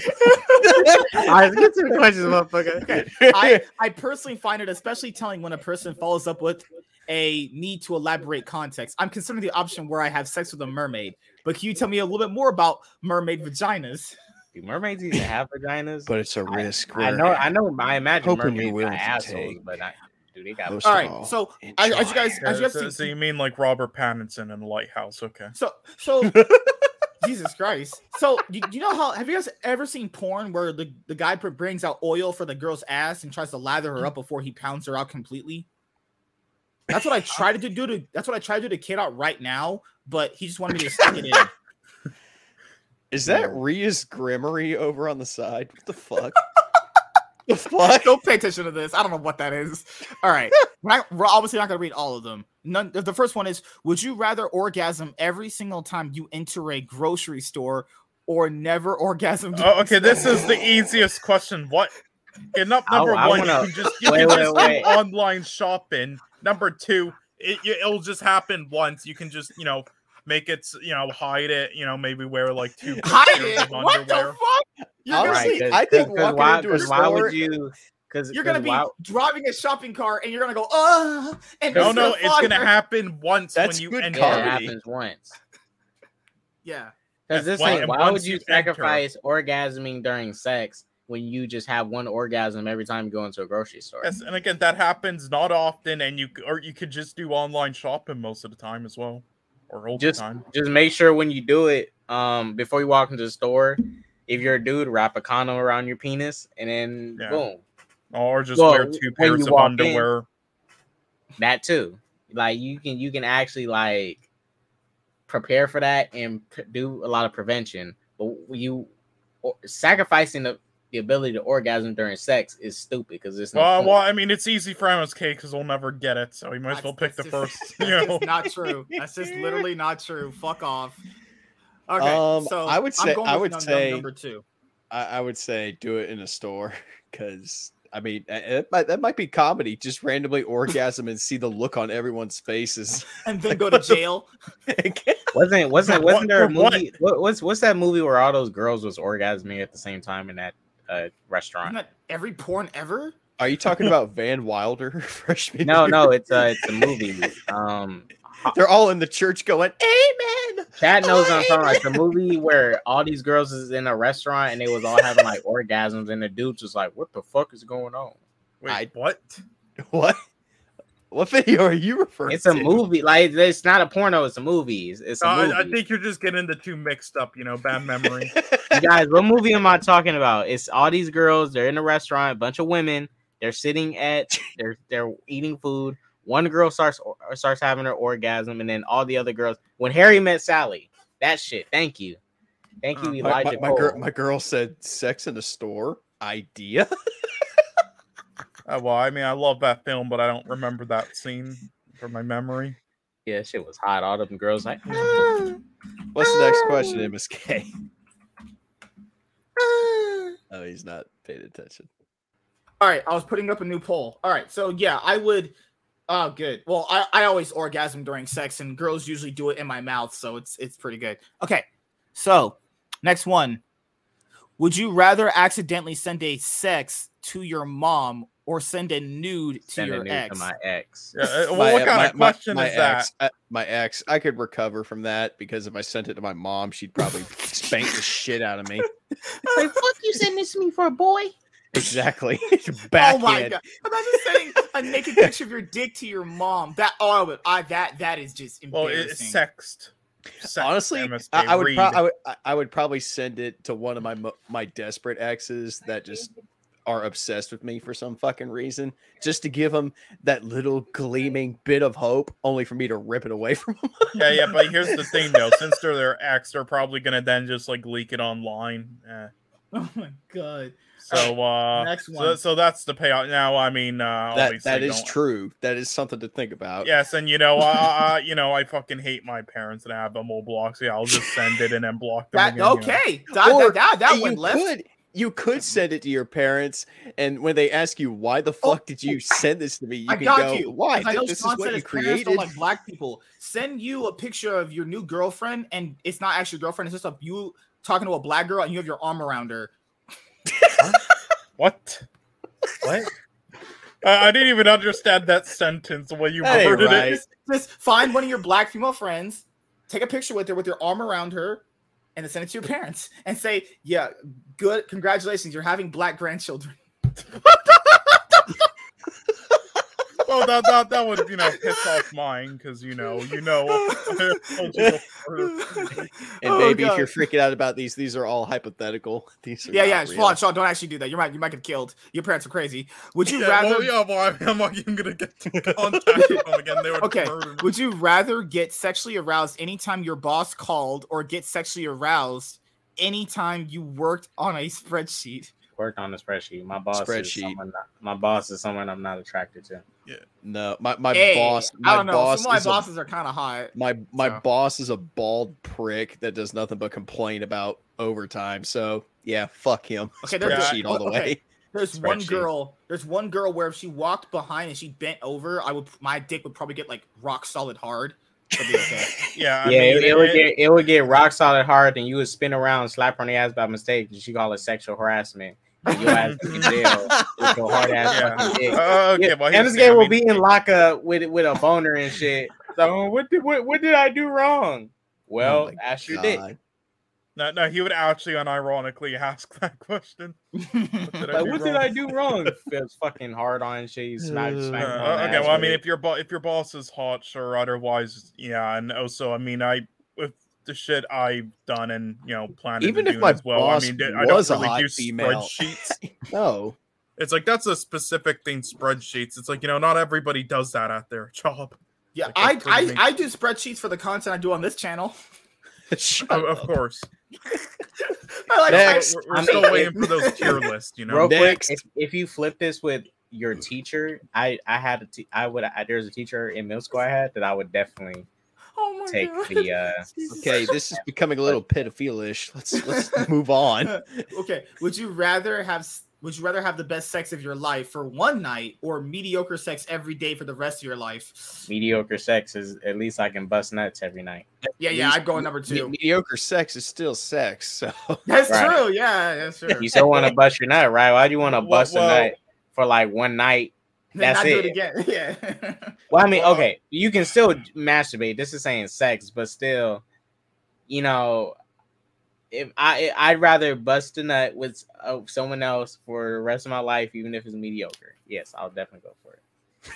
[SPEAKER 3] I get to the questions, motherfucker. Okay.
[SPEAKER 1] I, I personally find it especially telling when a person follows up with a need to elaborate context. I'm considering the option where I have sex with a mermaid, but can you tell me a little bit more about mermaid vaginas?
[SPEAKER 3] Do mermaids even have vaginas?
[SPEAKER 2] but it's a risk.
[SPEAKER 3] I
[SPEAKER 2] we're
[SPEAKER 3] know, I know. I imagine
[SPEAKER 2] hoping you're
[SPEAKER 3] mermaids
[SPEAKER 2] willing
[SPEAKER 3] assholes,
[SPEAKER 2] take.
[SPEAKER 3] but I, do they got?
[SPEAKER 2] Most
[SPEAKER 1] All
[SPEAKER 2] of
[SPEAKER 1] right,
[SPEAKER 2] all,
[SPEAKER 1] so as, as you guys, as you guys
[SPEAKER 4] so
[SPEAKER 1] see,
[SPEAKER 4] you mean like Robert Pattinson in Lighthouse? Okay.
[SPEAKER 1] so so Jesus Christ. So you, you know how have you guys ever seen porn where the, the guy brings out oil for the girl's ass and tries to lather her up before he pounds her out completely? That's what I tried to do to that's what I tried to do to kid out right now, but he just wanted me to stick it in.
[SPEAKER 2] Is that Ria's Grimory over on the side? What the fuck? the fuck?
[SPEAKER 1] Don't pay attention to this. I don't know what that is. All right. We're, not- we're obviously not going to read all of them. None. The first one is Would you rather orgasm every single time you enter a grocery store or never orgasm?
[SPEAKER 4] Oh, okay, this is the easiest question. What? Okay, num-
[SPEAKER 3] I-
[SPEAKER 4] number
[SPEAKER 3] I
[SPEAKER 4] one,
[SPEAKER 3] wanna-
[SPEAKER 4] you can just you
[SPEAKER 3] wait,
[SPEAKER 4] can just
[SPEAKER 3] wait.
[SPEAKER 4] do online shopping. Number two, it, it'll just happen once. You can just you know make it you know hide it. You know maybe wear like two
[SPEAKER 1] Hide
[SPEAKER 4] pairs
[SPEAKER 1] it.
[SPEAKER 4] of
[SPEAKER 1] What the
[SPEAKER 4] underwear.
[SPEAKER 1] fuck? You're gonna,
[SPEAKER 2] Honestly,
[SPEAKER 3] Right, 'cause-
[SPEAKER 2] I think walking
[SPEAKER 3] why,
[SPEAKER 2] into a
[SPEAKER 3] 'cause why would you? Because
[SPEAKER 1] you're gonna be
[SPEAKER 3] why,
[SPEAKER 1] driving a shopping cart and you're gonna go, uh, and
[SPEAKER 4] No,
[SPEAKER 1] it's
[SPEAKER 4] no,
[SPEAKER 1] gonna
[SPEAKER 4] it's gonna happen once
[SPEAKER 2] That's
[SPEAKER 4] when you
[SPEAKER 2] good
[SPEAKER 4] enter.
[SPEAKER 3] yeah, it happens once.
[SPEAKER 1] Yeah.
[SPEAKER 3] Because this
[SPEAKER 4] why-
[SPEAKER 3] ain't.
[SPEAKER 4] and
[SPEAKER 3] Why would you
[SPEAKER 4] you enter-
[SPEAKER 3] sacrifice orgasming during sex when you just have one orgasm every time you go into a grocery store?
[SPEAKER 4] Yes, and again, that happens not often, and you or you could just do online shopping most of the time as well, or all
[SPEAKER 3] Just
[SPEAKER 4] the time.
[SPEAKER 3] just make sure when you do it, um, before you walk into the store, if you're a dude, wrap a condom around your penis, and then
[SPEAKER 4] Yeah.
[SPEAKER 3] boom,
[SPEAKER 4] Or just
[SPEAKER 3] Well,
[SPEAKER 4] wear two pairs of
[SPEAKER 3] walk in-
[SPEAKER 4] underwear.
[SPEAKER 3] that too. Like you can you can actually like prepare for that and do a lot of prevention. But you sacrificing the, the ability to orgasm during sex is stupid because it's no
[SPEAKER 4] Well, well, I mean, it's easy for MSK because we'll never get it, so you might as well pick the
[SPEAKER 1] That's-
[SPEAKER 4] first.
[SPEAKER 1] that's
[SPEAKER 4] You know,
[SPEAKER 1] That's not true. That's just literally not true. Fuck off. Okay,
[SPEAKER 2] Um,
[SPEAKER 1] so
[SPEAKER 2] I would
[SPEAKER 1] I'm
[SPEAKER 2] say-
[SPEAKER 1] going
[SPEAKER 2] I would
[SPEAKER 1] num- num-
[SPEAKER 2] say-
[SPEAKER 1] number two.
[SPEAKER 2] I, I would say do it in a store because I mean it might, that might be comedy. Just randomly orgasm and see the look on everyone's faces.
[SPEAKER 1] and then go to jail.
[SPEAKER 3] wasn't wasn't wasn't there a
[SPEAKER 4] for what?
[SPEAKER 3] movie? What, what's what's that movie where all those girls was orgasming at the same time in that uh, restaurant?
[SPEAKER 1] Isn't that every porn ever?
[SPEAKER 2] Are you talking about Van Wilder? Freshman
[SPEAKER 3] No,
[SPEAKER 2] year?
[SPEAKER 3] no, it's a it's a movie. Um,
[SPEAKER 2] They're all in the church going, "Amen."
[SPEAKER 3] Chad knows what I'm talking about. It's a movie where all these girls is in a restaurant and they was all having like orgasms, and the dude's just like, "What the fuck is going on?"
[SPEAKER 4] wait,
[SPEAKER 2] I-
[SPEAKER 4] what?
[SPEAKER 2] What? What video are you referring to?
[SPEAKER 3] It's a
[SPEAKER 2] to?
[SPEAKER 3] movie. Like it's not a porno. It's a movie. It's, it's a
[SPEAKER 4] Uh,
[SPEAKER 3] movie.
[SPEAKER 4] I, I think you're just getting the two mixed up. You know, bad memory.
[SPEAKER 3] guys, what movie am I talking about? It's all these girls. They're in a restaurant. A bunch of women. They're sitting at they're they're eating food. One girl starts or starts having her orgasm, and then all the other girls. When Harry met Sally, that shit. Thank you, thank you,
[SPEAKER 4] Uh,
[SPEAKER 3] Elijah.
[SPEAKER 2] my, my, girl,
[SPEAKER 3] Cole.
[SPEAKER 2] my girl said sex in a store idea.
[SPEAKER 4] Uh, well, I mean, I love that film, but I don't remember that scene from my memory.
[SPEAKER 3] yeah, shit was hot. All of them girls like. "Ah,
[SPEAKER 2] What's the next question, MSK? Oh, he's not paying attention.
[SPEAKER 1] All right, I was putting up a new poll. All right, so yeah, I would. Oh, good. Well, I, I always orgasm during sex, and girls usually do it in my mouth, so it's it's pretty good. Okay, so next one. Would you rather accidentally send a sex to your mom or send a nude to
[SPEAKER 3] Send a
[SPEAKER 1] your
[SPEAKER 3] nude
[SPEAKER 1] ex?
[SPEAKER 3] to my ex.
[SPEAKER 4] Yeah, uh, well,
[SPEAKER 2] My-
[SPEAKER 4] what kind
[SPEAKER 2] my-
[SPEAKER 4] of
[SPEAKER 2] my-
[SPEAKER 4] question
[SPEAKER 2] my
[SPEAKER 4] is that?
[SPEAKER 2] ex, uh, my ex, I could recover from that because if I sent it to my mom, she'd probably spank the shit out of me.
[SPEAKER 3] like, fuck you send this to me for a boy?
[SPEAKER 2] Exactly.
[SPEAKER 1] Oh my
[SPEAKER 2] Backhand.
[SPEAKER 1] god! Imagine sending a naked picture of your dick to your mom. That oh, I would- I that that is just embarrassing.
[SPEAKER 4] Well, it's sexed. Sext,
[SPEAKER 2] Honestly, I, I would pro- I would I- I would probably send it to one of my my desperate exes that just are obsessed with me for some fucking reason, just to give them that little gleaming bit of hope, only for me to rip it away from them.
[SPEAKER 4] yeah, yeah, but here's the thing though. Since they're their ex, they're probably gonna then just like leak it online. Eh.
[SPEAKER 1] oh my god!
[SPEAKER 4] So uh
[SPEAKER 1] Next
[SPEAKER 4] So,
[SPEAKER 1] one.
[SPEAKER 4] so that's the payout. Now, I mean, uh
[SPEAKER 2] that that is
[SPEAKER 4] don't-
[SPEAKER 2] true. That is something to think about.
[SPEAKER 4] Yes, and you know, uh, uh, you know, I fucking hate my parents and I have them all blocked. So yeah, I'll just send it and then block them.
[SPEAKER 1] That
[SPEAKER 4] again, you know.
[SPEAKER 1] okay? That
[SPEAKER 2] Or
[SPEAKER 1] that that, that
[SPEAKER 2] you
[SPEAKER 1] one left.
[SPEAKER 2] could you could send it to your parents, and when they ask you why the
[SPEAKER 1] Oh,
[SPEAKER 2] fuck did you send this to me, you
[SPEAKER 1] I
[SPEAKER 2] can
[SPEAKER 1] got
[SPEAKER 2] go,
[SPEAKER 1] you.
[SPEAKER 2] "Why?
[SPEAKER 1] 'Cause I know
[SPEAKER 2] This is
[SPEAKER 1] Sean
[SPEAKER 2] what
[SPEAKER 1] said
[SPEAKER 2] you
[SPEAKER 1] his
[SPEAKER 2] created."
[SPEAKER 1] don't like black people. Send you a picture of your new girlfriend, and it's not actually your girlfriend. It's just a you talking to a black girl, and you have your arm around her.
[SPEAKER 4] What? What? I I didn't even understand that sentence the way you worded
[SPEAKER 2] right.
[SPEAKER 4] it.
[SPEAKER 1] Just find one of your black female friends, take a picture with her with your arm around her, and then send it to your parents and say, "Yeah, good, congratulations, you're having black grandchildren."
[SPEAKER 4] Well, that, that that would you know piss off mine because you know you know. I told you before.
[SPEAKER 2] And
[SPEAKER 1] Oh,
[SPEAKER 2] baby, if you're freaking out about these, these are all hypothetical. These are
[SPEAKER 1] Yeah,
[SPEAKER 2] not
[SPEAKER 1] yeah,
[SPEAKER 2] real.
[SPEAKER 1] Sean, Sean, don't actually do that. You might, you might get killed. Your parents are crazy. Would you
[SPEAKER 4] yeah,
[SPEAKER 1] rather?
[SPEAKER 4] well, yeah, well, I mean, I'm not even gonna get to contact with them again. They would
[SPEAKER 1] Okay,
[SPEAKER 4] murder.
[SPEAKER 1] Would you rather get sexually aroused anytime your boss called or get sexually aroused anytime you worked on a spreadsheet?
[SPEAKER 3] Worked on the spreadsheet. My boss is
[SPEAKER 2] Spreadsheet.
[SPEAKER 3] someone not, my boss is someone I'm not attracted to. Yeah.
[SPEAKER 2] No, my my
[SPEAKER 1] Hey,
[SPEAKER 2] boss, my
[SPEAKER 1] I don't know.
[SPEAKER 2] boss,
[SPEAKER 1] Some of my
[SPEAKER 2] is a-
[SPEAKER 1] bosses are kind of hot.
[SPEAKER 2] my my
[SPEAKER 1] so.
[SPEAKER 2] boss is a bald prick that does nothing but complain about overtime. So yeah, fuck him.
[SPEAKER 1] Okay, there's
[SPEAKER 2] Spreadsheet all the
[SPEAKER 1] okay.
[SPEAKER 2] way.
[SPEAKER 1] There's one girl. There's one girl where if she walked behind and she bent over, I would my dick would probably get like rock solid hard. Okay.
[SPEAKER 4] Yeah, I
[SPEAKER 3] yeah,
[SPEAKER 4] mean,
[SPEAKER 3] it, it would get it would get rock solid hard, and you would spin around, and slap her on the ass by mistake, and she call it sexual harassment. And your ass in jail with your hard ass
[SPEAKER 4] Yeah.
[SPEAKER 3] fucking dick.
[SPEAKER 4] Uh, okay, well,
[SPEAKER 3] and this
[SPEAKER 4] the
[SPEAKER 3] game
[SPEAKER 4] thing, I
[SPEAKER 3] will be in lockup with with a boner and shit. So what did what, what did I do wrong? Well,
[SPEAKER 2] Oh my
[SPEAKER 3] ask your dick.
[SPEAKER 4] No, no, he would actually unironically ask that question. What did I
[SPEAKER 3] Like,
[SPEAKER 4] do
[SPEAKER 3] what did
[SPEAKER 4] wrong?
[SPEAKER 3] I do wrong? Feels fucking hard on and shit. Smack,
[SPEAKER 2] Uh,
[SPEAKER 3] smack
[SPEAKER 4] Uh,
[SPEAKER 3] him on the
[SPEAKER 4] okay,
[SPEAKER 3] ass
[SPEAKER 4] well, I mean, if your bo- if your boss is hot, sure. Otherwise, yeah, and also, I mean, I with the shit I've done and you know planning
[SPEAKER 2] Even
[SPEAKER 4] to
[SPEAKER 2] if
[SPEAKER 4] do
[SPEAKER 2] my
[SPEAKER 4] as well.
[SPEAKER 2] boss
[SPEAKER 4] I mean, I
[SPEAKER 2] was a
[SPEAKER 4] don't really
[SPEAKER 2] hot
[SPEAKER 4] do
[SPEAKER 2] female.
[SPEAKER 4] spreadsheets.
[SPEAKER 2] No,
[SPEAKER 4] it's like that's a specific thing. Spreadsheets. It's like you know, not everybody does that at their job.
[SPEAKER 1] yeah,
[SPEAKER 4] Like,
[SPEAKER 1] I,
[SPEAKER 4] that's
[SPEAKER 1] I. I do spreadsheets for the content I do on this channel.
[SPEAKER 2] Shut
[SPEAKER 4] Of, of course,
[SPEAKER 1] I like
[SPEAKER 2] Next.
[SPEAKER 4] we're, we're
[SPEAKER 3] I
[SPEAKER 4] still waiting for those tier lists. You know,
[SPEAKER 3] Real quick,
[SPEAKER 2] Next.
[SPEAKER 3] if, if you flip this with your teacher, I I had a t- I would I, there's a teacher in middle school I had that I would definitely
[SPEAKER 1] Oh my
[SPEAKER 3] take
[SPEAKER 1] god.
[SPEAKER 3] the uh
[SPEAKER 2] Okay, this is becoming a little pedophilish. Let's let's move on.
[SPEAKER 1] okay. Would you rather have would you rather have the best sex of your life for one night or mediocre sex every day for the rest of your life?
[SPEAKER 3] mediocre sex is at least I can bust nuts every night.
[SPEAKER 1] Yeah, yeah, I'm going number
[SPEAKER 2] Me-
[SPEAKER 1] two.
[SPEAKER 2] mediocre sex is still sex. So
[SPEAKER 1] That's
[SPEAKER 3] Right.
[SPEAKER 1] true. Yeah, that's true.
[SPEAKER 3] You still want to bust your nut, right? Why do you want to
[SPEAKER 4] Well-
[SPEAKER 3] bust
[SPEAKER 4] well-
[SPEAKER 3] a nut for like one night?
[SPEAKER 1] Then
[SPEAKER 3] that's
[SPEAKER 1] not do
[SPEAKER 3] it.
[SPEAKER 1] it again. Yeah.
[SPEAKER 3] Well, I mean, okay, you can still masturbate. This is saying sex, but still, you know, if I I'd rather bust a nut with uh, someone else for the rest of my life, even if it's mediocre. Yes, I'll definitely go for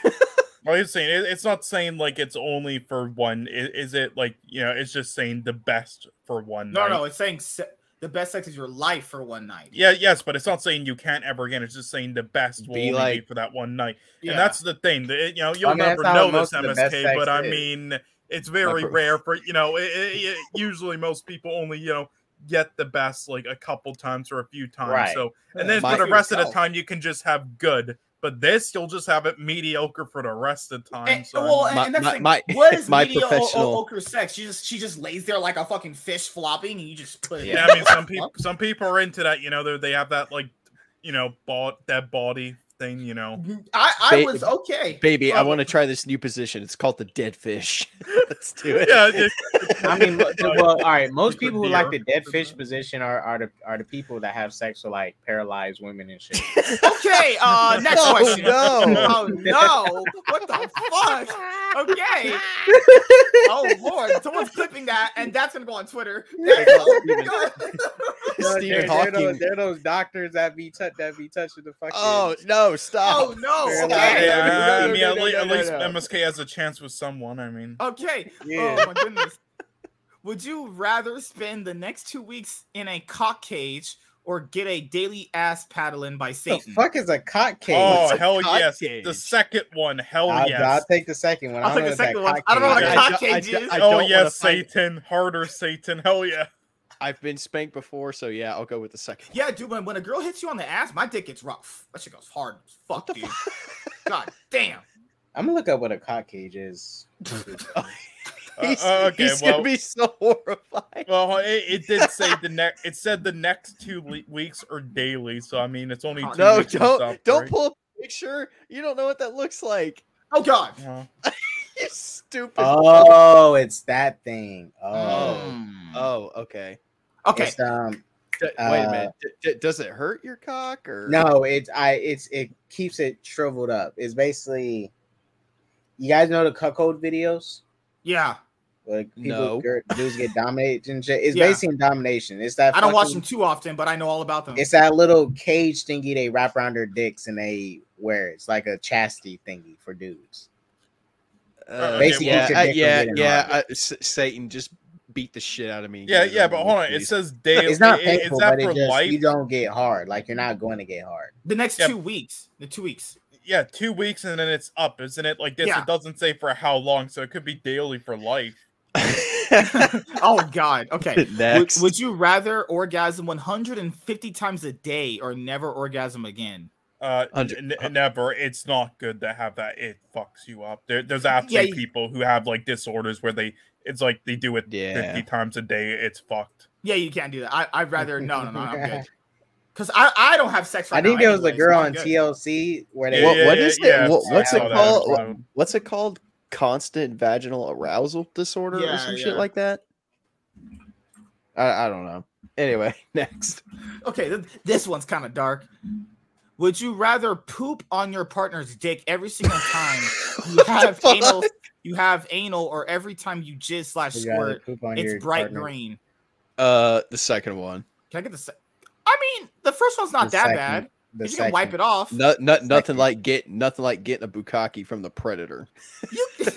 [SPEAKER 3] it.
[SPEAKER 4] Well, it's saying it, it's not saying like it's only for one. Is, is it like you know? It's just saying the best for one.
[SPEAKER 1] no,
[SPEAKER 4] night?
[SPEAKER 1] no, it's saying se- the best sex of your life for one night.
[SPEAKER 4] Yeah, yes, but it's not saying you can't ever again. It's just saying the best will
[SPEAKER 2] Be
[SPEAKER 4] only be for that one night.
[SPEAKER 1] Yeah.
[SPEAKER 4] And that's the thing. The, you know, you'll
[SPEAKER 3] I mean,
[SPEAKER 4] never know this
[SPEAKER 3] most of the best
[SPEAKER 4] MSK,
[SPEAKER 3] sex
[SPEAKER 4] but I
[SPEAKER 3] is.
[SPEAKER 4] mean, it's very
[SPEAKER 2] pro-
[SPEAKER 4] rare for you know. It, it, it- usually, most people only you know get the best like a couple times or a few times.
[SPEAKER 3] Right.
[SPEAKER 4] So, and then
[SPEAKER 2] My-
[SPEAKER 4] for the rest of the time, you can just have good. But this, you'll just have it mediocre for the rest of the time.
[SPEAKER 1] And,
[SPEAKER 4] so,
[SPEAKER 1] well, and,
[SPEAKER 2] My-
[SPEAKER 1] and that's
[SPEAKER 2] my-
[SPEAKER 1] like,
[SPEAKER 2] my-
[SPEAKER 1] what is
[SPEAKER 2] my
[SPEAKER 1] mediocre
[SPEAKER 2] professional-
[SPEAKER 1] ochre sex? She just she just lays there like a fucking fish flopping, and you just put it.
[SPEAKER 4] yeah, I mean, some people some people are into that. You know, they they have that like you know, ball, that body thing. You know,
[SPEAKER 1] I I
[SPEAKER 2] Ba-
[SPEAKER 1] was okay,
[SPEAKER 2] Baby, I want to try this new position. It's called the dead fish. Let's do it.
[SPEAKER 4] yeah. it-
[SPEAKER 3] I mean, well, all right. Most
[SPEAKER 4] Good
[SPEAKER 3] people who like the dead fish position are, are the are the people that have sex with like paralyzed women and shit.
[SPEAKER 1] Okay, uh, next
[SPEAKER 2] Oh,
[SPEAKER 1] question.
[SPEAKER 2] no.
[SPEAKER 1] Oh no! What the fuck? Okay. Oh lord, someone's clipping that, and that's gonna go on Twitter. God.
[SPEAKER 2] Stephen
[SPEAKER 3] they're,
[SPEAKER 2] Hawking.
[SPEAKER 3] those, they're those doctors that be touch that be touching the fucking.
[SPEAKER 2] Oh no! Stop.
[SPEAKER 1] oh no!
[SPEAKER 3] Fair
[SPEAKER 1] Okay.
[SPEAKER 4] yeah,
[SPEAKER 3] no, no,
[SPEAKER 4] I mean, at,
[SPEAKER 3] no,
[SPEAKER 4] le-
[SPEAKER 3] no,
[SPEAKER 4] at least
[SPEAKER 3] no.
[SPEAKER 4] MSK has a chance with someone. I mean,
[SPEAKER 1] Okay.
[SPEAKER 3] Yeah.
[SPEAKER 1] Oh my goodness. Would you rather spend the next two weeks in a cock cage or get a daily ass paddling by
[SPEAKER 3] the
[SPEAKER 1] Satan?
[SPEAKER 3] fuck is a cock cage?
[SPEAKER 4] oh hell yes,
[SPEAKER 2] cage?
[SPEAKER 4] the second one, hell
[SPEAKER 3] I'll,
[SPEAKER 4] yes.
[SPEAKER 3] I'll take the second one.
[SPEAKER 1] I'll
[SPEAKER 3] I don't
[SPEAKER 1] take
[SPEAKER 3] know
[SPEAKER 1] the
[SPEAKER 3] what
[SPEAKER 1] second one. I don't know what
[SPEAKER 3] cock
[SPEAKER 1] a cock
[SPEAKER 2] I- I-
[SPEAKER 1] cage
[SPEAKER 2] I-
[SPEAKER 1] is.
[SPEAKER 2] I
[SPEAKER 4] oh yes, Satan, harder Satan, hell yeah.
[SPEAKER 2] I've been spanked before, so yeah, I'll go with the second. one.
[SPEAKER 1] Yeah, dude, when, when a girl hits you on the ass, my dick gets rough. That shit goes hard as fuck,
[SPEAKER 2] the
[SPEAKER 1] dude. God damn.
[SPEAKER 3] I'm gonna look up what a cock cage is.
[SPEAKER 2] He's,
[SPEAKER 4] uh, okay,
[SPEAKER 2] he's
[SPEAKER 4] well,
[SPEAKER 2] gonna be so horrified.
[SPEAKER 4] well, it, it did say the next. It said the next two le- weeks are daily, so I mean, it's only two
[SPEAKER 2] no,
[SPEAKER 4] weeks
[SPEAKER 2] don't
[SPEAKER 4] stuff,
[SPEAKER 2] don't
[SPEAKER 4] right?
[SPEAKER 2] pull up a picture. You don't know what that looks like.
[SPEAKER 1] Oh god.
[SPEAKER 4] Uh,
[SPEAKER 2] You stupid.
[SPEAKER 3] Oh, it's that thing. Oh,
[SPEAKER 1] Mm.
[SPEAKER 2] Oh, okay.
[SPEAKER 1] Okay.
[SPEAKER 3] It's, um,
[SPEAKER 2] D- wait a
[SPEAKER 3] Uh,
[SPEAKER 2] minute. D- d- does it hurt your cock or
[SPEAKER 3] no, it's I. It's it keeps it shriveled up. It's basically. You guys know the cuckold videos?
[SPEAKER 1] Yeah.
[SPEAKER 3] Like people,
[SPEAKER 2] No.
[SPEAKER 3] gir- dudes get dominated and shit. It's
[SPEAKER 1] Yeah.
[SPEAKER 3] basically domination. It's that
[SPEAKER 1] I don't watch them too often, but I know all about them.
[SPEAKER 3] It's that little cage thingy they wrap around their dicks and they wear. It's like a chastity thingy for dudes.
[SPEAKER 2] Uh,
[SPEAKER 4] Basically,
[SPEAKER 2] yeah,
[SPEAKER 3] keeps your
[SPEAKER 2] I-
[SPEAKER 3] dick from
[SPEAKER 2] yeah, yeah.
[SPEAKER 3] hard.
[SPEAKER 2] I- S- Satan just beat the shit out of me.
[SPEAKER 4] yeah, yeah, but hold on. It says daily.
[SPEAKER 3] It's not
[SPEAKER 4] it-
[SPEAKER 3] painful,
[SPEAKER 4] Is that
[SPEAKER 3] but
[SPEAKER 4] for
[SPEAKER 3] it just
[SPEAKER 4] life?
[SPEAKER 3] you don't get hard. Like you're not going to get hard.
[SPEAKER 1] the next
[SPEAKER 4] Yeah.
[SPEAKER 1] two weeks. The two weeks.
[SPEAKER 4] Yeah, two weeks and then it's up, isn't it? Like this,
[SPEAKER 1] Yeah.
[SPEAKER 4] it doesn't say for how long, so it could be daily for life.
[SPEAKER 1] oh god. Okay. Would,
[SPEAKER 2] Next.
[SPEAKER 1] would you rather orgasm 150 times a day or never orgasm again?
[SPEAKER 4] Uh, n- n- never. It's not good to have that. It fucks you up. There, there's actually
[SPEAKER 1] you-
[SPEAKER 4] people who have like disorders where they, it's like they do it
[SPEAKER 2] Yeah.
[SPEAKER 4] 50 times a day. It's fucked.
[SPEAKER 1] Yeah, you can't do that. I, I'd rather no, no, no. I'm good. Because I, I don't have sex right
[SPEAKER 3] I think
[SPEAKER 1] now
[SPEAKER 3] there was a girl on
[SPEAKER 1] good.
[SPEAKER 3] TLC where they
[SPEAKER 4] Yeah,
[SPEAKER 2] what,
[SPEAKER 4] yeah,
[SPEAKER 2] what
[SPEAKER 4] yeah,
[SPEAKER 2] is
[SPEAKER 4] yeah,
[SPEAKER 2] it? What, what's it called? What- What's it called? Constant vaginal arousal disorder or some
[SPEAKER 1] yeah.
[SPEAKER 2] shit like that. I, I don't know. Anyway, next.
[SPEAKER 1] Okay, th- this one's kind of dark. Would you rather poop on your partner's dick every single time you have anal? You have anal, or every time you jizz slash squirt, it's bright
[SPEAKER 3] partner.
[SPEAKER 1] green.
[SPEAKER 2] Uh, the second one.
[SPEAKER 1] Can I get the? Se- I mean, the first one's not
[SPEAKER 3] The
[SPEAKER 1] that
[SPEAKER 3] second-
[SPEAKER 1] bad.
[SPEAKER 3] The
[SPEAKER 1] You can wipe it off.
[SPEAKER 2] No, no, nothing
[SPEAKER 3] Second.
[SPEAKER 2] like get nothing like getting a bukkake from the predator.
[SPEAKER 1] You,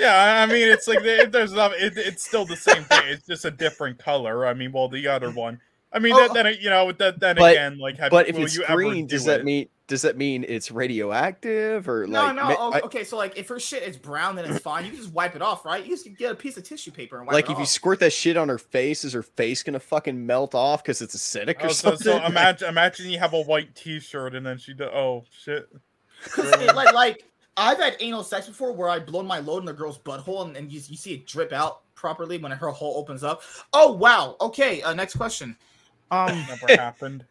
[SPEAKER 4] Yeah, I I mean, it's like there- there's not. It, it's still the same thing. It's just a different color. I mean, well, the other one. I mean,
[SPEAKER 1] Oh,
[SPEAKER 4] then, then you know, that, then
[SPEAKER 2] But-
[SPEAKER 4] again, like, have,
[SPEAKER 2] But if it's
[SPEAKER 4] you ever
[SPEAKER 2] green,
[SPEAKER 4] do
[SPEAKER 2] does that
[SPEAKER 4] it?
[SPEAKER 2] mean does that mean it's radioactive or
[SPEAKER 1] no,
[SPEAKER 2] like?
[SPEAKER 1] no.
[SPEAKER 2] ma-
[SPEAKER 1] oh,
[SPEAKER 2] I-
[SPEAKER 1] okay, so like, if her shit is brown, then it's fine. You can just wipe it off, right? You just get a piece of tissue paper and wipe
[SPEAKER 2] like
[SPEAKER 1] it
[SPEAKER 2] if you squirt that shit on her face, is her face gonna fucking melt off because it's acidic or
[SPEAKER 4] Oh, so,
[SPEAKER 2] something?
[SPEAKER 4] so imagine, imagine you have a white T-shirt and then she do. Oh shit!
[SPEAKER 1] 'Cause it, like, like I've had anal sex before where I blown my load in the girl's butthole and, and you, you see it drip out properly when her hole opens up. Oh wow. Okay. Uh, next question. Um,
[SPEAKER 4] Never happened.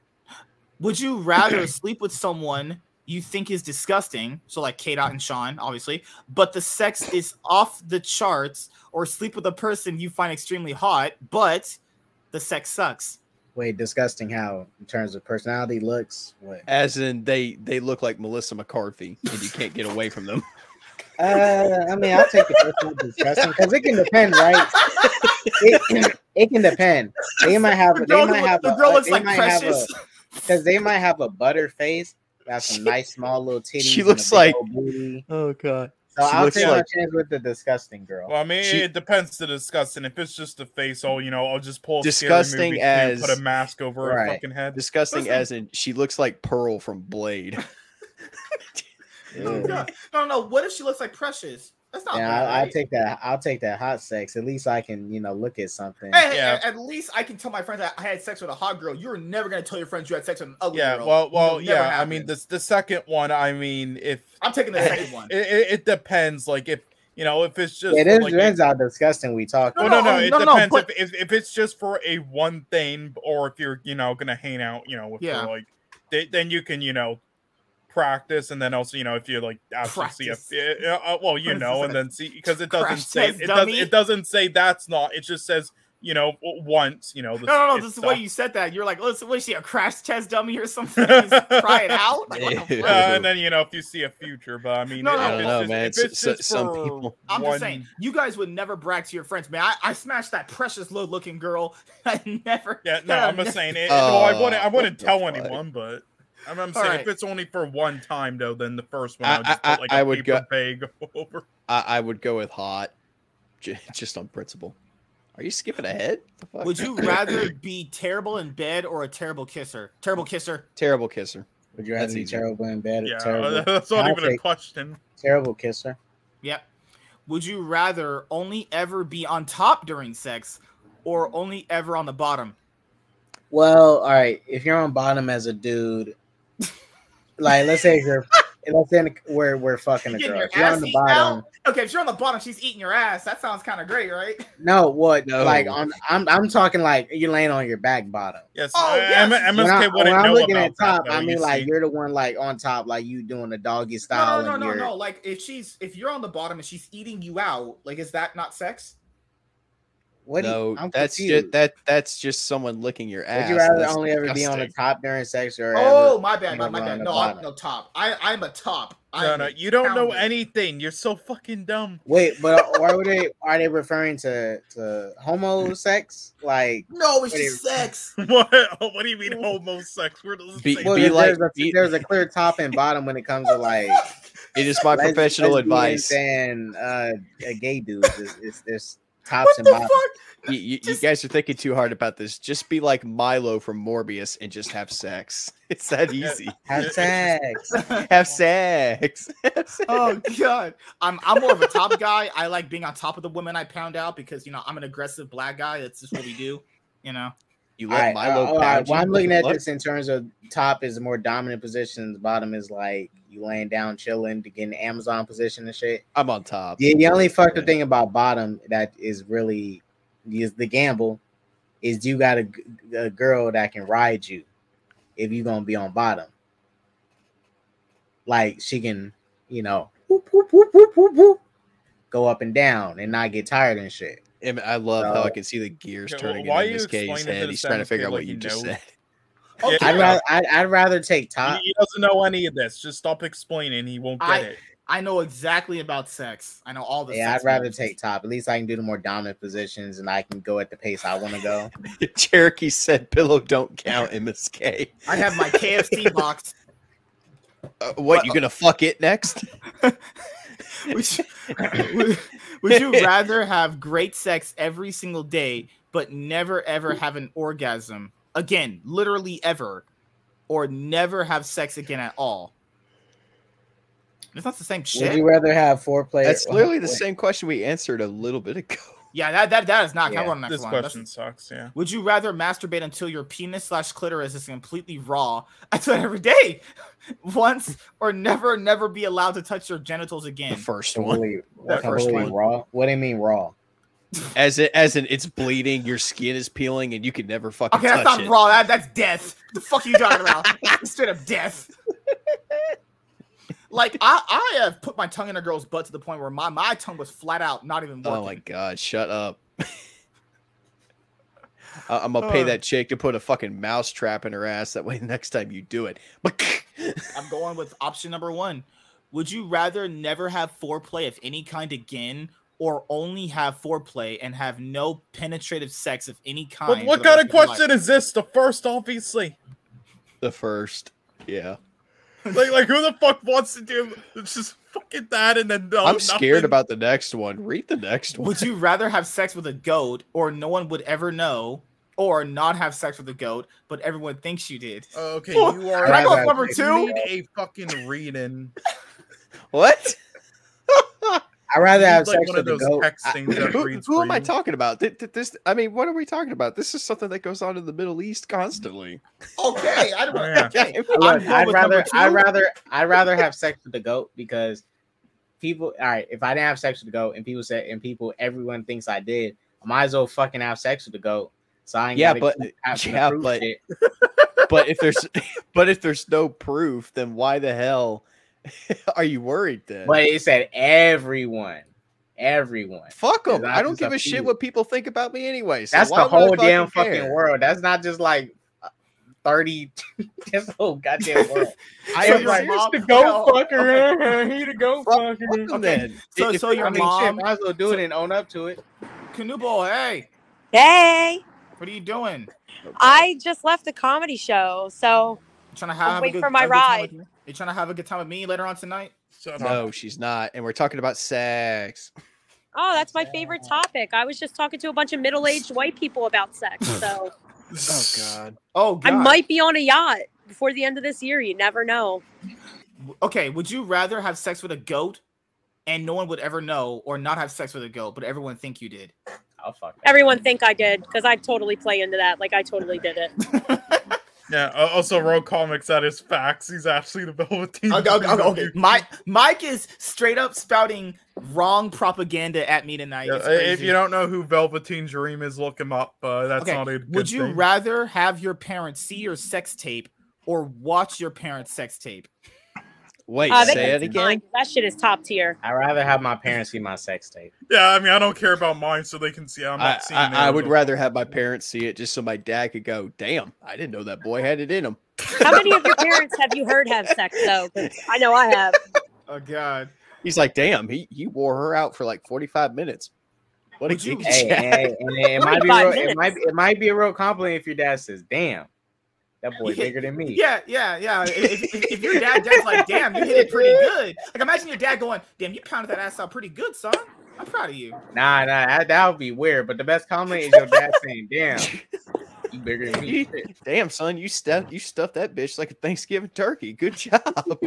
[SPEAKER 1] would you rather sleep with someone you think is disgusting, so like K Dot and Sean, obviously, but the sex is off the charts, or sleep with a person you find extremely hot, but the sex sucks?
[SPEAKER 3] Wait, disgusting how in terms of personality, looks. What?
[SPEAKER 2] As in they they look like Melissa McCarthy, and you can't get away from them.
[SPEAKER 3] Uh, I mean, I'll take the first one disgusting because it can depend, right? It can, it can depend. They might have.
[SPEAKER 1] The
[SPEAKER 3] They might have.
[SPEAKER 1] the
[SPEAKER 3] a-
[SPEAKER 1] girl
[SPEAKER 3] uh,
[SPEAKER 1] looks
[SPEAKER 3] they
[SPEAKER 1] like
[SPEAKER 3] might have a-
[SPEAKER 1] precious.
[SPEAKER 3] because they might have a butter face, got some nice small little titties.
[SPEAKER 2] She looks like-
[SPEAKER 3] old booty.
[SPEAKER 2] Oh god.
[SPEAKER 3] So
[SPEAKER 2] She
[SPEAKER 3] I'll
[SPEAKER 2] looks
[SPEAKER 3] take
[SPEAKER 2] like-
[SPEAKER 3] my chance with the disgusting girl.
[SPEAKER 4] Well, I mean,
[SPEAKER 2] She-
[SPEAKER 4] it depends to disgusting. If it's just a face, oh, you know, I'll just pull a
[SPEAKER 2] Disgusting
[SPEAKER 4] scary movie
[SPEAKER 2] as-
[SPEAKER 4] as put a mask over her fucking head.
[SPEAKER 2] Disgusting
[SPEAKER 1] Listen.
[SPEAKER 2] as in she looks like Pearl from Blade.
[SPEAKER 1] No,
[SPEAKER 3] Yeah.
[SPEAKER 1] no, no. What if she looks like Precious? That's not.
[SPEAKER 3] Yeah,
[SPEAKER 1] bad,
[SPEAKER 3] I, I'll
[SPEAKER 1] right?
[SPEAKER 3] take that. I'll take that hot sex. At least I can, you know, look at something.
[SPEAKER 1] Hey, hey,
[SPEAKER 4] Yeah.
[SPEAKER 1] at, at least I can tell my friends that I had sex with a hot girl. You're never gonna tell your friends you had sex with an ugly
[SPEAKER 4] Yeah,
[SPEAKER 1] girl.
[SPEAKER 4] well, well,
[SPEAKER 1] It'll never
[SPEAKER 4] yeah. I mean,
[SPEAKER 1] happen.
[SPEAKER 4] this the second one. I mean, if
[SPEAKER 1] I'm taking the second one.
[SPEAKER 4] it, it, it depends. Like if you know, if it's just
[SPEAKER 3] it
[SPEAKER 4] for,
[SPEAKER 3] is
[SPEAKER 4] like,
[SPEAKER 3] depends how disgusting we talk.
[SPEAKER 1] No,
[SPEAKER 4] Oh no, no,
[SPEAKER 1] no, um,
[SPEAKER 4] it
[SPEAKER 1] no, no,
[SPEAKER 4] depends
[SPEAKER 1] but-
[SPEAKER 4] if, if if it's just for a one thing, or if you're you know gonna hang out, you know, with her, like they, then you can you know practice, and then also you know if you like actually see
[SPEAKER 1] Practice.
[SPEAKER 4] a uh, well you
[SPEAKER 1] What is
[SPEAKER 4] know, and then see because it doesn't
[SPEAKER 1] crash
[SPEAKER 4] say
[SPEAKER 1] test
[SPEAKER 4] it doesn't it doesn't say that's not. It just says you know once you know.
[SPEAKER 1] No, no, no.
[SPEAKER 4] it's
[SPEAKER 1] This is the way you said that. You're like, listen, what is she, a crash test dummy or something? Just try it out. Like, the
[SPEAKER 4] Uh, and then you know if you see a future, but I mean,
[SPEAKER 1] No,
[SPEAKER 4] if
[SPEAKER 1] no,
[SPEAKER 2] I
[SPEAKER 1] no,
[SPEAKER 2] don't
[SPEAKER 4] it's
[SPEAKER 2] know,
[SPEAKER 4] just-
[SPEAKER 2] man.
[SPEAKER 4] if it's
[SPEAKER 2] So-
[SPEAKER 4] just
[SPEAKER 2] some people-
[SPEAKER 1] I'm
[SPEAKER 4] one-
[SPEAKER 1] just saying, you guys would never brag to your friends, man. I, I smashed that precious low looking girl. I never.
[SPEAKER 4] Yeah, no, I'm just saying it. well, I wouldn't, I
[SPEAKER 2] Uh,
[SPEAKER 4] wouldn't tell anyone, but I'm, I'm
[SPEAKER 1] All
[SPEAKER 4] saying
[SPEAKER 1] right.
[SPEAKER 4] if it's only for one time, though, then the first one
[SPEAKER 2] I-
[SPEAKER 4] I, would just
[SPEAKER 2] I-
[SPEAKER 4] put like a
[SPEAKER 2] I would
[SPEAKER 4] paper
[SPEAKER 2] go-
[SPEAKER 4] bag over.
[SPEAKER 2] I, I would go with hot, just on principle. Are you skipping ahead?
[SPEAKER 1] Would you rather be terrible in bed or a terrible kisser? Terrible kisser.
[SPEAKER 2] terrible kisser?
[SPEAKER 3] Would you rather
[SPEAKER 2] That's
[SPEAKER 3] be
[SPEAKER 2] easier.
[SPEAKER 3] terrible in bed or
[SPEAKER 4] Yeah,
[SPEAKER 3] terrible?
[SPEAKER 4] that's not
[SPEAKER 3] I'll
[SPEAKER 4] even a question.
[SPEAKER 3] terrible kisser.
[SPEAKER 1] Yep. Would you rather only ever be on top during sex or only ever on the bottom?
[SPEAKER 3] Well, all right. If you're on bottom as a dude, like let's say you're, let's say we're we're fucking a girl.
[SPEAKER 1] your
[SPEAKER 3] you're on the bottom,
[SPEAKER 1] out? Okay, if you're on the bottom, she's eating your ass. That sounds kind of great, right?
[SPEAKER 3] no, what?
[SPEAKER 2] No.
[SPEAKER 3] Like on, I'm I'm talking like you're laying on your back bottom.
[SPEAKER 4] Yes,
[SPEAKER 1] Oh, yes.
[SPEAKER 4] M-
[SPEAKER 3] When, I,
[SPEAKER 4] wouldn't
[SPEAKER 3] when I'm looking
[SPEAKER 4] about
[SPEAKER 3] at top,
[SPEAKER 4] that, though,
[SPEAKER 3] I
[SPEAKER 4] you
[SPEAKER 3] mean like
[SPEAKER 4] see.
[SPEAKER 3] you're the one like on top, like you doing the doggy style.
[SPEAKER 1] no, no,
[SPEAKER 3] and
[SPEAKER 1] no, no. Like if she's if you're on the bottom and she's eating you out, like is that not sex?
[SPEAKER 3] What do you-
[SPEAKER 2] no,
[SPEAKER 3] I'm
[SPEAKER 2] that's
[SPEAKER 3] confused.
[SPEAKER 2] just that that's just someone licking your ass.
[SPEAKER 3] Would you rather
[SPEAKER 2] That's
[SPEAKER 3] only ever be on the top during sex or?
[SPEAKER 1] Oh, my bad, my, my bad. No, I'm no top. I I'm a top.
[SPEAKER 4] No,
[SPEAKER 1] I'm
[SPEAKER 4] no, you don't know
[SPEAKER 1] pounder.
[SPEAKER 4] anything. You're so fucking dumb.
[SPEAKER 3] Wait, but are they are they referring to to homo sex? Like,
[SPEAKER 1] No, it's just
[SPEAKER 3] do
[SPEAKER 1] sex.
[SPEAKER 4] What? What do you mean homo sex? Where does
[SPEAKER 2] Be-
[SPEAKER 3] well,
[SPEAKER 2] be
[SPEAKER 3] there's,
[SPEAKER 2] like-
[SPEAKER 3] there's a,
[SPEAKER 2] be-
[SPEAKER 3] there's a clear top and bottom when it comes to like
[SPEAKER 2] It is my
[SPEAKER 3] les-
[SPEAKER 2] professional
[SPEAKER 3] lesbians
[SPEAKER 2] advice.
[SPEAKER 3] And uh, a gay dudes, is it's there's tops
[SPEAKER 1] What
[SPEAKER 3] and
[SPEAKER 1] the
[SPEAKER 3] bottoms.
[SPEAKER 1] fuck?
[SPEAKER 2] You, you, you guys are thinking too hard about this. Just be like Milo from Morbius and just have sex. It's that easy.
[SPEAKER 3] Have sex.
[SPEAKER 2] have sex. Have sex.
[SPEAKER 1] oh god, I'm I'm more of a top guy. I like being on top of the women I pound out because you know I'm an aggressive black guy. That's just what we do. You know.
[SPEAKER 2] You let
[SPEAKER 3] right,
[SPEAKER 2] Milo
[SPEAKER 3] uh, all right,
[SPEAKER 2] pound
[SPEAKER 3] Well? I'm looking at this in terms of top is a more dominant position. The bottom is like you laying down, chilling, to get the Amazon position and shit.
[SPEAKER 2] I'm on top.
[SPEAKER 3] The, the only fucked up
[SPEAKER 2] Yeah.
[SPEAKER 3] thing about bottom that is really is the gamble is you got a girl that can ride you if you're gonna be on bottom. Like she can, you know, whoop, whoop, whoop, go up and down and not get tired and shit.
[SPEAKER 2] I, mean, I love how I can see the gears
[SPEAKER 4] Yeah,
[SPEAKER 2] turning
[SPEAKER 4] why
[SPEAKER 2] in
[SPEAKER 4] are you MSK's
[SPEAKER 2] head. He's trying to figure out what
[SPEAKER 4] he
[SPEAKER 2] you just said.
[SPEAKER 1] Okay.
[SPEAKER 3] I'd rather I'd, I'd rather take top.
[SPEAKER 4] He, he doesn't know any of this. Just stop explaining. He won't get
[SPEAKER 1] I-
[SPEAKER 4] it.
[SPEAKER 1] I know exactly about sex. I know all the.
[SPEAKER 3] Yeah,
[SPEAKER 1] sex
[SPEAKER 3] I'd rather
[SPEAKER 1] moves.
[SPEAKER 3] take top. At least I can do the more dominant positions and I can go at the pace I want to go.
[SPEAKER 2] Cherokee said pillow don't count MSK.
[SPEAKER 1] I have my KFC box.
[SPEAKER 2] Uh, what, you gonna fuck it next?
[SPEAKER 1] Would you, would, would you rather have great sex every single day, but never ever have an orgasm again, literally ever, or never have sex again at all? It's not the same shit.
[SPEAKER 3] Would you rather have foreplay?
[SPEAKER 2] That's literally the same question we answered a little bit ago.
[SPEAKER 1] Yeah, that that that is not.
[SPEAKER 3] Yeah,
[SPEAKER 1] Come on, next
[SPEAKER 4] This
[SPEAKER 1] one. That's-
[SPEAKER 4] question sucks. Yeah.
[SPEAKER 1] Would you rather masturbate until your penis slash clitoris is completely raw? I do it every day, once, or never, never be allowed to touch your genitals
[SPEAKER 2] The
[SPEAKER 1] again.
[SPEAKER 2] first one,
[SPEAKER 3] Completely,
[SPEAKER 1] That first
[SPEAKER 3] completely
[SPEAKER 1] one.
[SPEAKER 3] raw. What do you mean raw?
[SPEAKER 2] as it as in it's bleeding, your skin is peeling, and you can never fucking
[SPEAKER 1] Okay, that's not
[SPEAKER 2] it.
[SPEAKER 1] raw. That, that's death. the fuck are you talking about? Straight up death. Like I, I have put my tongue in a girl's butt to the point where my, my tongue was flat out, not even working.
[SPEAKER 2] Oh my god, shut up. I- I'm gonna pay
[SPEAKER 1] Uh.
[SPEAKER 2] that chick to put a fucking mouse trap in her ass. That way, next time you do it,
[SPEAKER 1] I'm going with option number one. Would you rather never have foreplay of any kind again, or only have foreplay and have no penetrative sex of any kind?
[SPEAKER 4] What, what kind of
[SPEAKER 1] your life?
[SPEAKER 4] question is this? The first, obviously.
[SPEAKER 2] the first, yeah.
[SPEAKER 4] Like, like who the fuck wants to do? It's just fucking that, and then no,
[SPEAKER 2] I'm scared
[SPEAKER 4] nothing.
[SPEAKER 2] about the next one. Read the next one.
[SPEAKER 1] Would you rather have sex with a goat or no one would ever know, or not have sex with a goat but everyone thinks you did?
[SPEAKER 4] Oh,
[SPEAKER 1] okay,
[SPEAKER 4] you are.
[SPEAKER 1] Can I go number two?
[SPEAKER 4] You need a fucking reading.
[SPEAKER 2] What?
[SPEAKER 3] I'd rather have
[SPEAKER 4] like,
[SPEAKER 3] sex
[SPEAKER 4] one
[SPEAKER 3] with a
[SPEAKER 4] those
[SPEAKER 3] goat.
[SPEAKER 4] text
[SPEAKER 3] I-
[SPEAKER 4] things that
[SPEAKER 2] who who am I talking about? Th- th- This, I mean, what are we talking about? This is something that goes on in the Middle East constantly.
[SPEAKER 1] Okay, I don't
[SPEAKER 4] Oh, yeah.
[SPEAKER 1] okay.
[SPEAKER 3] Look,
[SPEAKER 1] I'm going
[SPEAKER 3] I'd rather. I'd rather I'd rather have sex with the goat because people all right, if I didn't have sex with the goat and people said and people everyone thinks I did, I might as well fucking have sex with the goat. So I ain't
[SPEAKER 2] Yeah, but-
[SPEAKER 3] keep
[SPEAKER 2] yeah, but- but if there's, but if there's no proof, then why the hell are you worried then?
[SPEAKER 3] but it said everyone. Everyone.
[SPEAKER 2] Fuck them. I don't give
[SPEAKER 3] a
[SPEAKER 2] a shit
[SPEAKER 3] few.
[SPEAKER 2] what people think about me anyway. So
[SPEAKER 3] That's the
[SPEAKER 2] would I
[SPEAKER 3] whole damn
[SPEAKER 2] fucking
[SPEAKER 3] fucking
[SPEAKER 2] care?
[SPEAKER 3] world. That's not just like uh, 30 that's the whole goddamn world. I
[SPEAKER 1] So
[SPEAKER 3] am
[SPEAKER 1] your
[SPEAKER 3] like,
[SPEAKER 1] mom-
[SPEAKER 3] it's the goat
[SPEAKER 1] no,
[SPEAKER 3] fucker. he the goat
[SPEAKER 2] Fuck-
[SPEAKER 3] fucker.
[SPEAKER 2] fuck 'em
[SPEAKER 1] Okay,
[SPEAKER 2] then.
[SPEAKER 1] so-
[SPEAKER 2] If-
[SPEAKER 1] so your
[SPEAKER 3] I mean,
[SPEAKER 1] mom-
[SPEAKER 3] shit, might as well do it and own up to it.
[SPEAKER 1] Canoe boy, hey,
[SPEAKER 6] Hey,
[SPEAKER 1] what are you doing?
[SPEAKER 6] I just left the comedy show, so
[SPEAKER 1] You trying to have
[SPEAKER 6] wait
[SPEAKER 1] a good,
[SPEAKER 6] for my
[SPEAKER 1] a good time
[SPEAKER 6] ride.
[SPEAKER 1] with me? You trying to have a good time with me later on tonight?
[SPEAKER 4] Shut up.
[SPEAKER 2] no, she's not. And we're talking about sex.
[SPEAKER 6] oh, that's my favorite topic. I was just talking to a bunch of middle-aged white people about sex, so
[SPEAKER 2] Oh God.
[SPEAKER 1] Oh, God.
[SPEAKER 6] I might be on a yacht before the end of this year. You never know.
[SPEAKER 1] Okay, would you rather have sex with a goat and no one would ever know, or not have sex with a goat but everyone think you did?
[SPEAKER 3] I'll fuck that.
[SPEAKER 6] Everyone think I did because I totally play into that. Like I totally did it.
[SPEAKER 4] Yeah. Also, Rogue Comics that is facts. He's actually the Velveteen.
[SPEAKER 1] Okay, okay, okay, okay. Mike, Mike is straight up spouting wrong propaganda at me tonight.
[SPEAKER 4] Yeah, if you don't know who Velveteen Dream is, look him up. Uh, that's
[SPEAKER 1] Okay,
[SPEAKER 4] not a good
[SPEAKER 1] would you
[SPEAKER 4] thing.
[SPEAKER 1] rather have your parents see your sex tape or watch your parents' sex tape?
[SPEAKER 2] Wait,
[SPEAKER 6] Uh, they
[SPEAKER 2] say
[SPEAKER 6] can
[SPEAKER 2] it
[SPEAKER 6] see
[SPEAKER 2] again.
[SPEAKER 6] mine. That shit is top tier.
[SPEAKER 3] I'd rather have my parents see my sex tape.
[SPEAKER 4] Yeah, I mean, I don't care about mine, so they can see. I'm
[SPEAKER 2] I,
[SPEAKER 4] seeing.
[SPEAKER 2] I, I would rather have my parents see it just so my dad could go, damn, I didn't know that boy had it in him.
[SPEAKER 6] How many of your parents have you heard have sex though? I know I have.
[SPEAKER 1] Oh God!
[SPEAKER 2] He's like, damn, he, he wore her out for like 45 minutes. What a
[SPEAKER 1] Would you-
[SPEAKER 2] geek
[SPEAKER 3] Hey,
[SPEAKER 2] chat.
[SPEAKER 3] hey, it might be
[SPEAKER 6] 45
[SPEAKER 3] real, it might be, it might be a real compliment if your dad says, "Damn, that boy
[SPEAKER 1] Yeah,
[SPEAKER 3] bigger than me."
[SPEAKER 1] Yeah, yeah, yeah. If, if, if your dad, dad's like, "Damn, you hit it pretty good." Like, imagine your dad going, "Damn, you pounded that ass out pretty good, son. I'm proud of you."
[SPEAKER 3] Nah, nah, that, that would be weird. But the best compliment is your dad saying, "Damn, you bigger than me."
[SPEAKER 2] Damn, son, you stuffed you stuffed that bitch like a Thanksgiving turkey. Good job.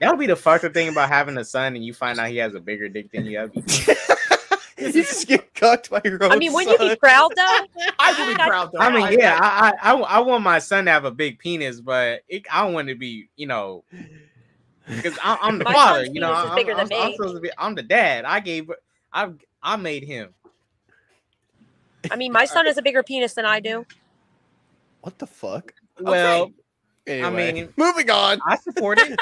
[SPEAKER 3] That would be the fucked up thing about having a son and you find out he has a bigger dick than you. That'd be
[SPEAKER 2] you just get cucked by your own
[SPEAKER 6] I mean, wouldn't you be proud though?
[SPEAKER 1] I would be proud though.
[SPEAKER 3] I mean, yeah. I, I, I, I want my son to have a big penis, but it, I don't want to be, you know, because I'm the
[SPEAKER 6] My
[SPEAKER 3] father. You know,
[SPEAKER 6] penis is
[SPEAKER 3] I'm,
[SPEAKER 6] bigger
[SPEAKER 3] I'm,
[SPEAKER 6] than
[SPEAKER 3] I'm
[SPEAKER 6] me.
[SPEAKER 3] supposed to be. I'm the dad. I gave. I I made him.
[SPEAKER 6] I mean, my son has a bigger penis than I do.
[SPEAKER 2] What the fuck?
[SPEAKER 3] Well,
[SPEAKER 2] Anyway,
[SPEAKER 3] mean-
[SPEAKER 2] moving on.
[SPEAKER 3] I support it.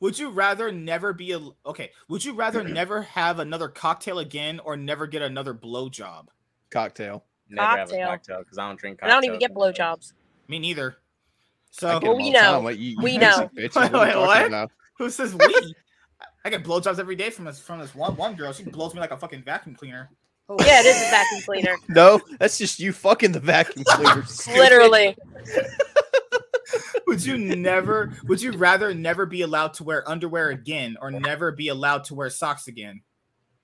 [SPEAKER 1] Would you rather never be a okay? Would you rather never have another cocktail again or never get another blowjob?
[SPEAKER 2] Cocktail.
[SPEAKER 3] Never have a
[SPEAKER 6] Cocktail.
[SPEAKER 3] cocktail because I don't drink.
[SPEAKER 6] And I don't even
[SPEAKER 3] cocktails.
[SPEAKER 6] get blowjobs.
[SPEAKER 1] Me neither. So
[SPEAKER 6] Well, we
[SPEAKER 2] all the time.
[SPEAKER 6] know.
[SPEAKER 2] What, you, you
[SPEAKER 6] We
[SPEAKER 2] basic
[SPEAKER 6] know.
[SPEAKER 1] Wait,
[SPEAKER 2] what
[SPEAKER 1] wait, what? who says we? I get blowjobs every day from this from this one one girl. She blows me like a fucking vacuum cleaner.
[SPEAKER 6] Oh, yeah, it is a vacuum cleaner.
[SPEAKER 2] No, that's just you fucking the vacuum cleaner.
[SPEAKER 6] Literally.
[SPEAKER 1] Would you never? Would you rather never be allowed to wear underwear again or never be allowed to wear socks again?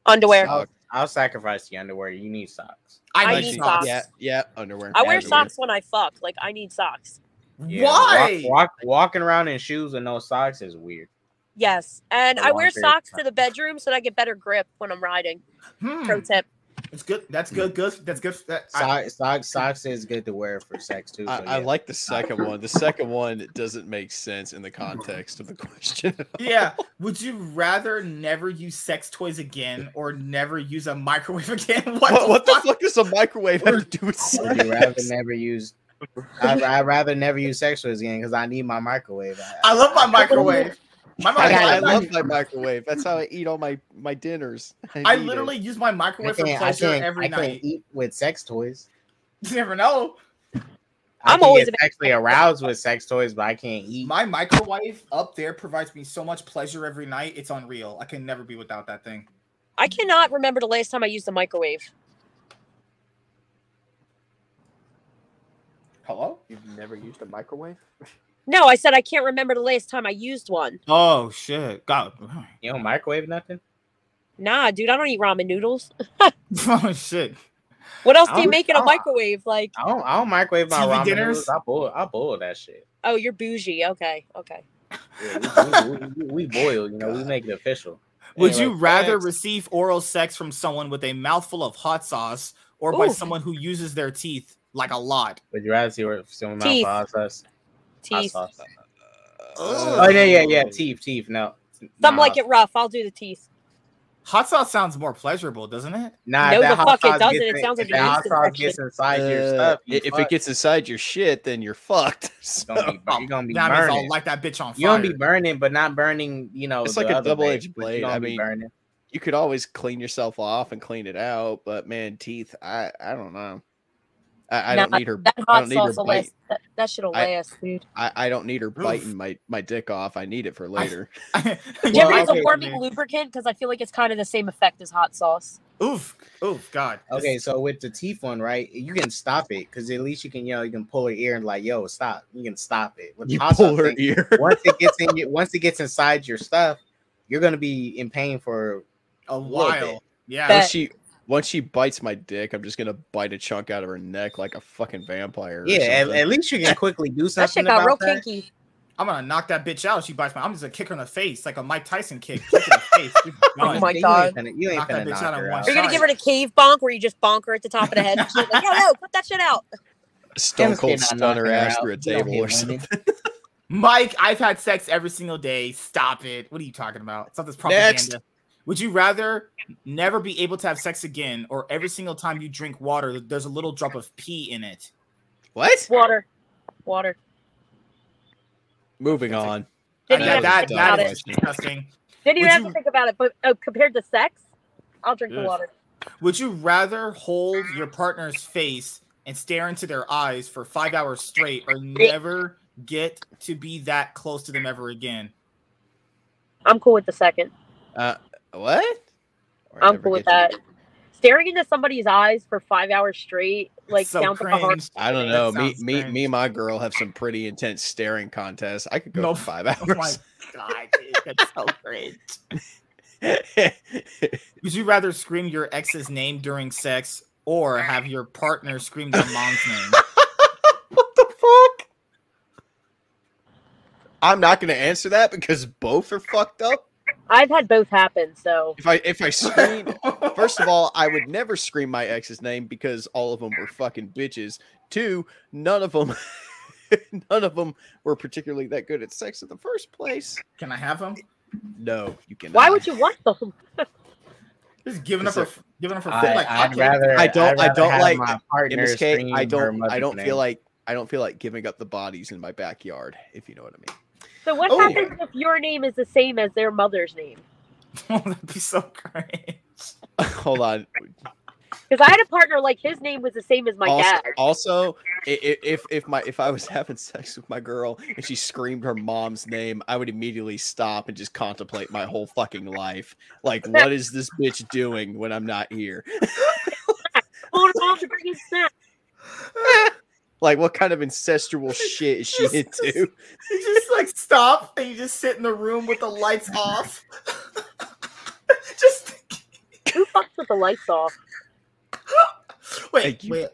[SPEAKER 6] Underwear.
[SPEAKER 3] I'll, I'll sacrifice the underwear. You need socks.
[SPEAKER 6] I
[SPEAKER 1] like
[SPEAKER 6] need
[SPEAKER 2] Actually,
[SPEAKER 6] socks.
[SPEAKER 2] Yeah, yeah, underwear.
[SPEAKER 6] I wear
[SPEAKER 2] underwear.
[SPEAKER 6] socks when I fuck. Like I need socks.
[SPEAKER 3] Yeah,
[SPEAKER 1] Why?
[SPEAKER 3] Walk, walk, walking around in shoes with no socks is weird.
[SPEAKER 6] Yes, and I wear socks to the bedroom so that I get better grip when I'm riding.
[SPEAKER 1] Hmm,
[SPEAKER 6] Pro tip.
[SPEAKER 1] It's good. That's good. Mm. Good. That's good. That, I-
[SPEAKER 3] Socks, socks, socks is good to wear for sex too.
[SPEAKER 2] I,
[SPEAKER 3] so
[SPEAKER 2] I
[SPEAKER 3] yeah.
[SPEAKER 2] like the second one. The second one doesn't make sense in the context of the question.
[SPEAKER 1] yeah. Would you rather never use sex toys again or never use a microwave again? What,
[SPEAKER 2] what,
[SPEAKER 1] the
[SPEAKER 2] what the
[SPEAKER 1] fuck?
[SPEAKER 2] fuck does a microwave have to do with
[SPEAKER 3] Would you rather never use? I'd, I'd rather never use sex toys again because I need my microwave.
[SPEAKER 1] I love my microwave. My
[SPEAKER 3] I
[SPEAKER 2] I,
[SPEAKER 3] got
[SPEAKER 1] microwave.
[SPEAKER 3] it.
[SPEAKER 2] love my microwave. That's how I eat all my my dinners.
[SPEAKER 1] I
[SPEAKER 2] need it.
[SPEAKER 1] literally use my microwave for
[SPEAKER 3] can't, I
[SPEAKER 1] pleasure
[SPEAKER 3] can't,
[SPEAKER 1] every
[SPEAKER 3] I can't
[SPEAKER 1] night.
[SPEAKER 3] eat with sex toys.
[SPEAKER 1] You never know.
[SPEAKER 3] I
[SPEAKER 6] I'm
[SPEAKER 3] can
[SPEAKER 6] always
[SPEAKER 3] get
[SPEAKER 6] a bit-
[SPEAKER 3] sexually aroused with sex toys, but I can't eat.
[SPEAKER 1] My microwave up there provides me so much pleasure every night. It's unreal. I can never be without that thing.
[SPEAKER 6] I cannot remember the last time I used the microwave.
[SPEAKER 1] Hello?
[SPEAKER 2] You've never used a microwave?
[SPEAKER 6] No, I said I can't remember the last time I used one.
[SPEAKER 1] Oh shit! God.
[SPEAKER 3] You don't microwave nothing?
[SPEAKER 6] Nah, dude, I don't eat ramen noodles.
[SPEAKER 1] oh shit!
[SPEAKER 6] What else do you make in a microwave? Like,
[SPEAKER 3] I don't. I don't microwave my ramen
[SPEAKER 1] dinners?
[SPEAKER 3] noodles. I boil. I boil that shit.
[SPEAKER 6] oh, you're bougie. Okay, okay.
[SPEAKER 3] Yeah, we, we, we, we boil. You know, we make it official.
[SPEAKER 1] Would
[SPEAKER 3] Anyway,
[SPEAKER 1] you rather
[SPEAKER 3] thanks.
[SPEAKER 1] receive oral sex from someone with a mouthful of hot sauce or by someone who uses their teeth like a lot?
[SPEAKER 3] Would you rather see where someone mouth
[SPEAKER 6] Teeth.
[SPEAKER 3] hot sauce? Hot
[SPEAKER 6] Teeth.
[SPEAKER 3] sauce.
[SPEAKER 1] Ugh.
[SPEAKER 3] Oh yeah, yeah, yeah. Teeth, teeth. No.
[SPEAKER 6] Some
[SPEAKER 3] nah,
[SPEAKER 6] like it rough. I'll do the teeth.
[SPEAKER 1] Hot sauce sounds more pleasurable, doesn't it?
[SPEAKER 3] Nah,
[SPEAKER 6] No, the
[SPEAKER 3] hot
[SPEAKER 6] fuck it
[SPEAKER 3] sauce
[SPEAKER 6] doesn't. It sounds like
[SPEAKER 3] if
[SPEAKER 6] an
[SPEAKER 3] hot sauce gets inside your
[SPEAKER 2] Uh,
[SPEAKER 3] stuff. you
[SPEAKER 2] if it gets inside your shit, then you're fucked.
[SPEAKER 3] It's gonna be, you're gonna be
[SPEAKER 1] that means I'll
[SPEAKER 3] burning.
[SPEAKER 1] light that bitch on fire.
[SPEAKER 3] You're gonna be burning, but not burning. You know,
[SPEAKER 2] It's like a double-edged blade.
[SPEAKER 3] you're
[SPEAKER 2] I mean,
[SPEAKER 3] burning.
[SPEAKER 2] you could always clean yourself off and clean it out, but man, teeth, I I don't know. I, I don't need her.
[SPEAKER 6] That
[SPEAKER 2] I
[SPEAKER 6] hot
[SPEAKER 2] don't need her
[SPEAKER 6] sauce will
[SPEAKER 2] bite.
[SPEAKER 6] last. That, that shit'll
[SPEAKER 2] I-
[SPEAKER 6] last, dude.
[SPEAKER 2] I, I don't need her biting my my dick off. I need it for later.
[SPEAKER 6] Do you
[SPEAKER 3] Well,
[SPEAKER 6] ever use
[SPEAKER 3] okay,
[SPEAKER 6] a warming
[SPEAKER 3] man.
[SPEAKER 6] lubricant? Because I feel like it's kind of the same effect as hot sauce.
[SPEAKER 1] oof, oof, God.
[SPEAKER 3] Okay, so with the teeth one, right? You can stop it because at least you can, you know, you can pull her ear and like, yo, stop. You can stop it. With
[SPEAKER 2] you pull
[SPEAKER 3] sauce
[SPEAKER 2] her
[SPEAKER 3] thing,
[SPEAKER 2] ear.
[SPEAKER 3] once it gets in, your, once it gets inside your stuff, you're gonna be in pain for
[SPEAKER 1] a
[SPEAKER 3] little bit.
[SPEAKER 1] while. Yeah.
[SPEAKER 6] Bet.
[SPEAKER 2] Once she once she bites my dick, I'm just gonna bite a chunk out of her neck like a fucking vampire.
[SPEAKER 3] yeah. At, at least you can quickly do something.
[SPEAKER 6] That
[SPEAKER 3] something
[SPEAKER 6] shit got
[SPEAKER 3] about
[SPEAKER 6] real
[SPEAKER 3] that.
[SPEAKER 6] kinky.
[SPEAKER 1] I'm gonna knock that bitch out. She bites my. I'm just gonna kick her in the face like a Mike Tyson kick. Kick her in the face.
[SPEAKER 6] Oh
[SPEAKER 1] done.
[SPEAKER 6] my
[SPEAKER 3] You ain't
[SPEAKER 6] God.
[SPEAKER 3] finna- You ain't
[SPEAKER 1] Knock that
[SPEAKER 3] finna
[SPEAKER 1] bitch
[SPEAKER 3] knock
[SPEAKER 1] out in
[SPEAKER 3] her
[SPEAKER 1] one
[SPEAKER 3] out.
[SPEAKER 6] You're gonna give her the cave bonk where you just bonk her at the top of the head. She's like, yo, yo, put that shit out.
[SPEAKER 2] Stone cold stun her
[SPEAKER 3] her
[SPEAKER 2] ass
[SPEAKER 3] out.
[SPEAKER 2] through a table or something.
[SPEAKER 1] Mike, I've had sex every single day. Stop it. What are you talking about? Something's propaganda.
[SPEAKER 2] Next.
[SPEAKER 1] Would you rather never be able to have sex again, or every single time you drink water, there's a little drop of pee in it?
[SPEAKER 2] What?
[SPEAKER 6] Water. Water.
[SPEAKER 2] Moving on.
[SPEAKER 6] Didn't
[SPEAKER 2] I
[SPEAKER 6] even
[SPEAKER 2] know
[SPEAKER 6] have to
[SPEAKER 1] that
[SPEAKER 6] think about
[SPEAKER 1] that
[SPEAKER 6] it.
[SPEAKER 1] is disgusting.
[SPEAKER 6] Didn't even
[SPEAKER 1] Would
[SPEAKER 6] have
[SPEAKER 1] you-
[SPEAKER 6] to think about it. But uh, compared to sex, I'll drink the water.
[SPEAKER 1] Would you rather hold your partner's face and stare into their eyes for five hours straight, or never get to be that close to them ever again?
[SPEAKER 6] I'm cool with the second.
[SPEAKER 2] Uh, what? Or
[SPEAKER 6] I'm cool with that.
[SPEAKER 2] to-
[SPEAKER 6] Staring into somebody's eyes for five hours straight, like
[SPEAKER 1] So
[SPEAKER 6] sounds like a hard.
[SPEAKER 2] I don't know. Me, me,
[SPEAKER 1] cringe.
[SPEAKER 2] me, and my girl have some pretty intense staring contests. I could go
[SPEAKER 1] No,
[SPEAKER 2] for five
[SPEAKER 1] Oh my
[SPEAKER 2] hours.
[SPEAKER 1] god, dude, that's so cringe. Would you rather scream your ex's name during sex or have your partner scream their mom's name?
[SPEAKER 2] what the fuck? I'm not going to answer that because both are fucked up.
[SPEAKER 6] I've had both happen, so
[SPEAKER 2] If I if I scream, first of all, I would never scream my ex's name because all of them were fucking bitches. Two, none of them, none of them were particularly that good at sex in the first place.
[SPEAKER 1] Can I have them?
[SPEAKER 2] No, you can.
[SPEAKER 6] why would you want them?
[SPEAKER 1] Just giving up
[SPEAKER 2] Is
[SPEAKER 1] her, giving up her
[SPEAKER 3] I,
[SPEAKER 1] like,
[SPEAKER 3] I'd
[SPEAKER 1] hotcakes.
[SPEAKER 3] rather.
[SPEAKER 2] I don't-
[SPEAKER 3] I'd
[SPEAKER 2] I don't like-
[SPEAKER 3] my
[SPEAKER 2] in this case, I don't. I don't
[SPEAKER 3] name.
[SPEAKER 2] feel like. I don't feel like giving up the bodies in my backyard. If you know what I mean.
[SPEAKER 6] So what
[SPEAKER 1] Oh.
[SPEAKER 6] happens if your name is the same as their mother's name?
[SPEAKER 1] Oh, that'd be so cringe.
[SPEAKER 2] Hold on.
[SPEAKER 6] Because I had a partner like his name was the same as my
[SPEAKER 2] also,
[SPEAKER 6] dad.
[SPEAKER 2] also, i- i- if if my if I was having sex with my girl and she screamed her mom's name, I would immediately stop and just contemplate my whole fucking life. Like, what is this bitch doing when I'm not here?
[SPEAKER 6] Oh, mom to bring you snack.
[SPEAKER 2] Like, what kind of incestual shit is she into?
[SPEAKER 1] You just like stop and you just sit in the room with the lights off. just
[SPEAKER 6] Who fucks with the lights off?
[SPEAKER 1] wait,
[SPEAKER 2] Hey, you-
[SPEAKER 1] wait.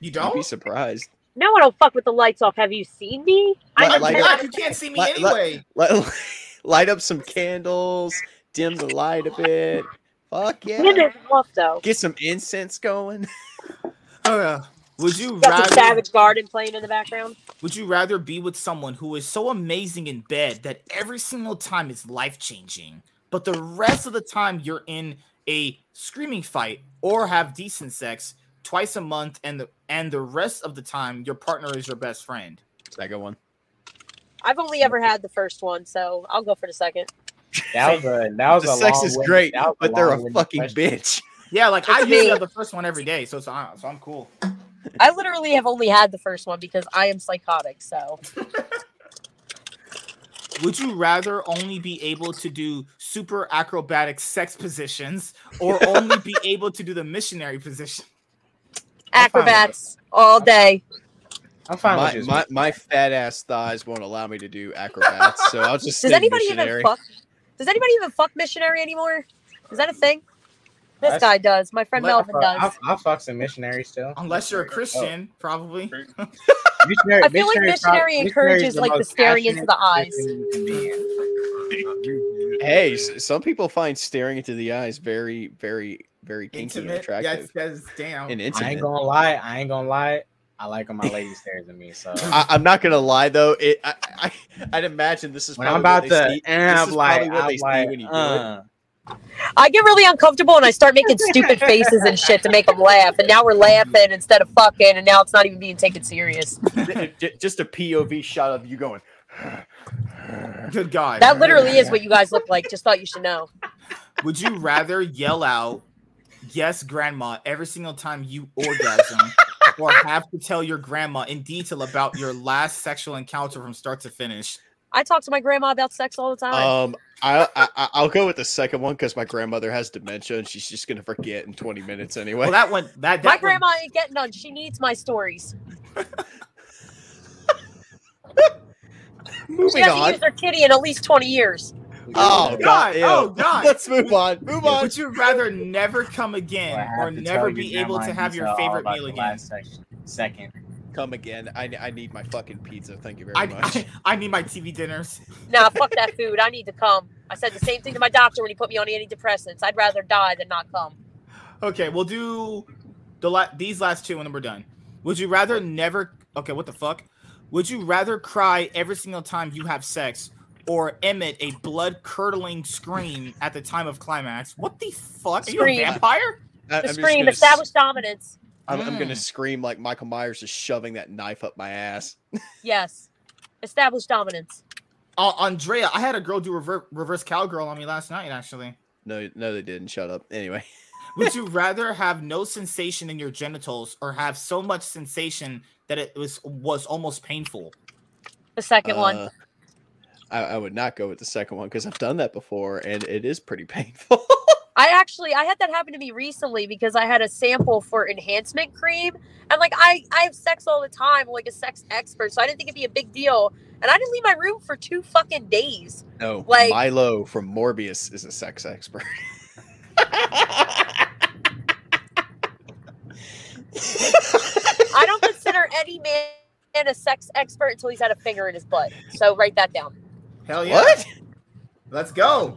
[SPEAKER 1] You
[SPEAKER 2] You'd
[SPEAKER 1] don't?
[SPEAKER 2] be surprised.
[SPEAKER 6] No, I don't fuck with the lights off. Have you seen me?
[SPEAKER 2] Like-
[SPEAKER 6] I'm
[SPEAKER 1] my
[SPEAKER 2] like-
[SPEAKER 1] you can't see me
[SPEAKER 2] like- like-
[SPEAKER 1] anyway.
[SPEAKER 2] Light, light up some candles, dim the light a bit. Fuck
[SPEAKER 6] Him
[SPEAKER 2] yeah.
[SPEAKER 6] off though.
[SPEAKER 2] Get some incense going.
[SPEAKER 1] Oh, yeah. Would you
[SPEAKER 6] Got the
[SPEAKER 1] rather?
[SPEAKER 6] Savage Garden playing in the background.
[SPEAKER 1] Would you rather be with someone who is so amazing in bed that every single time is life changing, but the rest of the time you're in a screaming fight, or have decent sex twice a month, and the and the rest of the time your partner is your best friend?
[SPEAKER 2] Second one.
[SPEAKER 6] I've only ever had the first one, so I'll go for the second.
[SPEAKER 3] That was a that was
[SPEAKER 2] The
[SPEAKER 3] a
[SPEAKER 2] sex is
[SPEAKER 3] long-winded-
[SPEAKER 2] great, but they're a fucking
[SPEAKER 3] question.
[SPEAKER 2] bitch.
[SPEAKER 1] Yeah, like I
[SPEAKER 6] It's
[SPEAKER 1] usually have the first one every day, so it's, uh, so I'm cool.
[SPEAKER 6] I literally have only had the first one because I am psychotic. So
[SPEAKER 1] Would you rather only be able to do super acrobatic sex positions, or only be able to do the missionary position?
[SPEAKER 3] I'm fine with
[SPEAKER 6] acrobats all day.
[SPEAKER 3] I'm fine
[SPEAKER 2] my,
[SPEAKER 3] with
[SPEAKER 2] my, my fat ass thighs won't allow me to do acrobats, so I'll just
[SPEAKER 6] Does anybody
[SPEAKER 2] missionary.
[SPEAKER 6] even fuck? Does anybody even fuck missionary anymore? Is that a thing? This
[SPEAKER 3] That's-
[SPEAKER 6] guy does. My friend Melvin
[SPEAKER 3] I'll,
[SPEAKER 6] does.
[SPEAKER 3] I'll, I'll fuck some missionary still.
[SPEAKER 1] Unless you're a
[SPEAKER 3] Oh.
[SPEAKER 1] Christian, probably.
[SPEAKER 3] Missionary,
[SPEAKER 6] I feel like
[SPEAKER 3] missionary
[SPEAKER 6] missionary
[SPEAKER 3] prob-
[SPEAKER 6] encourages,
[SPEAKER 3] missionary
[SPEAKER 6] like, the staring into the eyes.
[SPEAKER 3] person you can be in.
[SPEAKER 2] Hey, some people find staring into the eyes very, very, very kinky and
[SPEAKER 1] Intimate.
[SPEAKER 2] attractive
[SPEAKER 1] That's, that's damn.
[SPEAKER 2] and
[SPEAKER 3] I ain't gonna lie. I ain't gonna lie. I like when my lady stares at me. So
[SPEAKER 2] I, I'm not gonna lie though. It, I, I, I'd imagine this is
[SPEAKER 3] when I'm about
[SPEAKER 2] what they
[SPEAKER 3] to,
[SPEAKER 2] see-
[SPEAKER 3] and
[SPEAKER 2] this
[SPEAKER 3] I'm
[SPEAKER 2] is
[SPEAKER 3] like,
[SPEAKER 2] probably what
[SPEAKER 3] I'm
[SPEAKER 2] they see
[SPEAKER 3] like,
[SPEAKER 2] when you do it.
[SPEAKER 3] uh,
[SPEAKER 6] I get really uncomfortable and I start making stupid faces and shit to make them laugh. And now we're laughing instead of fucking, and now it's not even being taken serious.
[SPEAKER 2] J- j- just a POV shot of you going.
[SPEAKER 1] Good God.
[SPEAKER 6] That literally is what you guys look like. Just thought you should know.
[SPEAKER 1] Would you rather yell out, yes, grandma, every single time you orgasm, or have to tell your grandma in detail about your last sexual encounter from start to finish?
[SPEAKER 6] I talk to my grandma about sex all the time.
[SPEAKER 2] Um, I, I I- I'll go with the second one because my grandmother has dementia and she's just gonna forget in 20 minutes anyway.
[SPEAKER 1] Well, that one, that, that
[SPEAKER 6] my
[SPEAKER 1] one-
[SPEAKER 6] grandma ain't getting none. She needs my stories. She
[SPEAKER 2] Moving
[SPEAKER 6] hasn't
[SPEAKER 2] on.
[SPEAKER 6] used her kitty in at least 20 years.
[SPEAKER 2] Oh
[SPEAKER 1] God,
[SPEAKER 2] god. ew.
[SPEAKER 1] oh, God.
[SPEAKER 2] Let's move on. Move on.
[SPEAKER 1] Would you rather never come again
[SPEAKER 3] I
[SPEAKER 1] or never be able to have your favorite meal again?
[SPEAKER 3] last Second.
[SPEAKER 2] Come again. I, I need my fucking pizza. Thank you very
[SPEAKER 1] I,
[SPEAKER 2] much.
[SPEAKER 1] I, I need my TV dinners.
[SPEAKER 6] Nah, fuck that food. I need to come. I said the same thing to my doctor when he put me on antidepressants. I'd rather die than not come.
[SPEAKER 1] Okay, we'll do the la- these last two and then we're done. Would you rather never? Okay, what the fuck? Would you rather cry every single time you have sex, or emit a blood curdling scream at the time of climax? What the fuck? Are you a
[SPEAKER 6] Scream.
[SPEAKER 1] vampire?
[SPEAKER 2] I,
[SPEAKER 6] The
[SPEAKER 2] I'm
[SPEAKER 6] scream,
[SPEAKER 2] gonna s-
[SPEAKER 6] establish dominance.
[SPEAKER 2] I'm, I'm gonna
[SPEAKER 1] Mm.
[SPEAKER 2] scream like Michael Myers is shoving that knife up my ass.
[SPEAKER 6] Yes. Establish dominance.
[SPEAKER 1] Uh, Andrea, I had a girl do rever- reverse cowgirl on me last night. Actually,
[SPEAKER 2] No, no, they didn't. Shut up. Anyway,
[SPEAKER 1] would you rather have no sensation in your genitals or have so much sensation that it was was almost painful?
[SPEAKER 6] The second one.
[SPEAKER 2] Uh, I, I would not go with the second one because I've done that before and it is pretty painful.
[SPEAKER 6] I actually I had that happen to me recently because I had a sample for enhancement cream and like I I have sex all the time I'm like a sex expert so I didn't think it'd be a big deal and I didn't leave my room for two fucking days.
[SPEAKER 2] no,
[SPEAKER 6] Like-
[SPEAKER 2] Milo from Morbius is a sex expert.
[SPEAKER 6] I don't consider any man a sex expert until he's had a finger in his butt. So write that down.
[SPEAKER 1] Hell yeah!
[SPEAKER 2] what?
[SPEAKER 1] Let's go.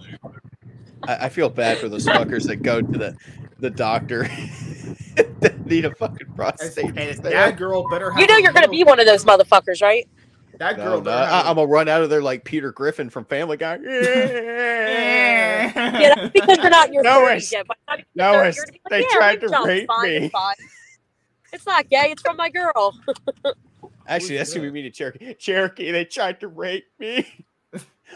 [SPEAKER 2] I, I feel bad for those fuckers that go to the the doctor that need a fucking
[SPEAKER 1] And,
[SPEAKER 2] prostate.
[SPEAKER 1] and that girl better have.
[SPEAKER 6] You know you're gonna be one of those motherfuckers, right?
[SPEAKER 1] That girl
[SPEAKER 2] no,
[SPEAKER 1] better.
[SPEAKER 2] I, I'm gonna run out of there like Peter Griffin from Family Guy.
[SPEAKER 6] Yeah, that's because you're not in your
[SPEAKER 2] No,
[SPEAKER 6] 30s yet. By the time
[SPEAKER 2] no,
[SPEAKER 6] get 30,
[SPEAKER 2] it's-
[SPEAKER 6] you're gonna be
[SPEAKER 2] they
[SPEAKER 6] yeah,
[SPEAKER 2] tried to rape
[SPEAKER 6] fine,
[SPEAKER 2] me.
[SPEAKER 6] It's, fine. It's not gay. It's from my girl.
[SPEAKER 2] Actually, that's gonna be me to Cherokee. Cherokee, they tried to rape me.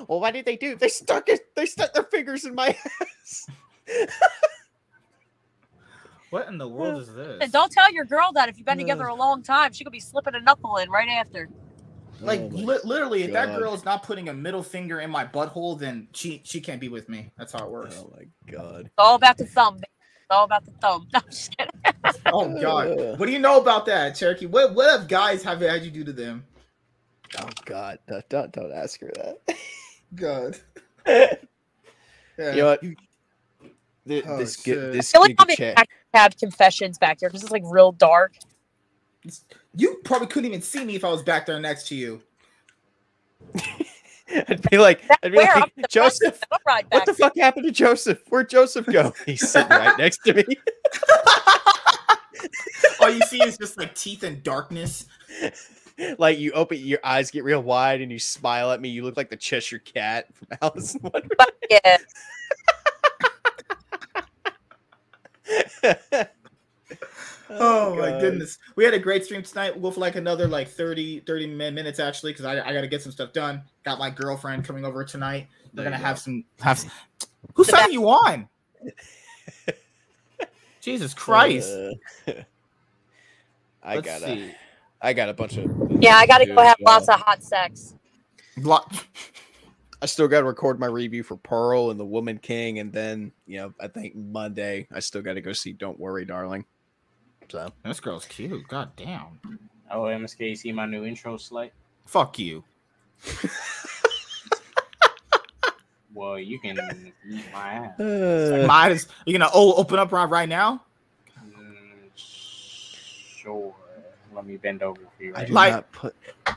[SPEAKER 2] Well, what did they do? They stuck it. They stuck their fingers in my ass.
[SPEAKER 1] What in the world is this?
[SPEAKER 6] And don't tell your girl that if you've been together a long time, she could be slipping a knuckle in right after.
[SPEAKER 1] Like
[SPEAKER 2] Oh
[SPEAKER 1] li- literally, if that girl is not putting a middle finger in my butthole, then she she can't be with me. That's how it works.
[SPEAKER 2] Oh my god.
[SPEAKER 6] It's all about the thumb. baby. It's all about the thumb. No, I'm just kidding.
[SPEAKER 1] Oh god, what do you know about that, Cherokee? What what have guys have had you do to them?
[SPEAKER 2] Oh god. Don't don't, don't ask her that.
[SPEAKER 1] God. Yeah.
[SPEAKER 2] you know what? Th-
[SPEAKER 1] Oh,
[SPEAKER 2] this
[SPEAKER 1] shit.
[SPEAKER 2] gi- this
[SPEAKER 6] I feel like
[SPEAKER 2] giga
[SPEAKER 6] I'm in
[SPEAKER 2] chat.
[SPEAKER 6] back cab confessions back here because it's like real dark.
[SPEAKER 1] You probably couldn't even see me if I was back there next to you.
[SPEAKER 2] I'd be like,
[SPEAKER 6] That's
[SPEAKER 2] I'd be like, Joseph,
[SPEAKER 6] I'll ride
[SPEAKER 2] what
[SPEAKER 6] back.
[SPEAKER 2] the fuck happened to Joseph? Where'd Joseph go? He's sitting right next to me.
[SPEAKER 1] All you see is just like teeth and darkness.
[SPEAKER 2] like you open your eyes get real wide and you smile at me. You look like the Cheshire cat from Alice in
[SPEAKER 6] yeah.
[SPEAKER 2] Wonderland.
[SPEAKER 1] Oh, my goodness. We had a great stream tonight. We'll go for like another like 30, 30 minutes actually, because I, I gotta get some stuff done. Got my girlfriend coming over tonight. We're
[SPEAKER 2] There
[SPEAKER 1] gonna have
[SPEAKER 2] go.
[SPEAKER 1] some have some... Whose
[SPEAKER 6] The
[SPEAKER 1] side are you on? Jesus Christ.
[SPEAKER 2] Uh, I
[SPEAKER 1] Let's
[SPEAKER 2] got a,
[SPEAKER 1] see.
[SPEAKER 2] I got a bunch of.
[SPEAKER 6] Yeah, I gotta go have
[SPEAKER 2] well.
[SPEAKER 6] lots of hot sex.
[SPEAKER 1] Blo-
[SPEAKER 2] I still got to record my review for Pearl and the Woman King, and then you know I think Monday I still got to go see Don't Worry, Darling. So
[SPEAKER 1] This girl's cute. God damn.
[SPEAKER 3] Oh, MSK, you see my new intro slate?
[SPEAKER 1] Fuck you.
[SPEAKER 3] Well, you can eat my ass.
[SPEAKER 2] Uh,
[SPEAKER 1] Might as you gonna oh open up right right now.
[SPEAKER 3] Mm, sure. Let me bend over for you.
[SPEAKER 2] I do
[SPEAKER 1] Like-
[SPEAKER 2] not put.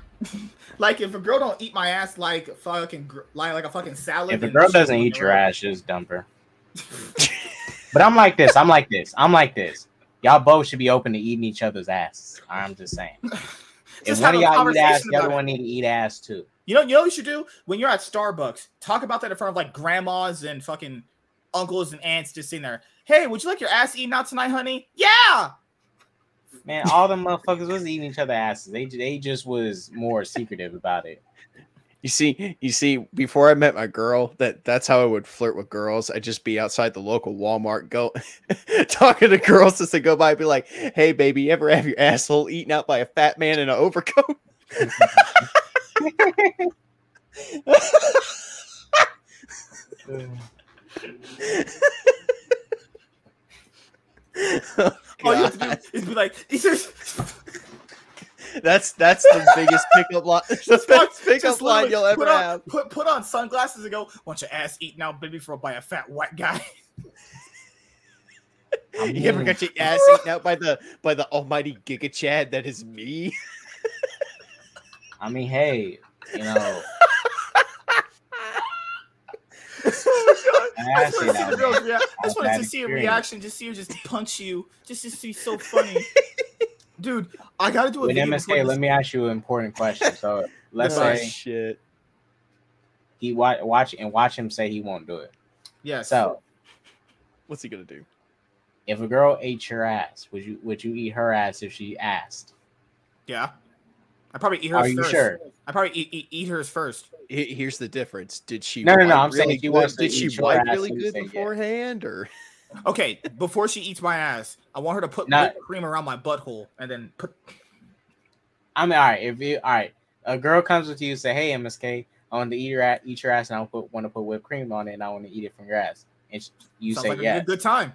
[SPEAKER 1] Like if a girl don't eat my ass like fucking gr- like like a fucking salad.
[SPEAKER 3] if a girl doesn't eat your ass, just dump her. But I'm like this. I'm like this. I'm like this. Y'all both should be open to eating each other's ass. I'm just saying. If
[SPEAKER 1] Just
[SPEAKER 3] one
[SPEAKER 1] have
[SPEAKER 3] of
[SPEAKER 1] a
[SPEAKER 3] y'all eat
[SPEAKER 1] conversation
[SPEAKER 3] ass, the other
[SPEAKER 1] about it.
[SPEAKER 3] one need to eat ass too.
[SPEAKER 1] You know, you know what you should do when you're at Starbucks. Talk about that in front of like grandmas and fucking uncles and aunts just sitting there. Hey, would you like your ass eaten out tonight, honey? Yeah.
[SPEAKER 3] Man, all the motherfuckers was eating each other asses. They they just was more secretive about it.
[SPEAKER 2] You see, you see, before I met my girl, that that's how I would flirt with girls. I'd just be outside the local Walmart, go talking to girls as they go by, and be like, "Hey, baby, you ever have your asshole eaten out by a fat man in an overcoat?" Oh,
[SPEAKER 1] All you have to do is be like, "Is there-
[SPEAKER 2] That's that's the biggest pickup line. The best pickup line you'll ever
[SPEAKER 1] put on,
[SPEAKER 2] have.
[SPEAKER 1] Put put on sunglasses and go. Want your ass eaten out, baby, for by a fat white guy?
[SPEAKER 2] You ever got your ass eaten out by the by the almighty Giga Chad that is me?
[SPEAKER 3] I mean, hey, you know,
[SPEAKER 1] oh God. I
[SPEAKER 3] ass
[SPEAKER 1] just
[SPEAKER 3] eat
[SPEAKER 1] want to see the girl's rea- I just wanted to see a reaction, just see her just punch you, just to see so funny. Dude, I gotta do a
[SPEAKER 3] With
[SPEAKER 1] video
[SPEAKER 3] MSK, let me ask you an important question. So let's
[SPEAKER 2] Oh,
[SPEAKER 3] say
[SPEAKER 2] shit.
[SPEAKER 3] he watch watch and watch him say he won't do it.
[SPEAKER 1] Yeah.
[SPEAKER 3] So
[SPEAKER 2] What's he gonna do?
[SPEAKER 3] if a girl ate your ass, would you would you eat her ass if she asked?
[SPEAKER 1] yeah. I probably eat hers
[SPEAKER 3] Are you sure?
[SPEAKER 1] I probably eat, eat, eat hers first.
[SPEAKER 2] He- Here's the difference. Did she?
[SPEAKER 3] No, no, no, I'm saying she wants
[SPEAKER 2] Did she wipe really good
[SPEAKER 3] say yeah.
[SPEAKER 2] beforehand, or
[SPEAKER 1] Okay, before she eats my ass, I want her to put
[SPEAKER 3] Not-
[SPEAKER 1] whipped cream around my butthole and then put.
[SPEAKER 3] I mean, all right. If you all right, a girl comes with you say, "Hey, MSK, I want to eat your ass, eat your ass, and I put want to put whipped cream on it, and I want to eat it from your ass," and sh- you
[SPEAKER 1] Sounds
[SPEAKER 3] say
[SPEAKER 1] like a
[SPEAKER 3] yes.
[SPEAKER 1] good, good time.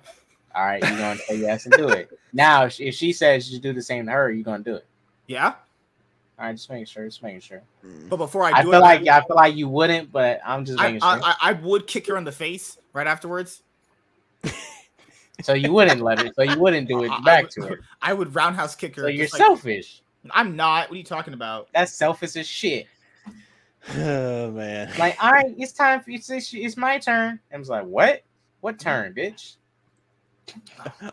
[SPEAKER 3] All right, you're gonna say yes and do it. Now, if she- if she says you do the same to her, you're gonna do it.
[SPEAKER 1] Yeah,
[SPEAKER 3] All right, just making sure. Just making sure. Mm.
[SPEAKER 1] but before I do I,
[SPEAKER 3] feel
[SPEAKER 1] it,
[SPEAKER 3] like I feel like you wouldn't, but I'm just
[SPEAKER 1] I,
[SPEAKER 3] making sure.
[SPEAKER 1] I, I, I would kick her in the face right afterwards.
[SPEAKER 3] so you wouldn't let it. So you wouldn't do it
[SPEAKER 1] I- I
[SPEAKER 3] back
[SPEAKER 1] would-
[SPEAKER 3] to her.
[SPEAKER 1] I would roundhouse kick her.
[SPEAKER 3] So you're
[SPEAKER 1] just like-
[SPEAKER 3] selfish.
[SPEAKER 1] I'm not. What are you talking about?
[SPEAKER 3] That's selfish as shit.
[SPEAKER 2] oh man?
[SPEAKER 3] Like, all right, it's time for it's, it's, it's my turn. I was like, what? What turn, bitch?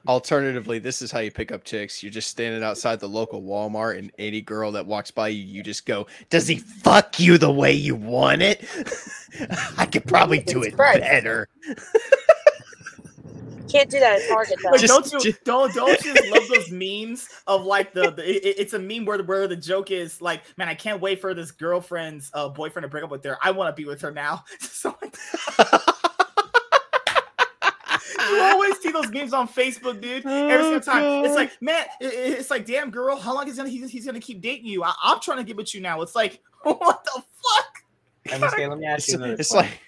[SPEAKER 2] Alternatively, this is how you pick up chicks. You're just standing outside the local Walmart, and any girl that walks by you, you just go, "Does he fuck you the way you want it? I could probably do it
[SPEAKER 6] Christ.
[SPEAKER 2] better."
[SPEAKER 6] Can't do that at Target though.
[SPEAKER 1] Like,
[SPEAKER 2] Just-
[SPEAKER 1] don't you
[SPEAKER 2] ju-
[SPEAKER 1] don't don't you just love those memes of like the, the it- it's a meme where the where the joke is like man I can't wait for this girlfriend's uh, boyfriend to break up with her I want to be with her now so like, see those memes on Facebook dude? Oh, Every single
[SPEAKER 2] Oh,
[SPEAKER 1] time. It's like man it- it- it's like damn girl how long is gonna he's, he's gonna keep dating you? I, I'm trying to get with you now. It's like what the fuck?
[SPEAKER 3] MSK, let me ask
[SPEAKER 2] It's,
[SPEAKER 3] you another
[SPEAKER 2] it's like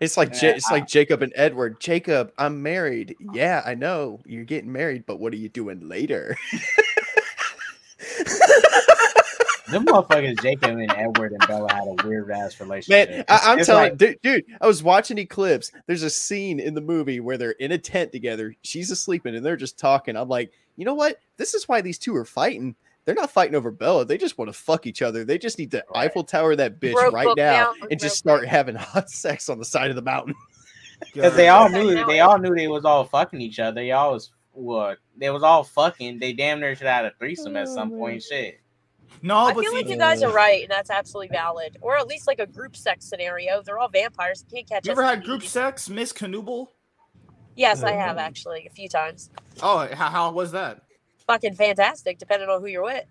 [SPEAKER 2] it's like Ja-
[SPEAKER 3] Yeah,
[SPEAKER 2] it's like Jacob and Edward. Jacob, I'm married. Yeah, I know you're getting married, but what are you doing later?
[SPEAKER 3] Them motherfuckers, Jacob and Edward and Bella had a weird ass relationship.
[SPEAKER 2] Man, I, I'm
[SPEAKER 3] it's
[SPEAKER 2] telling
[SPEAKER 3] like-
[SPEAKER 2] dude, dude, I was watching Eclipse. There's a scene in the movie where they're in a tent together. She's asleep and they're just talking. I'm like, you know what? This is why these two are fighting. They're not fighting over Bella. They just want to fuck each other. They just need to
[SPEAKER 3] Right.
[SPEAKER 2] Eiffel Tower that bitch
[SPEAKER 6] Broke
[SPEAKER 2] right
[SPEAKER 6] book
[SPEAKER 2] now
[SPEAKER 6] down,
[SPEAKER 2] and just
[SPEAKER 6] broke
[SPEAKER 2] start having hot sex on the side of the mountain.
[SPEAKER 3] Because they all knew they all knew they was all fucking each other. They all was what they was all fucking. They damn near should have had a threesome at some oh, point. Shit.
[SPEAKER 1] No
[SPEAKER 6] I
[SPEAKER 1] but
[SPEAKER 6] feel
[SPEAKER 1] see,
[SPEAKER 6] like you guys are right, and that's absolutely valid. Or at least like a group sex scenario. They're all vampires. Can't catch
[SPEAKER 1] you
[SPEAKER 6] us.
[SPEAKER 1] ever had group sex Miss Canoodle
[SPEAKER 6] Yes, I have actually a few times.
[SPEAKER 1] oh how, how was that
[SPEAKER 6] Fucking fantastic, depending on who you're with.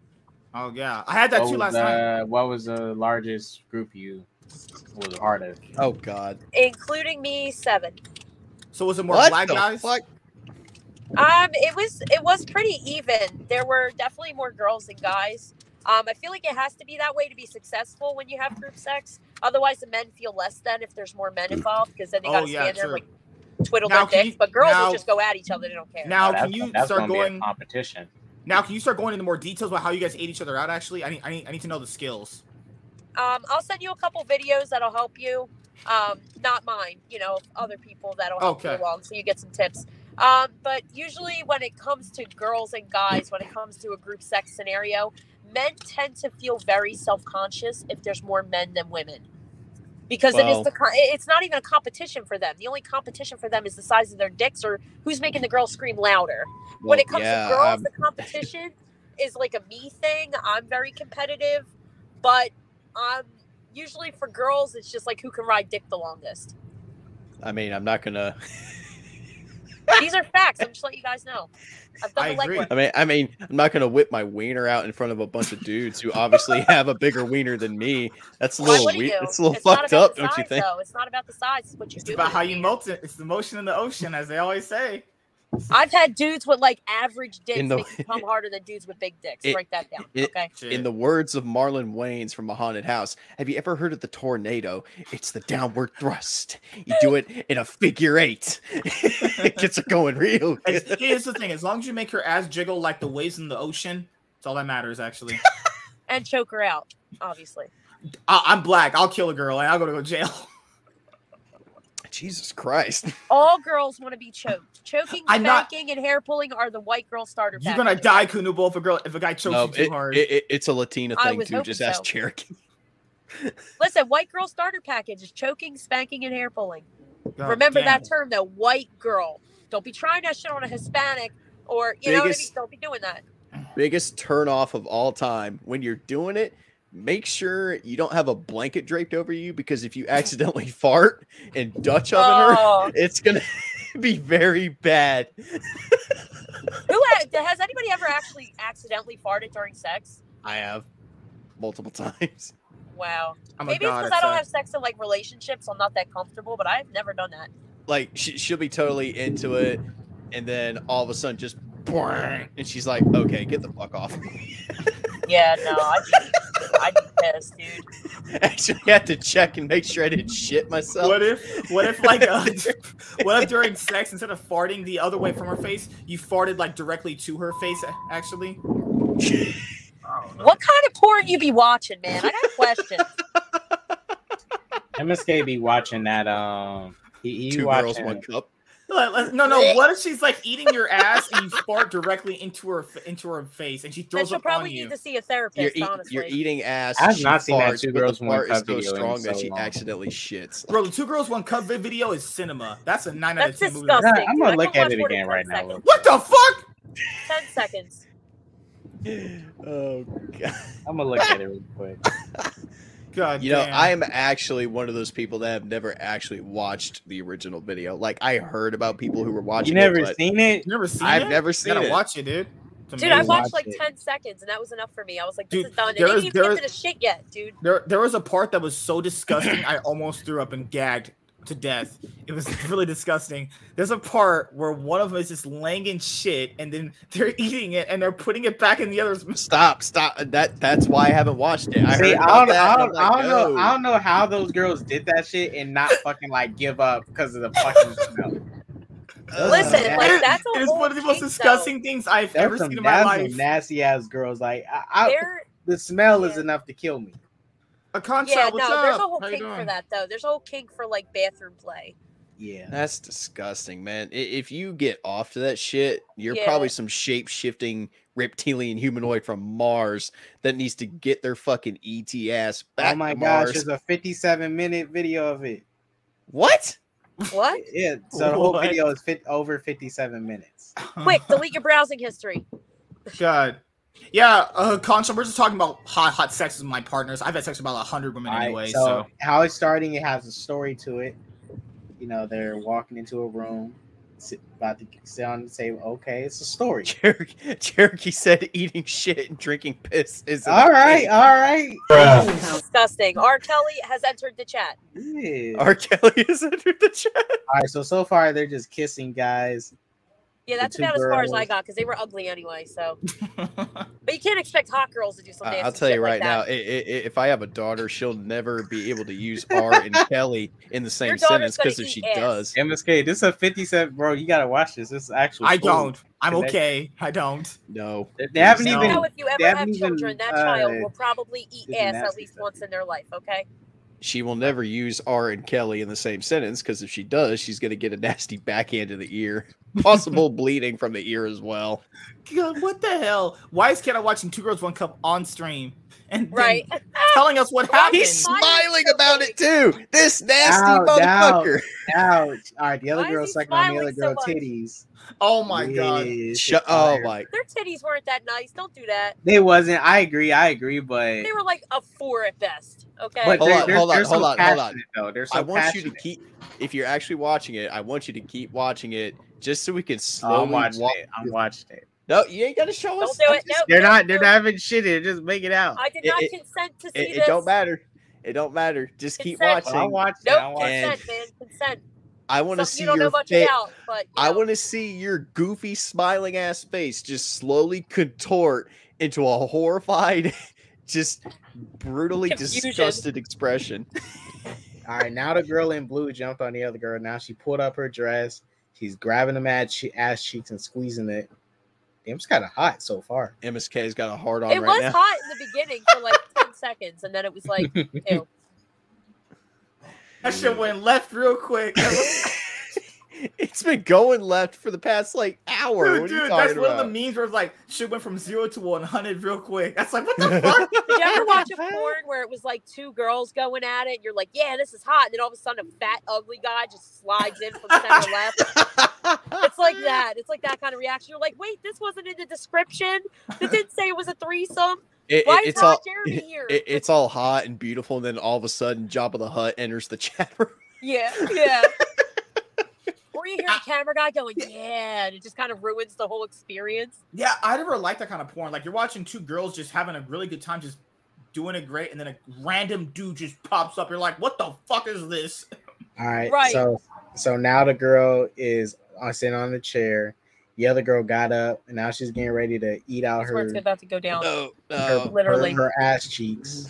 [SPEAKER 1] oh yeah I had that
[SPEAKER 3] What
[SPEAKER 1] too
[SPEAKER 3] was,
[SPEAKER 1] last night
[SPEAKER 3] uh, what was the largest group you was a part of?
[SPEAKER 2] Oh God!
[SPEAKER 6] Including me, seven.
[SPEAKER 1] so was it more
[SPEAKER 2] What
[SPEAKER 1] black
[SPEAKER 2] the
[SPEAKER 1] guys
[SPEAKER 2] fuck?
[SPEAKER 6] Um, it was it was pretty even. There were definitely more girls than guys. Um, I feel like it has to be that way to be successful when you have group sex. Otherwise, the men feel less than if there's more men involved because then they
[SPEAKER 1] Oh,
[SPEAKER 6] gotta
[SPEAKER 1] yeah,
[SPEAKER 6] stand there
[SPEAKER 1] true.
[SPEAKER 6] and like twiddle
[SPEAKER 1] Now,
[SPEAKER 6] their
[SPEAKER 1] can
[SPEAKER 6] dicks.
[SPEAKER 1] you-
[SPEAKER 6] but girls
[SPEAKER 1] now-
[SPEAKER 6] will just go at each other. They don't care.
[SPEAKER 1] now
[SPEAKER 3] Oh,
[SPEAKER 1] can you
[SPEAKER 3] that's
[SPEAKER 1] start
[SPEAKER 3] gonna be a competition?
[SPEAKER 1] Now, can you start going into more details about how you guys ate each other out? Actually, I need, I need, I need to know the skills.
[SPEAKER 6] Um, I'll send you a couple videos that'll help you. Um, not mine, you know, other people that'll help you along, so you get some tips. Um, but usually, when it comes to girls and guys, when it comes to a group sex scenario, men tend to feel very self conscious if there's more men than women. Because it is the it's not even a competition for them. The only competition for them is the size of their dicks or who's making the girl scream louder. when it comes
[SPEAKER 2] yeah,
[SPEAKER 6] to girls,
[SPEAKER 2] um,
[SPEAKER 6] the competition is like a me thing. I'm very competitive, but um, usually for girls, it's just like who can ride dick the longest.
[SPEAKER 2] I mean, I'm not gonna.
[SPEAKER 6] These are facts. I'm just letting you guys know. I've done
[SPEAKER 1] I
[SPEAKER 6] the
[SPEAKER 1] agree.
[SPEAKER 6] legwork.
[SPEAKER 2] I mean, I mean, I'm not gonna whip my wiener out in front of a bunch of dudes who obviously have a bigger wiener than me. That's a little
[SPEAKER 6] wouldn't
[SPEAKER 2] weird. It's a little
[SPEAKER 6] It's
[SPEAKER 2] fucked up,
[SPEAKER 6] the
[SPEAKER 2] don't you think?
[SPEAKER 6] Though. It's not about the size. It's what you
[SPEAKER 1] It's
[SPEAKER 6] do.
[SPEAKER 1] about
[SPEAKER 6] with
[SPEAKER 1] how
[SPEAKER 6] it.
[SPEAKER 1] you melt it. It's the motion in the ocean, as they always say.
[SPEAKER 6] I've had dudes with like average dicks
[SPEAKER 2] In the-
[SPEAKER 6] make come harder than dudes with big dicks.
[SPEAKER 2] It-
[SPEAKER 6] Write that down.
[SPEAKER 2] it-
[SPEAKER 6] okay.
[SPEAKER 1] Shit.
[SPEAKER 2] In the words of Marlon Wayans from a haunted house, have you ever heard of the tornado? It's the downward thrust. You do it in a figure eight. it gets her going real. Good.
[SPEAKER 1] Here's the thing: as long as you make her ass jiggle like the waves in the ocean, it's all that matters. Actually,
[SPEAKER 6] And choke her out, obviously.
[SPEAKER 1] I- I'm black. I'll kill a girl and I'll go to jail.
[SPEAKER 2] Jesus Christ.
[SPEAKER 6] All girls want to be choked. Choking,
[SPEAKER 1] I'm not-
[SPEAKER 6] spanking, and hair pulling are the white girl starter
[SPEAKER 1] You're gonna die, Kunubo, if a girl if a guy chokes
[SPEAKER 2] No,
[SPEAKER 1] you too
[SPEAKER 2] it-
[SPEAKER 1] hard.
[SPEAKER 2] it- it- it's a Latina thing too.
[SPEAKER 6] hoping
[SPEAKER 2] Just ask
[SPEAKER 6] so.
[SPEAKER 2] Cherokee.
[SPEAKER 6] Listen, white girl starter package is choking, spanking, and hair pulling.
[SPEAKER 1] God
[SPEAKER 6] Remember
[SPEAKER 1] damn.
[SPEAKER 6] that term, though. White girl. Don't be trying that shit on a Hispanic or you know what I mean. Don't be doing that.
[SPEAKER 2] Biggest turn off of all time. When you're doing it, make sure you don't have a blanket draped over you because if you accidentally fart and Dutch oven her,
[SPEAKER 6] Oh,
[SPEAKER 2] it's gonna be very bad.
[SPEAKER 6] who ha- has anybody ever actually accidentally farted during sex?
[SPEAKER 2] I have multiple times.
[SPEAKER 6] Wow.
[SPEAKER 1] I'm
[SPEAKER 6] Maybe it's because I don't have sex in like relationships. So I'm not that comfortable, but I've never done that.
[SPEAKER 2] Like she, she'll be totally into it, and then all of a sudden just, and she's like, "Okay, get the fuck off."
[SPEAKER 6] Yeah, no, I'd be, I'd be pissed, dude.
[SPEAKER 2] Actually, I had to check and make sure I didn't shit myself.
[SPEAKER 1] What if, what if, like, uh, what if during sex, instead of farting the other way from her face, you farted like directly to her face? Actually,
[SPEAKER 6] What kind of porn you be watching, man? I got a question.
[SPEAKER 3] MSK be watching that. Um, he, he
[SPEAKER 2] Two
[SPEAKER 3] watching,
[SPEAKER 2] girls, one cup.
[SPEAKER 1] Like, like, no, no. What if she's like eating your ass and you fart directly into her into her face, and she
[SPEAKER 6] Then
[SPEAKER 1] throws
[SPEAKER 6] she'll
[SPEAKER 1] up
[SPEAKER 6] probably
[SPEAKER 1] on you?
[SPEAKER 6] need to see a therapist,
[SPEAKER 2] You're, eat,
[SPEAKER 6] honestly.
[SPEAKER 2] you're eating ass.
[SPEAKER 3] I have
[SPEAKER 2] she
[SPEAKER 3] not seen that Two Girls, One Cup
[SPEAKER 2] is so
[SPEAKER 3] video in
[SPEAKER 2] strong that
[SPEAKER 3] so
[SPEAKER 2] she
[SPEAKER 3] long.
[SPEAKER 2] accidentally shits.
[SPEAKER 1] Bro, the two girls one cup video is cinema. That's a nine out of
[SPEAKER 6] That's
[SPEAKER 1] ten movie.
[SPEAKER 6] disgusting.
[SPEAKER 3] Yeah, I'm gonna look at it again
[SPEAKER 6] 10
[SPEAKER 3] right now.
[SPEAKER 6] seconds.
[SPEAKER 1] What the fuck?
[SPEAKER 6] Ten seconds.
[SPEAKER 2] Oh god.
[SPEAKER 3] I'm gonna look at it real quick.
[SPEAKER 1] God,
[SPEAKER 2] You know,
[SPEAKER 1] damn.
[SPEAKER 2] I am actually one of those people that have never actually watched the original video. Like I heard about people who were watching
[SPEAKER 3] You never
[SPEAKER 2] it,
[SPEAKER 3] seen it?
[SPEAKER 1] Never seen
[SPEAKER 2] I've
[SPEAKER 1] it?
[SPEAKER 2] never
[SPEAKER 1] You
[SPEAKER 2] seen
[SPEAKER 1] gotta
[SPEAKER 2] it.
[SPEAKER 1] watch it, dude.
[SPEAKER 6] Dude, I watched
[SPEAKER 3] watch
[SPEAKER 6] like
[SPEAKER 3] it.
[SPEAKER 6] 10 seconds and that was enough for me. I was like, this
[SPEAKER 1] Dude,
[SPEAKER 6] is done. And
[SPEAKER 1] there
[SPEAKER 6] they
[SPEAKER 1] is-
[SPEAKER 6] didn't even
[SPEAKER 1] there
[SPEAKER 6] get to the shit yet, dude.
[SPEAKER 1] There, there was a part that was so disgusting, I almost threw up and gagged to death. It was really disgusting. There's a part where one of them is just laying in shit, and then they're eating it, and they're putting it back in the other's.
[SPEAKER 2] Stop, stop. That that's why I haven't watched it. I
[SPEAKER 3] See,
[SPEAKER 2] heard
[SPEAKER 3] I don't. I don't,
[SPEAKER 2] I'm
[SPEAKER 3] I don't know. I don't know how those girls did that shit and not fucking like give up because of the fucking smell.
[SPEAKER 6] Listen,
[SPEAKER 3] Yeah.
[SPEAKER 6] like that's a
[SPEAKER 1] It is one of the most
[SPEAKER 6] kink, though.
[SPEAKER 1] disgusting things I've ever
[SPEAKER 3] There's some,
[SPEAKER 1] seen in my
[SPEAKER 3] that's
[SPEAKER 1] life.
[SPEAKER 3] nasty ass girls. Like I, I, the smell is enough to kill me.
[SPEAKER 1] A concha,
[SPEAKER 6] yeah,
[SPEAKER 1] what's
[SPEAKER 6] no,
[SPEAKER 1] up?
[SPEAKER 6] there's a whole
[SPEAKER 1] How
[SPEAKER 6] kink for that though. There's a whole kink for like bathroom play.
[SPEAKER 3] Yeah.
[SPEAKER 2] That's disgusting, man. If you get off to that shit, you're
[SPEAKER 6] Yeah.
[SPEAKER 2] probably some shape shifting reptilian humanoid from Mars that needs to get their fucking ET ass oh back
[SPEAKER 3] oh my
[SPEAKER 2] to
[SPEAKER 3] gosh,
[SPEAKER 2] Mars.
[SPEAKER 3] there's a 57 minute video of it.
[SPEAKER 2] What?
[SPEAKER 6] What?
[SPEAKER 3] Yeah, so the whole video is fit over 57 minutes.
[SPEAKER 6] Quick, delete your browsing history.
[SPEAKER 1] God. Yeah, uh, Concha, we're just talking about hot, hot sex with my partners. I've had sex with about a hundred women
[SPEAKER 3] All right,
[SPEAKER 1] anyway,
[SPEAKER 3] so,
[SPEAKER 1] so.
[SPEAKER 3] how it's starting, it has a story to it. You know, they're walking into a room, sit, about to sit on the table. Okay, it's a story.
[SPEAKER 2] Cherokee, Cherokee said eating shit and drinking piss is
[SPEAKER 3] All right,
[SPEAKER 2] thing.
[SPEAKER 3] all right.
[SPEAKER 6] Disgusting. R. Kelly has entered the chat.
[SPEAKER 3] Yeah.
[SPEAKER 2] R. Kelly has entered the chat.
[SPEAKER 3] All right, so so far they're just kissing guys.
[SPEAKER 6] Yeah, that's
[SPEAKER 3] two
[SPEAKER 6] about as far as I got because they were ugly anyway. So, but you can't expect hot girls to do something.
[SPEAKER 2] I-
[SPEAKER 6] nasty
[SPEAKER 2] I'll tell you
[SPEAKER 6] shit like
[SPEAKER 2] right now,
[SPEAKER 6] that.
[SPEAKER 2] i- i- i- if I have a daughter, she'll never be able to use R and Kelly in the same sentence because if she
[SPEAKER 6] ass.
[SPEAKER 2] does,
[SPEAKER 3] MSK, this is a 57, bro. You gotta watch this. This is actual.
[SPEAKER 1] I
[SPEAKER 3] story.
[SPEAKER 1] don't. I'm
[SPEAKER 3] Connect-
[SPEAKER 1] okay. I don't.
[SPEAKER 2] no.
[SPEAKER 3] They- They haven't
[SPEAKER 2] No.
[SPEAKER 6] You
[SPEAKER 3] even.
[SPEAKER 6] know, if you ever have
[SPEAKER 3] haven't even,
[SPEAKER 6] children, that child
[SPEAKER 3] uh,
[SPEAKER 6] will probably eat ass at least
[SPEAKER 3] stuff.
[SPEAKER 6] once in their life. Okay.
[SPEAKER 2] She will never use R and Kelly in the same sentence because if she does, she's going to get a nasty backhand to the ear, possible bleeding from the ear as well.
[SPEAKER 1] God, what the hell? Why is Kenna watching Two Girls One Cup on stream and
[SPEAKER 6] Right.
[SPEAKER 1] telling us what happened?
[SPEAKER 2] He's
[SPEAKER 6] Smiling
[SPEAKER 2] smiling about it too. This nasty
[SPEAKER 3] Ow,
[SPEAKER 2] motherfucker.
[SPEAKER 3] Ouch. All right, the other
[SPEAKER 6] Why is
[SPEAKER 3] girl sucking on the
[SPEAKER 6] smiling
[SPEAKER 3] other
[SPEAKER 6] so
[SPEAKER 3] girl
[SPEAKER 6] much?
[SPEAKER 3] titties.
[SPEAKER 1] oh my god.
[SPEAKER 3] Yes,
[SPEAKER 2] Shut.
[SPEAKER 3] it's
[SPEAKER 2] Oh
[SPEAKER 3] fire.
[SPEAKER 2] my.
[SPEAKER 6] Their titties weren't that nice. Don't do that.
[SPEAKER 3] They wasn't. I agree. I agree, but
[SPEAKER 6] They were like a four at best. Okay.
[SPEAKER 3] but
[SPEAKER 2] Hold
[SPEAKER 3] they're,
[SPEAKER 2] on,
[SPEAKER 3] they're,
[SPEAKER 2] hold on, hold on, hold on.
[SPEAKER 3] passionate, Though they're so
[SPEAKER 2] I want you to keep. If you're actually watching it, I want you to keep watching it just so we can
[SPEAKER 3] Oh,
[SPEAKER 2] slowly
[SPEAKER 3] I'm watching
[SPEAKER 2] walk.
[SPEAKER 3] it. I'm watching it.
[SPEAKER 2] No, you ain't got to show
[SPEAKER 6] Don't
[SPEAKER 2] us.
[SPEAKER 6] do
[SPEAKER 2] I'm
[SPEAKER 6] it.
[SPEAKER 2] just-
[SPEAKER 6] No,
[SPEAKER 3] They're
[SPEAKER 6] no,
[SPEAKER 3] not. They're
[SPEAKER 6] no.
[SPEAKER 3] not even shitty. Just make it out.
[SPEAKER 6] I did not
[SPEAKER 2] it-
[SPEAKER 6] consent to see
[SPEAKER 2] It,
[SPEAKER 6] this.
[SPEAKER 2] it don't matter. It don't matter. Just keep
[SPEAKER 6] Consent.
[SPEAKER 3] Well, I'll
[SPEAKER 2] watching.
[SPEAKER 3] watch.
[SPEAKER 6] Nope.
[SPEAKER 3] I'll watch
[SPEAKER 2] And-
[SPEAKER 6] Consent, man. Consent.
[SPEAKER 2] I want to see
[SPEAKER 6] you don't know
[SPEAKER 2] your
[SPEAKER 6] much
[SPEAKER 2] face.
[SPEAKER 6] about, but you
[SPEAKER 2] I want to see your goofy smiling ass face just slowly contort into a horrified, just brutally
[SPEAKER 6] Confusion.
[SPEAKER 2] disgusted expression.
[SPEAKER 3] All right, now the girl in blue jumped on the other girl. Now she pulled up her dress. She's grabbing the mad che- ass cheeks and squeezing it. Damn, it's kind of hot so far.
[SPEAKER 2] MSK's got a hard on
[SPEAKER 6] It
[SPEAKER 2] right
[SPEAKER 6] was
[SPEAKER 2] now.
[SPEAKER 6] hot in the beginning for like ten seconds, and then it was like, ew.
[SPEAKER 1] That shit went left real quick.
[SPEAKER 2] it's been going left for the past like hour.
[SPEAKER 1] Dude,
[SPEAKER 2] what are you
[SPEAKER 1] dude,
[SPEAKER 2] talking
[SPEAKER 1] that's one of the memes where it's like shit went from zero to one hundred real quick. That's like what the fuck?
[SPEAKER 6] Did you ever watch a porn where it was like two girls going at it? And you're like, yeah, this is hot. And then all of a sudden, a fat, ugly guy just slides in from center left. It's like that. It's like that kind of reaction. You're like, wait, this wasn't in the description. It didn't say it was a threesome.
[SPEAKER 2] It-
[SPEAKER 6] Why
[SPEAKER 2] it-
[SPEAKER 6] is
[SPEAKER 2] it's
[SPEAKER 6] Ron
[SPEAKER 2] all
[SPEAKER 6] Jeremy here?
[SPEAKER 2] it- it's all hot and beautiful, and then all of a sudden, Jabba the Hutt enters the chat room.
[SPEAKER 6] Yeah, yeah. Or you hear the camera guy going, yeah, and it just kind of ruins the whole experience.
[SPEAKER 1] Yeah, I never liked that kind of porn. Like you're watching two girls just having a really good time, just doing it great, and then a random dude just pops up. You're like, what the fuck is this?
[SPEAKER 3] All right,
[SPEAKER 6] Right.
[SPEAKER 3] so so now the girl is on sitting on the chair. The other girl got up, and now she's getting ready to eat out
[SPEAKER 6] That's
[SPEAKER 3] her
[SPEAKER 6] it's about to go down.
[SPEAKER 2] No,
[SPEAKER 3] her.
[SPEAKER 6] Literally.
[SPEAKER 3] her, her ass cheeks.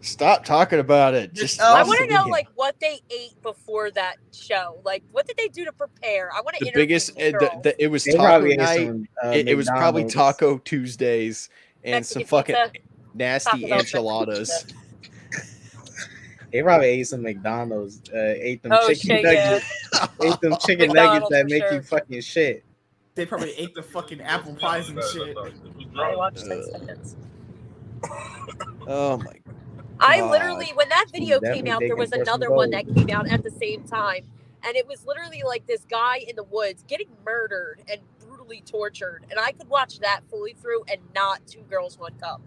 [SPEAKER 2] Stop talking about it. Just
[SPEAKER 1] Oh,
[SPEAKER 6] I want to know like what they ate before that show. Like, what did they do to prepare? I want to
[SPEAKER 2] the
[SPEAKER 6] interview
[SPEAKER 2] biggest.
[SPEAKER 6] these
[SPEAKER 2] uh, the,
[SPEAKER 6] girls.
[SPEAKER 2] the, it was
[SPEAKER 3] They
[SPEAKER 2] taco
[SPEAKER 3] probably
[SPEAKER 2] night.
[SPEAKER 3] some. Uh,
[SPEAKER 2] it, it was probably Taco Tuesdays and
[SPEAKER 6] Mexican
[SPEAKER 2] some fucking
[SPEAKER 6] pizza.
[SPEAKER 2] nasty
[SPEAKER 6] Taco
[SPEAKER 2] enchiladas.
[SPEAKER 3] They probably ate some McDonald's. Uh, ate them
[SPEAKER 6] Oh
[SPEAKER 3] chicken
[SPEAKER 6] shit! Yeah.
[SPEAKER 3] nuggets. Ate them chicken nuggets that make
[SPEAKER 6] sure.
[SPEAKER 3] you fucking shit.
[SPEAKER 1] They probably ate the fucking apple pies and shit.
[SPEAKER 6] I watched ten seconds.
[SPEAKER 2] Oh my!
[SPEAKER 6] I literally, when that video came out, there was another one that came out at the same time, and it was literally like this guy in the woods getting murdered and brutally tortured, and I could watch that fully through and not two girls one cup.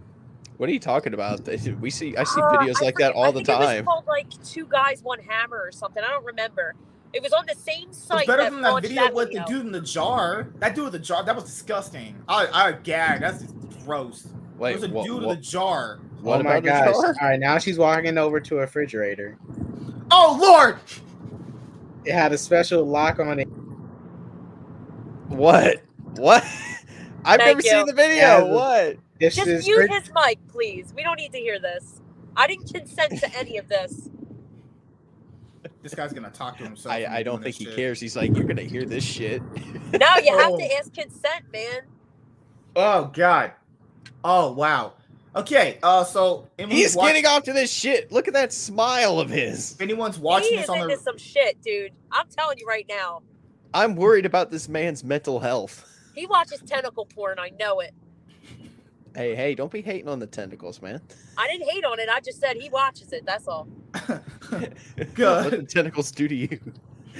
[SPEAKER 2] What are you talking about? We see. I see
[SPEAKER 6] Uh,
[SPEAKER 2] videos
[SPEAKER 6] I
[SPEAKER 2] like that all
[SPEAKER 6] I
[SPEAKER 2] the
[SPEAKER 6] think It was
[SPEAKER 2] time.
[SPEAKER 6] called like two guys one hammer or something. I don't remember. It was on the same
[SPEAKER 1] It's
[SPEAKER 6] site
[SPEAKER 1] better
[SPEAKER 6] that
[SPEAKER 1] than that video
[SPEAKER 6] that
[SPEAKER 1] with
[SPEAKER 6] video.
[SPEAKER 1] the dude in the jar. That dude with the jar, that was disgusting. I I gagged. That's gross.
[SPEAKER 2] Wait,
[SPEAKER 1] There's a
[SPEAKER 2] what,
[SPEAKER 1] dude
[SPEAKER 2] what,
[SPEAKER 1] in the jar.
[SPEAKER 2] What
[SPEAKER 3] oh my
[SPEAKER 2] about the
[SPEAKER 3] gosh! All right, now she's walking over to a refrigerator.
[SPEAKER 1] Oh lord!
[SPEAKER 3] It had a special lock on it.
[SPEAKER 2] What? What? I've
[SPEAKER 6] Thank
[SPEAKER 2] never
[SPEAKER 6] you.
[SPEAKER 2] seen the video.
[SPEAKER 3] Yeah,
[SPEAKER 2] what?
[SPEAKER 3] This
[SPEAKER 6] Just
[SPEAKER 3] is
[SPEAKER 6] mute his mic, please. We don't need to hear this. I didn't consent to any of this.
[SPEAKER 1] This guy's gonna talk to himself.
[SPEAKER 2] I, I don't think he
[SPEAKER 1] shit.
[SPEAKER 2] cares. He's like, you're gonna hear this shit.
[SPEAKER 6] No, you have
[SPEAKER 1] Oh.
[SPEAKER 6] to ask consent, man.
[SPEAKER 1] Oh god. Oh wow. Okay. Uh, so
[SPEAKER 2] He's
[SPEAKER 1] watch-
[SPEAKER 2] getting off to this shit. Look at that smile of his.
[SPEAKER 1] If anyone's watching
[SPEAKER 6] he
[SPEAKER 1] this
[SPEAKER 6] is
[SPEAKER 1] on
[SPEAKER 6] into
[SPEAKER 1] the
[SPEAKER 6] some shit, dude. I'm telling you right now.
[SPEAKER 2] I'm worried about this man's mental health.
[SPEAKER 6] He watches tentacle porn. I know it.
[SPEAKER 2] Hey, hey, don't be hating on the tentacles, man.
[SPEAKER 6] I didn't hate on it. I just said he watches it. That's all. Good.
[SPEAKER 2] What the
[SPEAKER 1] good.
[SPEAKER 2] tentacles do to you?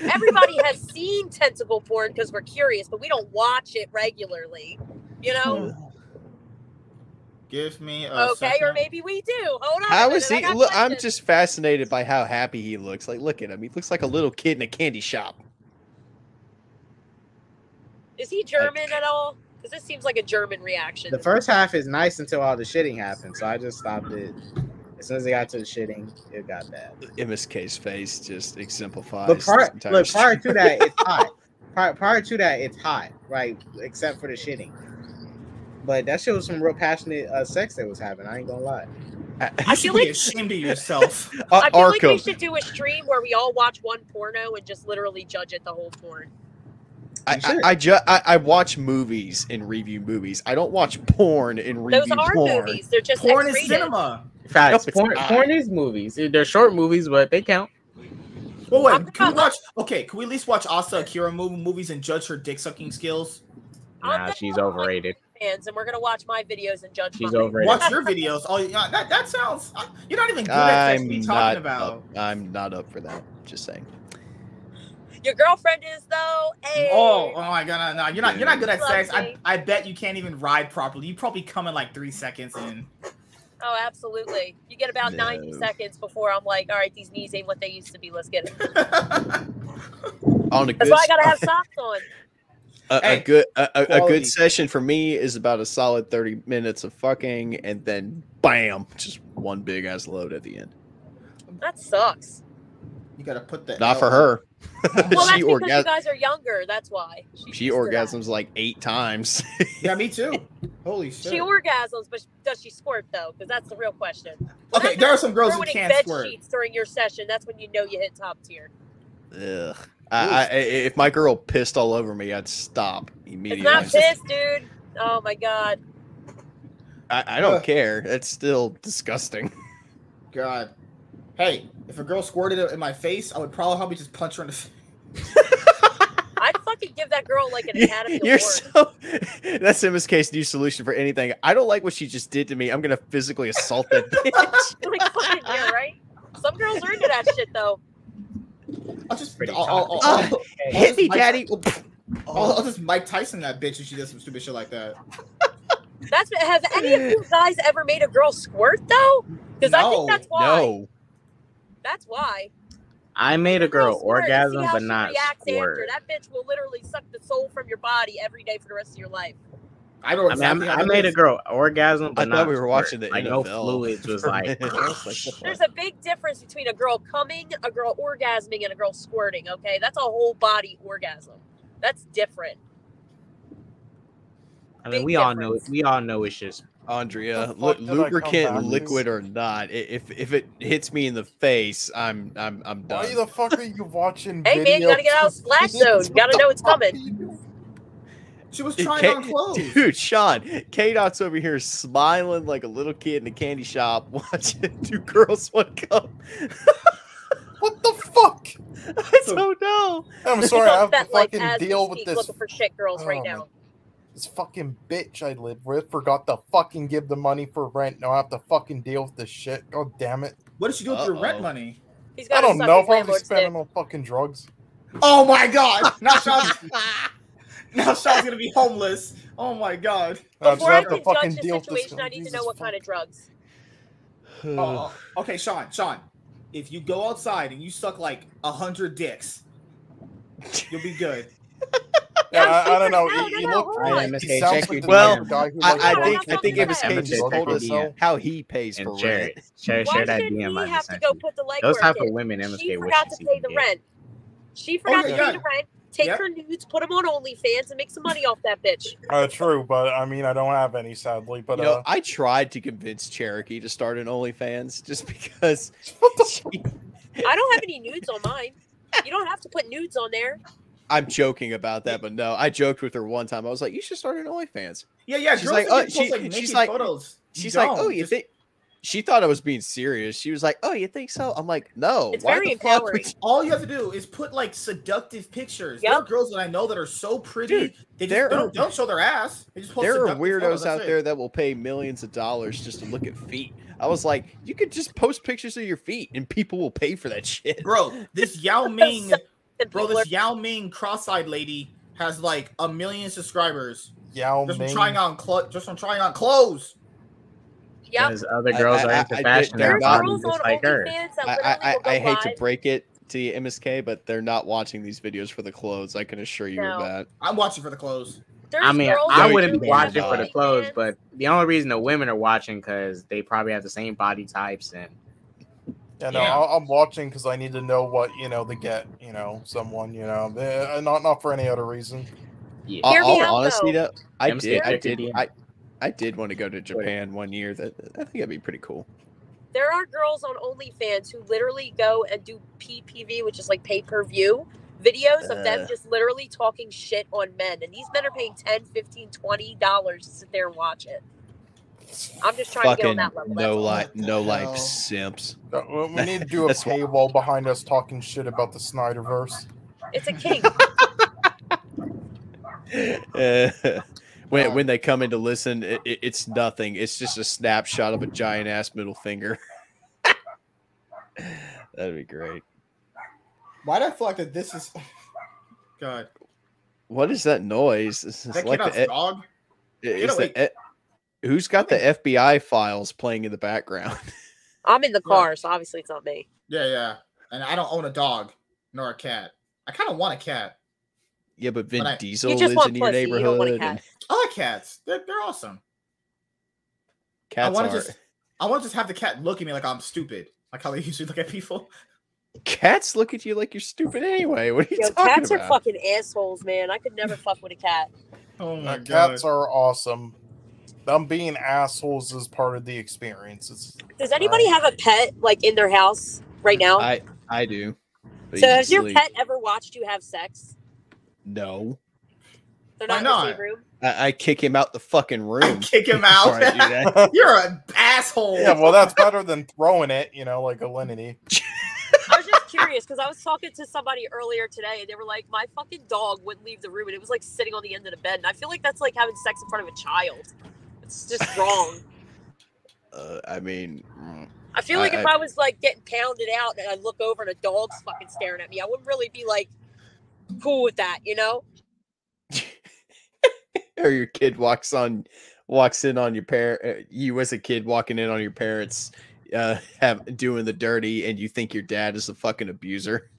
[SPEAKER 6] Everybody has seen tentacle porn because we're curious, but we don't watch it regularly. You know?
[SPEAKER 1] Give me a
[SPEAKER 6] okay,
[SPEAKER 1] second.
[SPEAKER 6] or maybe we do. Hold on. a
[SPEAKER 2] How
[SPEAKER 6] minute,
[SPEAKER 2] is
[SPEAKER 6] I
[SPEAKER 2] he?
[SPEAKER 6] got
[SPEAKER 2] Look, I'm just fascinated by how happy he looks. Like, look at him. He looks like a little kid in a candy shop.
[SPEAKER 6] Is he German at all? Because this seems like a German reaction.
[SPEAKER 3] The first half is nice until all the shitting happened, so I just stopped it. As soon as they got to the shitting, it got bad.
[SPEAKER 2] MSK's face just exemplifies.
[SPEAKER 3] But
[SPEAKER 2] this
[SPEAKER 3] prior, look, prior to that, it's hot. prior, prior to that, it's hot, right? Except for the shitting. But that shit was some real passionate uh, sex that was happening. I ain't gonna lie.
[SPEAKER 1] You
[SPEAKER 6] I feel
[SPEAKER 1] be
[SPEAKER 6] like-
[SPEAKER 1] ashamed of yourself.
[SPEAKER 6] I feel like we should do a stream where we all watch one porno and just literally judge it the whole porn.
[SPEAKER 2] I,
[SPEAKER 3] You.
[SPEAKER 2] I, I, ju- I, I watch movies and review movies. I don't watch porn and review movies.
[SPEAKER 6] Those are
[SPEAKER 2] porn.
[SPEAKER 6] movies. They're just
[SPEAKER 1] Porn is
[SPEAKER 6] X-rated.
[SPEAKER 1] cinema.
[SPEAKER 3] Facts.
[SPEAKER 2] No,
[SPEAKER 3] porn, porn is movies. They're short movies, but they count.
[SPEAKER 1] Well,
[SPEAKER 6] I'm
[SPEAKER 1] wait, can we
[SPEAKER 6] not-
[SPEAKER 1] watch? Okay, can we at least watch Asa Akira movie movies and judge her dick sucking skills?
[SPEAKER 6] I'm
[SPEAKER 3] Nah, she's
[SPEAKER 6] with
[SPEAKER 3] overrated.
[SPEAKER 6] Fans, and we're gonna watch my videos and judge.
[SPEAKER 3] She's
[SPEAKER 6] mine.
[SPEAKER 3] overrated.
[SPEAKER 1] Watch your videos. Oh, yeah, that, that sounds. uh, You're not even good at sex. What are
[SPEAKER 2] I'm
[SPEAKER 1] talking
[SPEAKER 2] not
[SPEAKER 1] about?
[SPEAKER 2] up. I'm not up for that. Just saying.
[SPEAKER 6] Your girlfriend is though. Hey.
[SPEAKER 1] Oh, oh my god, no, no, you're not. You're not good at sex. I. I bet you can't even ride properly. You probably come in like three seconds in.
[SPEAKER 6] Oh, absolutely. You get about
[SPEAKER 2] No.
[SPEAKER 6] 90 seconds before I'm like, all right, these knees ain't what they used to be. Let's get it.
[SPEAKER 2] On a
[SPEAKER 6] That's why I gotta have socks on.
[SPEAKER 2] A, a good, a, a, a good session for me is about a solid thirty minutes of fucking, and then bam, just one big ass load at the end.
[SPEAKER 6] That sucks.
[SPEAKER 1] you gotta put that.
[SPEAKER 2] Not for her.
[SPEAKER 6] Well, that's
[SPEAKER 2] she
[SPEAKER 6] because you guys are younger. That's why.
[SPEAKER 2] She
[SPEAKER 6] used to that.
[SPEAKER 2] orgasms like eight times.
[SPEAKER 1] Yeah, me too. Holy shit.
[SPEAKER 6] She orgasms, but does she squirt though? Because that's the real question.
[SPEAKER 1] okay, there are some girls who can't
[SPEAKER 6] bed
[SPEAKER 1] squirt.
[SPEAKER 6] sheets during your session. That's when you know you hit top tier.
[SPEAKER 2] Ugh. I, I, I- if my girl pissed all over me, I'd stop immediately.
[SPEAKER 6] It's
[SPEAKER 2] immediately.
[SPEAKER 6] not pissed, dude. Oh my god.
[SPEAKER 2] I, I don't
[SPEAKER 1] Ugh.
[SPEAKER 2] care. It's still disgusting.
[SPEAKER 1] God. Hey, if a girl squirted it in my face, I would probably probably just punch her in the face.
[SPEAKER 6] I'd fucking give that girl like an Academy
[SPEAKER 2] You're
[SPEAKER 6] Award.
[SPEAKER 2] so. That's MSK's new solution for anything. I don't like what she just did to me. I'm gonna physically assault that bitch.
[SPEAKER 6] like fucking yeah, right? Some girls are into that shit though.
[SPEAKER 1] I'll just,
[SPEAKER 3] Pretty
[SPEAKER 1] I'll, I'll, I'll,
[SPEAKER 2] oh,
[SPEAKER 1] I'll- I'll
[SPEAKER 2] Hit me,
[SPEAKER 1] Mike-
[SPEAKER 2] daddy.
[SPEAKER 1] I'll, I'll just Mike Tyson that bitch if she does some stupid shit like that.
[SPEAKER 6] That's have any of you guys ever made a girl squirt though? Because I think that's why.
[SPEAKER 2] No.
[SPEAKER 6] That's why.
[SPEAKER 3] I made a girl
[SPEAKER 6] squirt
[SPEAKER 3] orgasm, but not squirt.
[SPEAKER 6] After. That bitch will literally suck the soul from your body every day for the rest of your life.
[SPEAKER 1] I know
[SPEAKER 3] I mean,
[SPEAKER 1] exactly
[SPEAKER 3] I, I made a girl orgasm, but
[SPEAKER 2] I
[SPEAKER 3] not
[SPEAKER 2] thought we were
[SPEAKER 3] squirt.
[SPEAKER 2] watching the
[SPEAKER 3] like no
[SPEAKER 2] NFL
[SPEAKER 3] fluids was like.
[SPEAKER 2] minute. I was like, what the
[SPEAKER 6] There's a big difference between a girl coming, a girl orgasming, and a girl squirting. Okay, that's a whole body orgasm. That's different.
[SPEAKER 3] I mean,
[SPEAKER 6] big
[SPEAKER 3] we all know
[SPEAKER 6] difference.
[SPEAKER 3] we all know it's just
[SPEAKER 2] Andrea,
[SPEAKER 7] The
[SPEAKER 2] lu-
[SPEAKER 7] did I come back
[SPEAKER 2] lubricant, liquid or not, if if it hits me in the face, I'm I'm I'm done.
[SPEAKER 7] Why the fuck are you watching?
[SPEAKER 6] Hey, man, you gotta get out of
[SPEAKER 7] videos
[SPEAKER 6] splash zone. You gotta know it's coming.
[SPEAKER 7] Fuck are you-
[SPEAKER 1] She was trying
[SPEAKER 2] ca-
[SPEAKER 1] on clothes.
[SPEAKER 2] Dude, Sean, K Dot's over here smiling like a little kid in a candy shop watching two girls one cup.
[SPEAKER 7] What the fuck?
[SPEAKER 2] I don't know.
[SPEAKER 7] I'm sorry, I have to
[SPEAKER 6] like,
[SPEAKER 7] fucking
[SPEAKER 6] as we
[SPEAKER 7] deal with
[SPEAKER 6] speak,
[SPEAKER 7] this
[SPEAKER 6] Looking for shit girls right
[SPEAKER 7] Oh, my
[SPEAKER 6] now.
[SPEAKER 7] this fucking bitch I live with. Forgot to fucking give the money for rent. Now I have to fucking deal with this shit. God damn it.
[SPEAKER 1] What did she do with your rent
[SPEAKER 2] Uh-oh.
[SPEAKER 1] money?
[SPEAKER 6] He's
[SPEAKER 7] I don't know.
[SPEAKER 6] his
[SPEAKER 7] Probably spending on fucking drugs.
[SPEAKER 1] Oh my god! Now Sean's now Sean's gonna be homeless. Oh my god.
[SPEAKER 7] I just
[SPEAKER 6] Before I
[SPEAKER 7] have
[SPEAKER 6] can
[SPEAKER 7] to fucking
[SPEAKER 6] judge
[SPEAKER 7] deal
[SPEAKER 6] this
[SPEAKER 7] with this.
[SPEAKER 6] situation, I need to know what kind of drugs.
[SPEAKER 1] Oh, okay, Sean. Sean, if you go outside and you suck like a hundred dicks, you'll be good.
[SPEAKER 7] Yeah,
[SPEAKER 6] I'm
[SPEAKER 7] I, I don't know.
[SPEAKER 6] No,
[SPEAKER 7] He,
[SPEAKER 6] no,
[SPEAKER 7] he
[SPEAKER 6] no,
[SPEAKER 7] looked.
[SPEAKER 6] hold
[SPEAKER 3] I
[SPEAKER 6] on.
[SPEAKER 7] He sounds like the
[SPEAKER 2] Well,
[SPEAKER 7] type of guy who
[SPEAKER 2] I,
[SPEAKER 7] likes
[SPEAKER 2] I think
[SPEAKER 6] I'm
[SPEAKER 2] I think
[SPEAKER 6] talking
[SPEAKER 2] MSK
[SPEAKER 6] about-
[SPEAKER 2] just told us
[SPEAKER 3] DM.
[SPEAKER 2] how he pays for
[SPEAKER 3] and share
[SPEAKER 2] rent.
[SPEAKER 3] it. Share,
[SPEAKER 6] Why
[SPEAKER 3] share that
[SPEAKER 6] should
[SPEAKER 3] DM I
[SPEAKER 6] he have
[SPEAKER 3] just
[SPEAKER 6] to
[SPEAKER 3] sent
[SPEAKER 6] go
[SPEAKER 3] you.
[SPEAKER 6] put the legwork
[SPEAKER 3] Those type of
[SPEAKER 6] in?
[SPEAKER 3] women,
[SPEAKER 6] She
[SPEAKER 3] MSK
[SPEAKER 6] forgot to
[SPEAKER 3] he
[SPEAKER 6] pay
[SPEAKER 3] could
[SPEAKER 6] the
[SPEAKER 3] get.
[SPEAKER 6] rent. She forgot
[SPEAKER 1] yeah,
[SPEAKER 6] to pay the rent. Take
[SPEAKER 1] Yep.
[SPEAKER 6] her nudes, put them on OnlyFans, and make some money off that bitch.
[SPEAKER 7] Uh, true, but I mean, I don't have any, sadly. But
[SPEAKER 2] you know,
[SPEAKER 7] uh,
[SPEAKER 2] I tried to convince Cherokee to start an OnlyFans just because she,
[SPEAKER 6] I don't have any nudes on mine. You don't have to put nudes on there.
[SPEAKER 2] I'm joking about that, but no, I joked with her one time. I was like, "You should start an OnlyFans."
[SPEAKER 1] Yeah, yeah.
[SPEAKER 2] She's
[SPEAKER 1] girls
[SPEAKER 2] like, oh, she-
[SPEAKER 1] like,
[SPEAKER 2] she's like-
[SPEAKER 1] photos.
[SPEAKER 2] She's like,
[SPEAKER 1] don't.
[SPEAKER 2] "Oh, you
[SPEAKER 1] Just-
[SPEAKER 2] think?" She thought I was being serious. She was like, "Oh, you think so?" I'm like, "No."
[SPEAKER 6] It's
[SPEAKER 2] why
[SPEAKER 6] very
[SPEAKER 2] the fuck
[SPEAKER 6] empowering.
[SPEAKER 2] would you-"
[SPEAKER 1] all you have to do is put like seductive pictures. There are girls that I know that are so pretty.
[SPEAKER 2] Dude,
[SPEAKER 1] they just
[SPEAKER 2] there
[SPEAKER 1] they
[SPEAKER 2] are-
[SPEAKER 1] don't, don't show their ass. They just post
[SPEAKER 2] There are weirdos
[SPEAKER 1] photos,
[SPEAKER 2] out
[SPEAKER 1] that's
[SPEAKER 2] there that will pay millions of dollars just to look at feet. I was like, you could just post pictures of your feet, and people will pay for that shit.
[SPEAKER 1] Bro, this Yao Ming, bro, this Yao Ming cross-eyed lady has like a million subscribers
[SPEAKER 7] Yao
[SPEAKER 1] just from
[SPEAKER 7] Ming?
[SPEAKER 1] trying on clo- just from trying on clothes.
[SPEAKER 6] Yep.
[SPEAKER 3] Because other girls
[SPEAKER 2] I-
[SPEAKER 3] are
[SPEAKER 2] I-
[SPEAKER 3] into
[SPEAKER 2] I-
[SPEAKER 3] fashion
[SPEAKER 2] they're not-
[SPEAKER 6] girls
[SPEAKER 3] just
[SPEAKER 6] on
[SPEAKER 3] like her.
[SPEAKER 6] That
[SPEAKER 2] I, I, I, I hate to break it to you, MSK, but they're not watching these videos for the clothes. I can assure you
[SPEAKER 6] No.
[SPEAKER 2] of that.
[SPEAKER 1] I'm watching for the clothes.
[SPEAKER 6] There's
[SPEAKER 3] I mean, I wouldn't
[SPEAKER 6] be
[SPEAKER 3] watching for the
[SPEAKER 6] OnlyFans.
[SPEAKER 3] clothes, but the only reason the women are watching because they probably have the same body types and
[SPEAKER 7] Yeah, no,
[SPEAKER 1] Yeah.
[SPEAKER 7] I- I'm watching because I need to know what you know to get. You know, someone. You know, eh, not not for any other reason.
[SPEAKER 3] Yeah.
[SPEAKER 2] All,
[SPEAKER 6] Hear me
[SPEAKER 2] all
[SPEAKER 6] out,
[SPEAKER 2] honesty,
[SPEAKER 6] though.
[SPEAKER 2] though, I
[SPEAKER 3] I'm
[SPEAKER 2] did, I did,
[SPEAKER 3] be-
[SPEAKER 2] I, I did want to go to Japan one year. That I think that'd be pretty cool.
[SPEAKER 6] There are girls on OnlyFans who literally go and do PPV, which is like pay per view videos of them just literally talking shit on men. And these men are paying 10 15 20 dollars to sit there and watch it. I'm just trying to get on
[SPEAKER 2] Fucking
[SPEAKER 6] that level.
[SPEAKER 2] no
[SPEAKER 6] that's
[SPEAKER 2] life, no
[SPEAKER 7] hell?
[SPEAKER 2] life simps.
[SPEAKER 7] Uh, we- We need to do a
[SPEAKER 2] That's why-
[SPEAKER 7] paywall behind us talking shit about the Snyderverse.
[SPEAKER 6] It's a king.
[SPEAKER 2] Uh, when um, when they come in to um, listen, it, it- it's nothing. It's just a snapshot of a giant ass middle finger. That'd be great.
[SPEAKER 1] Why do I feel like that this is God?
[SPEAKER 2] What is that noise? This is
[SPEAKER 1] That
[SPEAKER 2] like
[SPEAKER 1] kid out
[SPEAKER 2] the,
[SPEAKER 1] dog?
[SPEAKER 2] is the e- who's got the FBI files playing in the background?
[SPEAKER 6] I'm in the car, so obviously it's not me.
[SPEAKER 1] Yeah, yeah. And I don't own a dog nor a cat. I kind of want a cat.
[SPEAKER 2] Yeah, but Vin
[SPEAKER 1] But I-
[SPEAKER 2] Diesel lives
[SPEAKER 6] want
[SPEAKER 2] in your
[SPEAKER 6] pussy. You don't want a
[SPEAKER 2] neighborhood. and
[SPEAKER 6] cat.
[SPEAKER 1] I like cats. They're, they're awesome. I
[SPEAKER 2] Cats
[SPEAKER 1] want
[SPEAKER 2] are
[SPEAKER 1] to just, I want to just have the cat look at me like I'm stupid, like how they usually look at people.
[SPEAKER 2] cats look at you like you're stupid anyway. What are you
[SPEAKER 6] Yo,
[SPEAKER 2] talking
[SPEAKER 6] cats
[SPEAKER 2] about?
[SPEAKER 6] are fucking assholes, man. I could never fuck with a cat.
[SPEAKER 1] Oh
[SPEAKER 7] Uh, cats are awesome. Them being assholes is part of the experience. It's,
[SPEAKER 6] Does anybody have a pet like in their house right now?
[SPEAKER 2] I I do.
[SPEAKER 6] So has your pet ever watched you have sex?
[SPEAKER 2] No,
[SPEAKER 6] They're
[SPEAKER 1] Why
[SPEAKER 6] not in the
[SPEAKER 1] not?
[SPEAKER 2] I, I kick him out the fucking room.
[SPEAKER 1] Kick him out.
[SPEAKER 2] I do that.
[SPEAKER 1] You're an asshole.
[SPEAKER 7] yeah, well, that's better than throwing it. You know, like a linity.
[SPEAKER 6] I was just curious because I was talking to somebody earlier today and they were like, my fucking dog wouldn't leave the room and it was like sitting on the end of the bed. And I feel like that's like having sex in front of a child. It's just wrong.
[SPEAKER 2] Uh, I mean, mm.
[SPEAKER 6] I feel
[SPEAKER 2] I-
[SPEAKER 6] like if
[SPEAKER 2] I-
[SPEAKER 6] I was like getting pounded out and I look over and a dog's fucking staring at me, I wouldn't really be like cool with that, you know?
[SPEAKER 2] or your kid walks on, walks in on your parent. Uh, you as a kid walking in on your parents, uh, have doing the dirty, and you think your dad is a fucking abuser.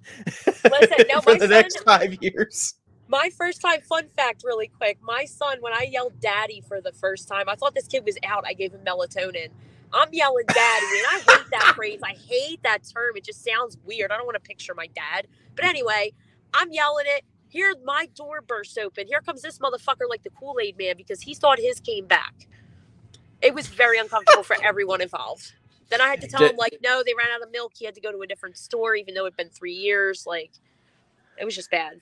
[SPEAKER 6] Listen, no,
[SPEAKER 2] for the
[SPEAKER 6] son-
[SPEAKER 2] next five years.
[SPEAKER 6] My first time, fun fact, really quick. My son, when I yelled daddy for the first time, I thought this kid was out. I gave him melatonin. I'm yelling daddy, and I hate that phrase. I hate that term. It just sounds weird. I don't want to picture my dad. But anyway, I'm yelling it. Here, my door bursts open. Here comes this motherfucker like the Kool Aid man because he thought his came back. It was very uncomfortable for everyone involved. Then I had to tell
[SPEAKER 2] Did-
[SPEAKER 6] him, like, no, they ran out of milk. He had to go to a different store, even though it'd been three years. Like, it was just bad.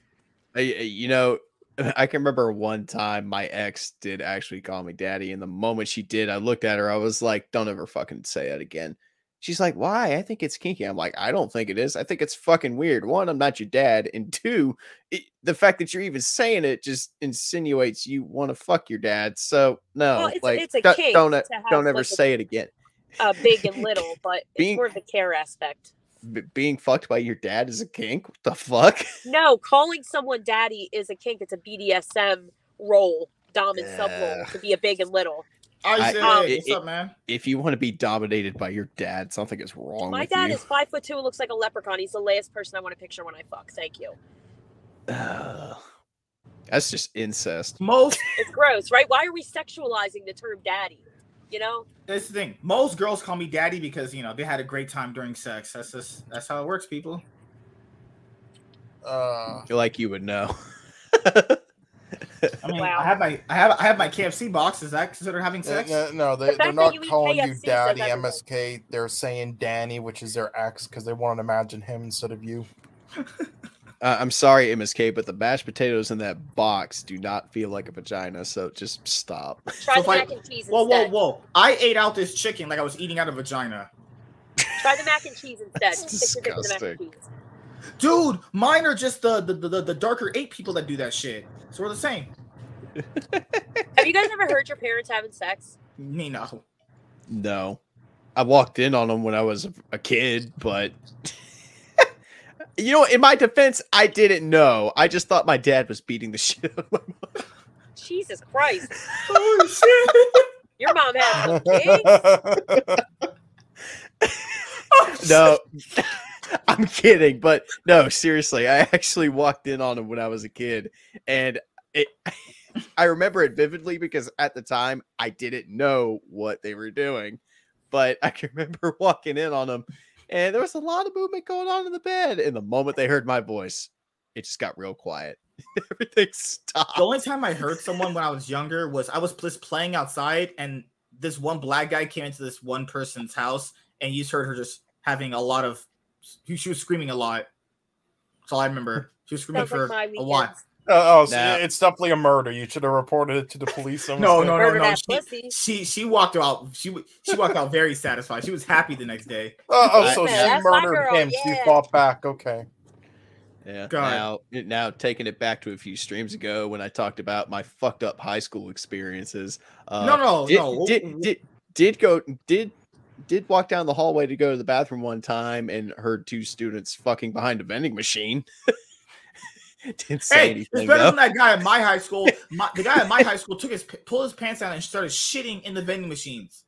[SPEAKER 2] You know, I can remember one time my ex did actually call me daddy, and the moment she did, I looked at her. I was like, "Don't ever fucking say that again." She's like, "Why? I think it's kinky." I'm like, "I don't think it is. I think it's fucking weird. One, I'm not your dad, and two, it, the fact that you're even saying it just insinuates you want to fuck your dad. So no,
[SPEAKER 6] Well, it's-
[SPEAKER 2] like
[SPEAKER 6] it's a
[SPEAKER 2] don't don't,
[SPEAKER 6] to
[SPEAKER 2] don't ever
[SPEAKER 6] like, a-
[SPEAKER 2] say it again.
[SPEAKER 6] uh, big and little, but
[SPEAKER 2] Being-
[SPEAKER 6] it's more of the care aspect.
[SPEAKER 2] B- being fucked by your dad is a kink. What the fuck?
[SPEAKER 6] No, calling someone daddy is a kink. It's a BDSM role, dom and sub role, to be a big and little.
[SPEAKER 1] Isaac,
[SPEAKER 6] Um,
[SPEAKER 1] what's
[SPEAKER 2] it-
[SPEAKER 1] up, man?
[SPEAKER 2] If you want to be dominated by your dad, something is wrong
[SPEAKER 6] My
[SPEAKER 2] with
[SPEAKER 6] dad
[SPEAKER 2] you.
[SPEAKER 6] is five foot two and looks like a leprechaun. He's the last person I want to picture when I fuck. Thank you.
[SPEAKER 2] Ugh. that's just incest.
[SPEAKER 1] Most
[SPEAKER 6] It's gross, right? Why are we sexualizing the term daddy? You know?
[SPEAKER 1] that's the thing. Most girls call me daddy because you know they had a great time during sex. That's just that's how it works, people.
[SPEAKER 7] Uh,
[SPEAKER 2] Like you would know.
[SPEAKER 1] I mean,
[SPEAKER 6] Wow.
[SPEAKER 1] I have my I have I have my KFC box. Is that considered having
[SPEAKER 7] no,
[SPEAKER 1] sex?
[SPEAKER 7] no, no, they,
[SPEAKER 6] fact
[SPEAKER 7] they're not
[SPEAKER 6] you
[SPEAKER 7] calling you
[SPEAKER 6] KFC says
[SPEAKER 7] daddy. MSK. They're saying Danny, which is their ex, because they want to imagine him instead of you.
[SPEAKER 2] Uh, I'm sorry, MSK, but the mashed potatoes in that box do not feel like a vagina. So just stop.
[SPEAKER 6] Try
[SPEAKER 1] So
[SPEAKER 6] the
[SPEAKER 1] if I-
[SPEAKER 6] mac and cheese
[SPEAKER 1] Whoa, whoa,
[SPEAKER 6] instead.
[SPEAKER 1] whoa! I ate out this chicken like I was eating out a vagina,
[SPEAKER 6] Try the mac and cheese instead.
[SPEAKER 2] That's
[SPEAKER 6] Stick your dick in the mac and cheese.
[SPEAKER 1] dude. Mine are just the the, the the darker eight people that do that shit. So we're the same.
[SPEAKER 6] Have you guys ever heard your parents having sex?
[SPEAKER 1] Me no.
[SPEAKER 2] No, I walked in on them when I was a- a kid, but you know, in my defense, I didn't know. I just thought my dad was beating the shit out of my mom.
[SPEAKER 6] Jesus Christ.
[SPEAKER 1] Holy shit!
[SPEAKER 6] Your mom had some kids.
[SPEAKER 2] no, I'm kidding, but no, seriously, I actually walked in on him when I was a kid, and it. I remember it vividly because at the time I didn't know what they were doing, but I can remember walking in on them, and there was a lot of movement going on in the bed. And the moment they heard my voice, it just got real quiet. Everything stopped.
[SPEAKER 1] The only time I heard someone when I was younger was I was just playing outside, and this one black guy came into this one person's house, and you just heard her just having a lot of. She was screaming a lot. That's all I remember. She was screaming
[SPEAKER 6] Sounds
[SPEAKER 1] for
[SPEAKER 6] like my
[SPEAKER 1] a lot.
[SPEAKER 7] Uh, oh, so
[SPEAKER 2] Now-
[SPEAKER 7] it's definitely a murder. You should have reported it to the police.
[SPEAKER 1] No, no, no,
[SPEAKER 6] Murder
[SPEAKER 1] no. She, she she walked out. She she walked out very satisfied. She was happy the next day.
[SPEAKER 7] Oh, oh, so
[SPEAKER 6] Yeah,
[SPEAKER 7] she
[SPEAKER 6] that's
[SPEAKER 7] murdered
[SPEAKER 6] girl,
[SPEAKER 7] him. She fought back. Okay.
[SPEAKER 2] Yeah.
[SPEAKER 1] God.
[SPEAKER 2] Now, now taking it back to a few streams ago when I talked about my fucked up high school experiences. Uh,
[SPEAKER 1] no, no,
[SPEAKER 2] did,
[SPEAKER 1] no.
[SPEAKER 2] Did, did did go did did walk down the hallway to go to the bathroom one time and heard two students fucking behind a vending machine. Didn't say
[SPEAKER 1] Hey, it's
[SPEAKER 2] anything
[SPEAKER 1] better
[SPEAKER 2] though.
[SPEAKER 1] than that guy at my high school. My, the guy at my high school took his pulled his pants down and started shitting in the vending machines.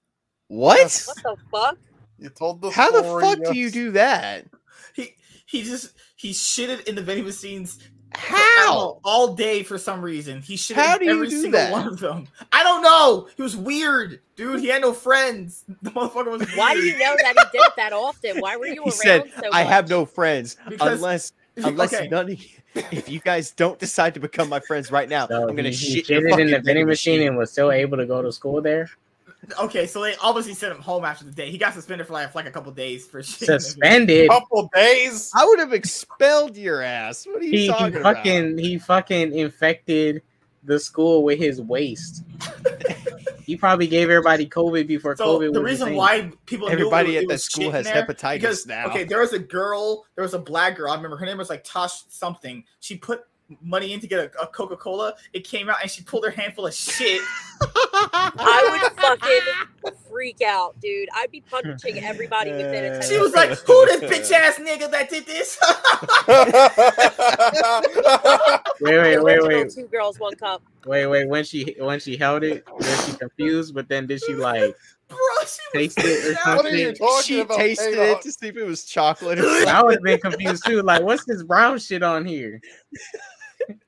[SPEAKER 2] What?
[SPEAKER 6] What the fuck?
[SPEAKER 7] You told the
[SPEAKER 2] How the
[SPEAKER 7] story,
[SPEAKER 2] fuck do you do that?
[SPEAKER 1] He he just he shitted in the vending machines I don't
[SPEAKER 2] How?
[SPEAKER 1] all day for some reason. He shitted
[SPEAKER 2] How
[SPEAKER 1] in
[SPEAKER 2] do you
[SPEAKER 1] every
[SPEAKER 2] do
[SPEAKER 1] single
[SPEAKER 2] that?
[SPEAKER 1] one of them. I don't know. He was weird, dude. He had no friends. The motherfucker was.
[SPEAKER 6] Why do you know that he did it that often? Why were you
[SPEAKER 2] He
[SPEAKER 6] around
[SPEAKER 2] said,
[SPEAKER 6] so
[SPEAKER 2] "I have no friends
[SPEAKER 1] Because-
[SPEAKER 2] unless unless
[SPEAKER 1] okay.
[SPEAKER 2] none of you, if you guys don't decide to become my friends right now,
[SPEAKER 3] So
[SPEAKER 2] I'm gonna
[SPEAKER 3] he, he
[SPEAKER 2] shit your
[SPEAKER 3] shitted in
[SPEAKER 2] fucking
[SPEAKER 3] the vending
[SPEAKER 2] vending
[SPEAKER 3] machine and was still able to go to school there.
[SPEAKER 1] Okay, so they obviously sent him home after the day. He got suspended for like, like a couple days for shitting. in the-
[SPEAKER 3] Suspended.
[SPEAKER 7] Couple days.
[SPEAKER 2] I would have expelled your ass. What are you
[SPEAKER 3] He, he
[SPEAKER 2] talking about?
[SPEAKER 3] fucking he fucking infected the school with his waste. he probably gave everybody COVID before
[SPEAKER 1] So
[SPEAKER 3] COVID.
[SPEAKER 1] the
[SPEAKER 3] was a
[SPEAKER 1] reason why people
[SPEAKER 2] Everybody
[SPEAKER 1] it
[SPEAKER 2] at that school has hepatitis
[SPEAKER 1] because,
[SPEAKER 2] now.
[SPEAKER 1] Okay, there was a girl, there was a black girl. I remember her name was like Tosh something. She put money in to get a, a Coca Cola. It came out and she pulled her handful of shit.
[SPEAKER 6] I would fucking freak out, dude. I'd be punching everybody within a.
[SPEAKER 2] Uh,
[SPEAKER 1] She was like, "Who this bitch ass nigga that did this?"
[SPEAKER 3] Wait, wait, wait, wait,
[SPEAKER 6] Two girls, one cup.
[SPEAKER 3] wait, wait. When she when she held it, was she confused? But then did she like
[SPEAKER 1] Bro, she
[SPEAKER 3] taste it or
[SPEAKER 1] freaking out.
[SPEAKER 7] What are you
[SPEAKER 3] something?
[SPEAKER 2] she tasted
[SPEAKER 7] Hang
[SPEAKER 2] it to see if it was chocolate or.
[SPEAKER 3] I would have been confused too. Like, what's this brown shit on here?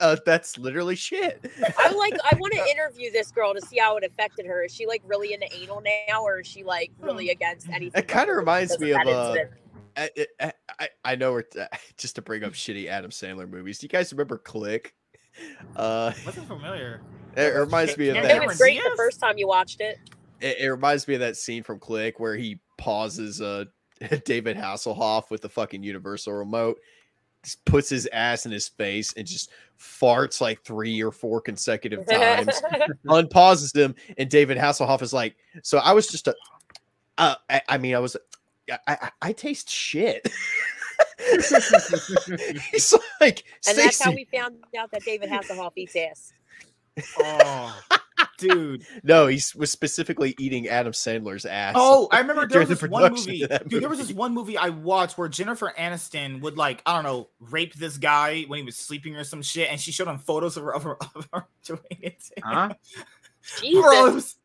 [SPEAKER 2] Uh, that's literally shit.
[SPEAKER 6] I like. I want to interview this girl to see how it affected her. Is she like really into anal now, or is she like really against anything?
[SPEAKER 2] It kinda reminds me of, uh. I, I, I, I know we're just to bring up shitty Adam Sandler movies. Do you guys remember Click? Uh,
[SPEAKER 1] Wasn't familiar.
[SPEAKER 2] it reminds me of
[SPEAKER 1] Yeah,
[SPEAKER 6] It was great the first time you watched it.
[SPEAKER 2] It, it reminds me of that scene from Click where he pauses uh David Hasselhoff with the fucking Universal remote, just puts his ass in his face and just farts like three or four consecutive times. unpauses him, and David Hasselhoff is like, "So I was just a, uh, I, I mean, I was, I, I, I taste shit." He's like,
[SPEAKER 6] and that's how we found out that David Hasselhoff eats ass.
[SPEAKER 1] Oh, dude.
[SPEAKER 2] no, he was specifically eating Adam Sandler's ass.
[SPEAKER 1] Oh, I remember there
[SPEAKER 2] during
[SPEAKER 1] was
[SPEAKER 2] the
[SPEAKER 1] this one
[SPEAKER 2] production
[SPEAKER 1] movie. Dude, there was this one movie I watched where Jennifer Aniston would like, I don't know, rape this guy when he was sleeping or some shit, and she showed him photos of her, of her, of her doing it.
[SPEAKER 3] Huh?
[SPEAKER 6] Jesus.
[SPEAKER 1] Bro, it was,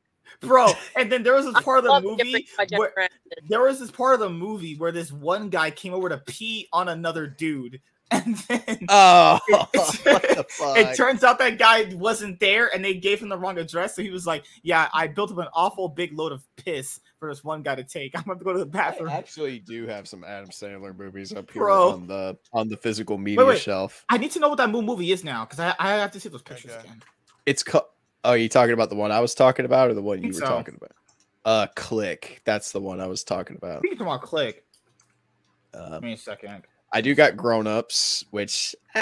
[SPEAKER 1] bro. And then there was this part of the movie where, there was this part of the movie where this one guy came over to pee on another dude, and then
[SPEAKER 2] Oh,
[SPEAKER 1] It- it turns out that guy wasn't there, and they gave him the wrong address. So he was like, "Yeah, I built up an awful big load of piss for this one guy to take. I'm gonna go to the bathroom."
[SPEAKER 2] I actually do have some Adam Sandler movies up here
[SPEAKER 1] Bro.
[SPEAKER 2] on the on the physical media
[SPEAKER 1] wait.
[SPEAKER 2] shelf.
[SPEAKER 1] I need to know what that mo- movie is now because I, I have to see those pictures
[SPEAKER 7] Okay.
[SPEAKER 1] again.
[SPEAKER 2] It's co- Oh, are you talking about the one I was talking about, or the one you were
[SPEAKER 1] so.
[SPEAKER 2] talking about? Uh, Click. That's the one I was talking about.
[SPEAKER 1] it's about Click.
[SPEAKER 2] Uh,
[SPEAKER 1] Give me a second.
[SPEAKER 2] I do got grown ups, which eh,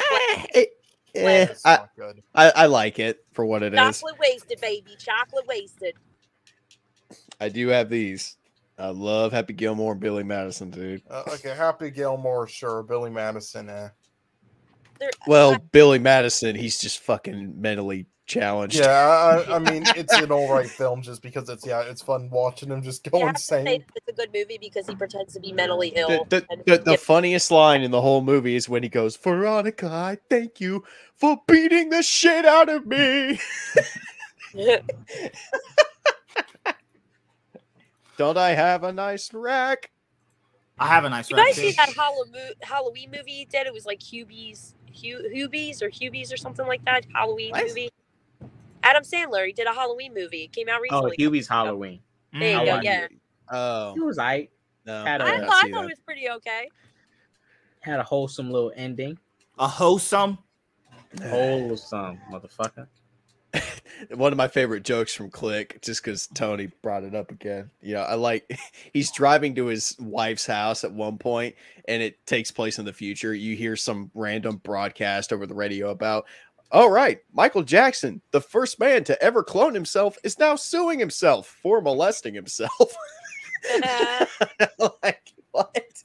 [SPEAKER 2] it- eh, I,
[SPEAKER 7] good.
[SPEAKER 2] I I like it for what it is.
[SPEAKER 6] Chocolate wasted, baby. Chocolate wasted.
[SPEAKER 2] I do have these. I love Happy Gilmore and Billy Madison, dude.
[SPEAKER 7] Uh, okay, Happy Gilmore, sure. Billy Madison, eh.
[SPEAKER 6] They're-
[SPEAKER 2] Well, Billy Madison, he's just fucking mentally challenged.
[SPEAKER 7] Yeah, I, I mean, it's an all right film just because it's yeah, it's fun watching him just go
[SPEAKER 6] you have to say
[SPEAKER 7] insane.
[SPEAKER 6] that it's a good movie because he pretends to be mentally ill.
[SPEAKER 2] the,
[SPEAKER 6] and
[SPEAKER 2] the, the
[SPEAKER 6] get-
[SPEAKER 2] funniest line in the whole movie is when he goes, Veronica, I thank you for beating the shit out of me. Don't I have a nice rack?
[SPEAKER 1] I have a nice.
[SPEAKER 6] you guys see that Halloween Halloween movie he did? It was like Hubie's, Hubies or Hubies or something like that. Halloween
[SPEAKER 2] What?
[SPEAKER 6] movie. Adam Sandler. He did a Halloween movie. It came out recently.
[SPEAKER 3] Oh,
[SPEAKER 6] recently.
[SPEAKER 3] Hubie's Halloween.
[SPEAKER 6] There you
[SPEAKER 3] I
[SPEAKER 6] go.
[SPEAKER 3] watched
[SPEAKER 6] Yeah.
[SPEAKER 3] It
[SPEAKER 2] Oh, um,
[SPEAKER 3] was I.
[SPEAKER 2] No,
[SPEAKER 3] Had
[SPEAKER 6] I,
[SPEAKER 3] a-
[SPEAKER 6] thought, I thought it was pretty okay.
[SPEAKER 3] Had a wholesome little ending.
[SPEAKER 1] A wholesome.
[SPEAKER 3] Wholesome, motherfucker.
[SPEAKER 2] One of my favorite jokes from Click, just because Tony brought it up again. You know, I like he's driving to his wife's house at one point, and it takes place in the future. You hear some random broadcast over the radio about, all right, Michael Jackson, the first man to ever clone himself, is now suing himself for molesting himself. like, what?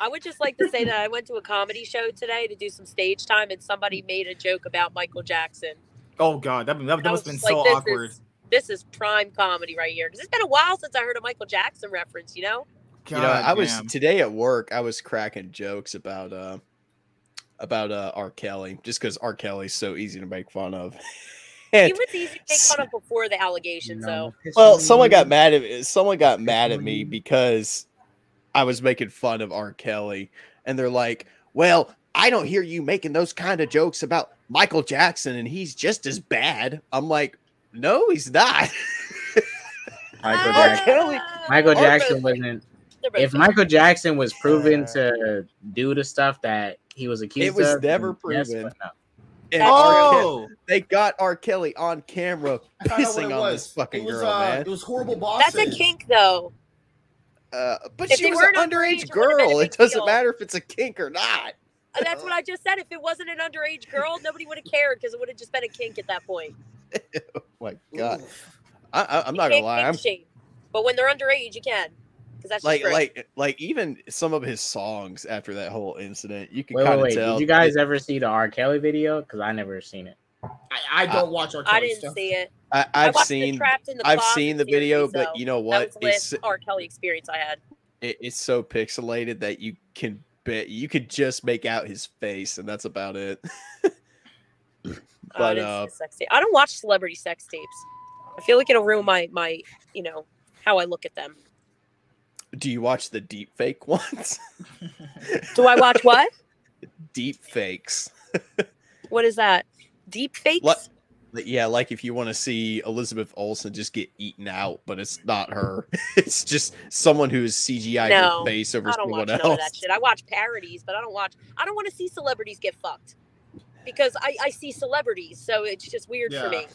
[SPEAKER 6] I would just like to say that I went to a comedy show today to do some stage time, and somebody made a joke about Michael Jackson.
[SPEAKER 1] Oh god, that, that, that must
[SPEAKER 6] was
[SPEAKER 1] have been
[SPEAKER 6] just like,
[SPEAKER 1] so
[SPEAKER 6] this
[SPEAKER 1] awkward.
[SPEAKER 6] Is, this is prime comedy right here because it's been a while since I heard a Michael Jackson reference. You know,
[SPEAKER 2] you know, I was today at work. I was cracking jokes about uh about uh R. Kelly, just because R. Kelly's so easy to make fun of.
[SPEAKER 6] he was easy to make fun of before the allegations, though.
[SPEAKER 2] well, someone got mad at someone got mad at me because I was making fun of R. Kelly, and they're like, "Well, I don't hear you making those kind of jokes about Michael Jackson, and he's just as bad." I'm like, "No, he's not."
[SPEAKER 3] Michael Jackson.
[SPEAKER 2] Kelly-
[SPEAKER 3] Michael Jackson wasn't. If. Michael Jackson was proven to do the stuff that he was accused It
[SPEAKER 2] was
[SPEAKER 3] of,
[SPEAKER 2] never
[SPEAKER 3] then yes,
[SPEAKER 2] proven.
[SPEAKER 3] no.
[SPEAKER 2] And
[SPEAKER 6] That's
[SPEAKER 2] R. Kelly,
[SPEAKER 1] Oh,
[SPEAKER 2] they got R. Kelly on camera
[SPEAKER 1] I found out what
[SPEAKER 2] pissing on
[SPEAKER 1] was.
[SPEAKER 2] this fucking
[SPEAKER 1] it was,
[SPEAKER 2] girl,
[SPEAKER 1] uh,
[SPEAKER 2] man.
[SPEAKER 1] It was horrible bosses.
[SPEAKER 6] That's a kink, though.
[SPEAKER 2] Uh, but
[SPEAKER 6] If
[SPEAKER 2] she was an
[SPEAKER 6] weren't
[SPEAKER 2] underage
[SPEAKER 6] underage, it would've been a
[SPEAKER 2] girl.
[SPEAKER 6] big
[SPEAKER 2] It doesn't
[SPEAKER 6] deal.
[SPEAKER 2] matter if it's a kink or not.
[SPEAKER 6] And that's what I just said. If it wasn't an underage girl, nobody would have cared because it would have just been a kink at that point.
[SPEAKER 2] Oh my god,
[SPEAKER 1] Oof.
[SPEAKER 2] I, I, I'm not gonna lie. I'm
[SPEAKER 6] shame. But when they're underage, you can. Because that's
[SPEAKER 2] like
[SPEAKER 6] just like,
[SPEAKER 2] like like even some of his songs after that whole incident, you can
[SPEAKER 3] Wait,
[SPEAKER 2] kind
[SPEAKER 3] wait,
[SPEAKER 2] of tell.
[SPEAKER 3] Did you guys ever see the R. Kelly video? Because I never seen it.
[SPEAKER 1] I, I don't watch R.
[SPEAKER 6] I
[SPEAKER 1] Kelly I
[SPEAKER 6] didn't
[SPEAKER 1] stuff.
[SPEAKER 6] see it.
[SPEAKER 2] I,
[SPEAKER 6] I
[SPEAKER 2] I've
[SPEAKER 6] watched
[SPEAKER 2] seen
[SPEAKER 6] the Trapped in the
[SPEAKER 2] I've seen the video,
[SPEAKER 6] series,
[SPEAKER 2] but you know
[SPEAKER 6] That
[SPEAKER 2] what?
[SPEAKER 6] was
[SPEAKER 2] It's
[SPEAKER 6] R. Kelly experience I had.
[SPEAKER 2] it, it's so pixelated that you can bet you could just make out his face, and that's about it.
[SPEAKER 6] I
[SPEAKER 2] but
[SPEAKER 6] didn't
[SPEAKER 2] uh,
[SPEAKER 6] sex tape. I don't watch celebrity sex tapes. I feel like it'll ruin my my you know how I look at them.
[SPEAKER 2] Do you watch the deep fake ones?
[SPEAKER 6] Do I watch what?
[SPEAKER 2] deep fakes.
[SPEAKER 6] What is that? Deep fakes?
[SPEAKER 2] What? Yeah, like if you want to see Elizabeth Olsen just get eaten out, but it's not her. It's just someone who is CGI
[SPEAKER 6] No,
[SPEAKER 2] her face over
[SPEAKER 6] I don't
[SPEAKER 2] someone
[SPEAKER 6] watch none of that shit. I watch parodies, but I don't watch. I don't want to see celebrities get fucked because I I see celebrities, so it's just weird for me.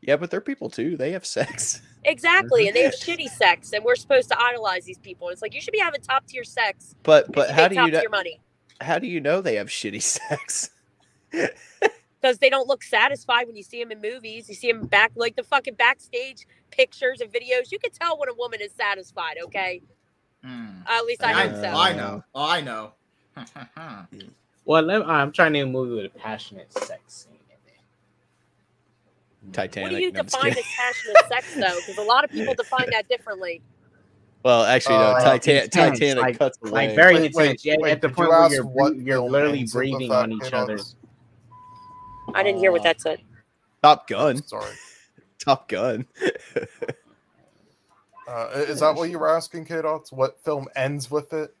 [SPEAKER 2] Yeah, but they're people too. They have sex.
[SPEAKER 6] Exactly, and they have shitty sex, and we're supposed to idolize these people. It's like you should be having top tier sex.
[SPEAKER 2] But but how do you know,
[SPEAKER 6] money?
[SPEAKER 2] how do you know they have shitty sex?
[SPEAKER 6] because they don't look satisfied when you see them in movies. You see them back like the fucking backstage pictures and videos. You can tell when a woman is satisfied. Okay,
[SPEAKER 1] Hmm.
[SPEAKER 6] at least I
[SPEAKER 1] I,
[SPEAKER 6] hope so.
[SPEAKER 1] I know. Oh, I know.
[SPEAKER 3] Well, let, I'm trying to name a movie with a passionate sex scene in it.
[SPEAKER 2] Titanic.
[SPEAKER 6] What do you
[SPEAKER 2] no,
[SPEAKER 6] define
[SPEAKER 2] kidding.
[SPEAKER 6] as passionate sex though? Because a lot of people define that differently.
[SPEAKER 2] Well, actually, no.
[SPEAKER 7] Uh,
[SPEAKER 2] Titan-
[SPEAKER 3] intense,
[SPEAKER 2] Titanic
[SPEAKER 3] like-
[SPEAKER 2] cuts away.
[SPEAKER 3] Like very
[SPEAKER 7] Wait, wait,
[SPEAKER 3] intense. yeah,
[SPEAKER 7] wait,
[SPEAKER 3] at the point
[SPEAKER 7] you
[SPEAKER 3] where you're,
[SPEAKER 7] what
[SPEAKER 3] you're literally breathing on each
[SPEAKER 7] other.
[SPEAKER 3] other's.
[SPEAKER 6] I didn't hear what that said.
[SPEAKER 2] Top Gun.
[SPEAKER 7] Sorry.
[SPEAKER 2] Top Gun.
[SPEAKER 7] Uh, is that what you were asking, K-Dots? What film ends with it?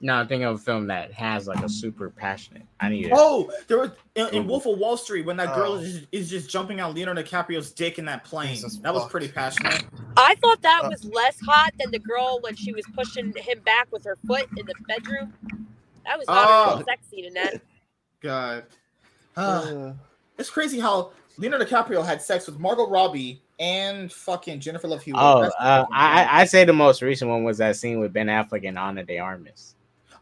[SPEAKER 3] No, I'm thinking of a film that has like a super passionate. I need it.
[SPEAKER 1] Oh, there was in, in Wolf of Wall Street when that girl
[SPEAKER 7] Oh.
[SPEAKER 1] is, is just jumping out Leonardo DiCaprio's dick in that plane.
[SPEAKER 7] Jesus
[SPEAKER 1] that was pretty passionate.
[SPEAKER 6] I thought that was less hot than the girl when she was pushing him back with her foot in the bedroom. That was hotter than
[SPEAKER 1] Oh.
[SPEAKER 6] the sex scene in that.
[SPEAKER 1] God, Uh,
[SPEAKER 2] Uh,
[SPEAKER 1] it's crazy how Leonardo DiCaprio had sex with Margot Robbie and fucking Jennifer Love Hewitt.
[SPEAKER 3] Oh, uh, I. I say the most recent one was that scene with Ben Affleck and Ana de Armas.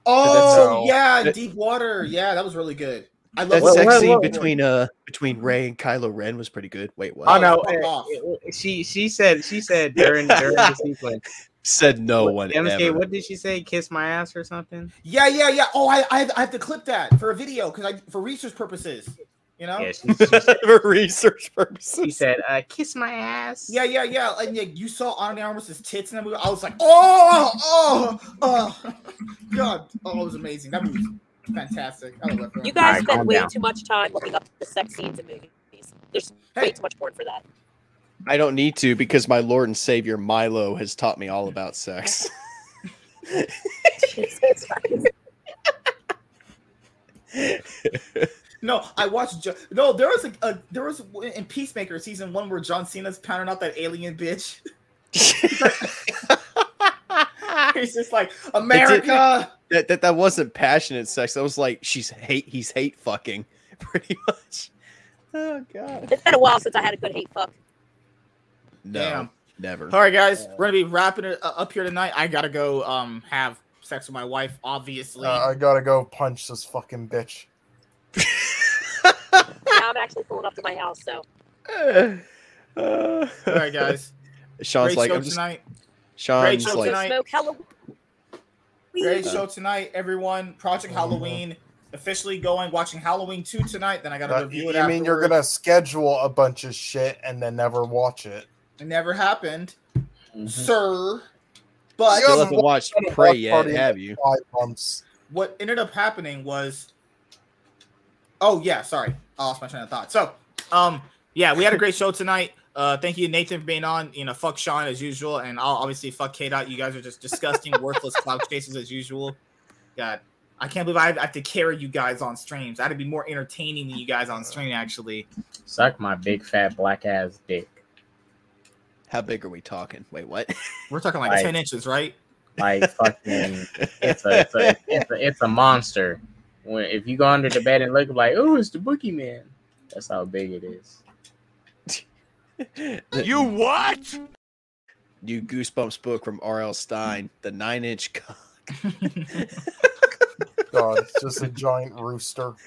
[SPEAKER 1] Oh yeah,
[SPEAKER 2] that-
[SPEAKER 1] Deep Water. Yeah, that was really good. I love
[SPEAKER 2] that
[SPEAKER 3] What-
[SPEAKER 2] sex
[SPEAKER 3] what-
[SPEAKER 2] scene
[SPEAKER 3] what-
[SPEAKER 2] between uh between Rey and Kylo Ren was pretty good. Wait, what?
[SPEAKER 3] Oh no,
[SPEAKER 1] fuck
[SPEAKER 3] uh, uh, she she said she said during during the sequence.
[SPEAKER 2] Said no
[SPEAKER 3] what,
[SPEAKER 2] one
[SPEAKER 3] MSK,
[SPEAKER 2] ever.
[SPEAKER 3] what did she say? Kiss my ass or something?
[SPEAKER 1] Yeah, yeah, yeah. Oh, I I have, I have to clip that for a video because I for research purposes. You know.
[SPEAKER 3] Yeah, she, she, said-
[SPEAKER 2] For research
[SPEAKER 3] she
[SPEAKER 2] purposes.
[SPEAKER 3] said, uh, "Kiss my ass."
[SPEAKER 1] Yeah, yeah, yeah. And yeah, you saw Ana de Armas' tits in that movie. I was like, oh, oh, oh, God. Oh, it was amazing. That movie was fantastic. I love that film.
[SPEAKER 6] You guys
[SPEAKER 3] Alright,
[SPEAKER 6] spend way
[SPEAKER 3] down.
[SPEAKER 6] too much time looking up the sex scenes in movies. There's way too much porn for that.
[SPEAKER 2] I don't need to because my Lord and Savior Milo has taught me all about sex.
[SPEAKER 6] Jesus Christ.
[SPEAKER 1] No, I watched. Jo- no, there was a, a there was in Peacemaker season one where John Cena's pounding out that alien bitch. He's just like America.
[SPEAKER 2] That, that that wasn't passionate sex. That was like she's hate. He's hate fucking, pretty much. Oh god.
[SPEAKER 6] It's been a while since I had a good hate fuck.
[SPEAKER 2] No,
[SPEAKER 1] Damn.
[SPEAKER 2] never.
[SPEAKER 1] All right, guys, we're gonna be wrapping it uh, up here tonight. I gotta go um have sex with my wife, obviously.
[SPEAKER 4] Uh, I gotta go punch this fucking bitch.
[SPEAKER 6] Now I'm actually pulling up to my house, so
[SPEAKER 2] Uh,
[SPEAKER 1] All right, guys.
[SPEAKER 2] Sean's
[SPEAKER 1] Great
[SPEAKER 2] like,
[SPEAKER 1] show
[SPEAKER 2] I'm just.
[SPEAKER 1] tonight.
[SPEAKER 2] Sean's
[SPEAKER 1] show
[SPEAKER 2] like,
[SPEAKER 1] tonight.
[SPEAKER 6] smoke Halloween.
[SPEAKER 1] Great show tonight, everyone. Project
[SPEAKER 4] Mhm.
[SPEAKER 1] Halloween officially going. Watching Halloween two tonight. Then I gotta
[SPEAKER 4] Uh,
[SPEAKER 1] review
[SPEAKER 4] you
[SPEAKER 1] it.
[SPEAKER 4] mean you're gonna schedule a bunch of shit and then never watch it?
[SPEAKER 1] It never happened,
[SPEAKER 3] Mhm.
[SPEAKER 1] sir. But
[SPEAKER 2] still
[SPEAKER 4] Yeah,
[SPEAKER 2] haven't watched
[SPEAKER 4] Watch
[SPEAKER 2] Prey
[SPEAKER 4] Party
[SPEAKER 2] yet, have you?
[SPEAKER 4] Five months.
[SPEAKER 1] what ended up happening was oh yeah sorry i lost my train of thought so um yeah we had a great show tonight uh thank you nathan for being on you know fuck sean as usual and i'll obviously fuck k dot you guys are just disgusting worthless cloud chasers as usual god i can't believe I have, I have to carry you guys on streams I'd be more entertaining than you guys on stream actually
[SPEAKER 3] Suck my big fat black ass dick.
[SPEAKER 2] How big are we talking? Wait, what?
[SPEAKER 1] we're talking like
[SPEAKER 3] Right.
[SPEAKER 1] 10 inches right
[SPEAKER 3] Like fucking, it's a, it's a, it's a, it's a monster. When if you go under the bed and look like, oh, it's the boogeyman. That's how big it is.
[SPEAKER 2] you what? New Goosebumps book from R.L. Stine, The Nine Inch Cock.
[SPEAKER 4] God, it's just a giant rooster.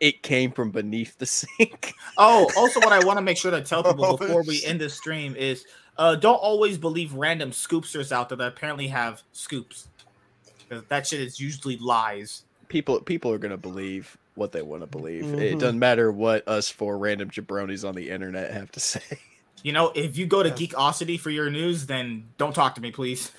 [SPEAKER 2] It came from beneath the sink.
[SPEAKER 1] Oh, also, what I want to make sure to tell people
[SPEAKER 4] Oh,
[SPEAKER 1] before we end the stream is uh, don't always believe random scoopsters out there that apparently have scoops. 'Cause that shit is usually lies.
[SPEAKER 2] People people are gonna believe what they want to believe. It
[SPEAKER 4] Mhm.
[SPEAKER 2] doesn't matter what us four random jabronis on the internet have to say.
[SPEAKER 1] You know, if you go to
[SPEAKER 4] Yes.
[SPEAKER 1] Geekosity for your news, then don't talk to me, please.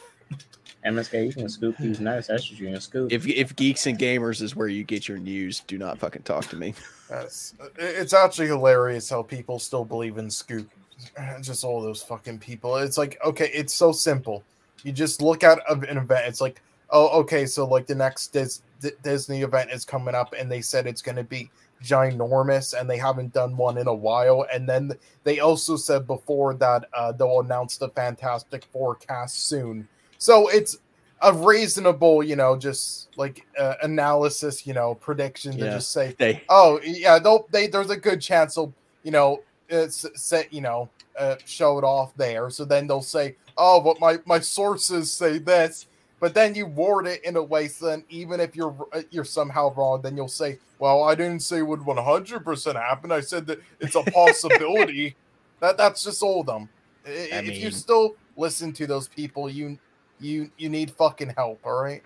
[SPEAKER 3] MSK, you can scoop these nuts. That's what you can scoop.
[SPEAKER 2] If if geeks and gamers is where you get your news, do not fucking talk to me.
[SPEAKER 4] Yes. It's actually hilarious how people still believe in Scoop. Just all those fucking people. It's like, okay, it's so simple. You just look at a- an event. It's like, oh, okay, so like the next Dis- D- Disney event is coming up, and they said it's going to be ginormous, and they haven't done one in a while. And then they also said before that uh, they'll announce the Fantastic Four cast soon. So it's a reasonable, you know, just like uh, analysis, you know, prediction to
[SPEAKER 2] Yeah.
[SPEAKER 4] just say,
[SPEAKER 2] They
[SPEAKER 4] Oh yeah, they'll they there's a good chance they'll you know it's set you know uh, show it off there. So then they'll say, oh, but my my sources say this. But then you word it in a way so then even if you're uh, you're somehow wrong, then you'll say, well, I didn't say it would 100 percent happen. I said that it's a possibility. that that's just all of them. I- if you still listen to those people, you you you need fucking help. All right.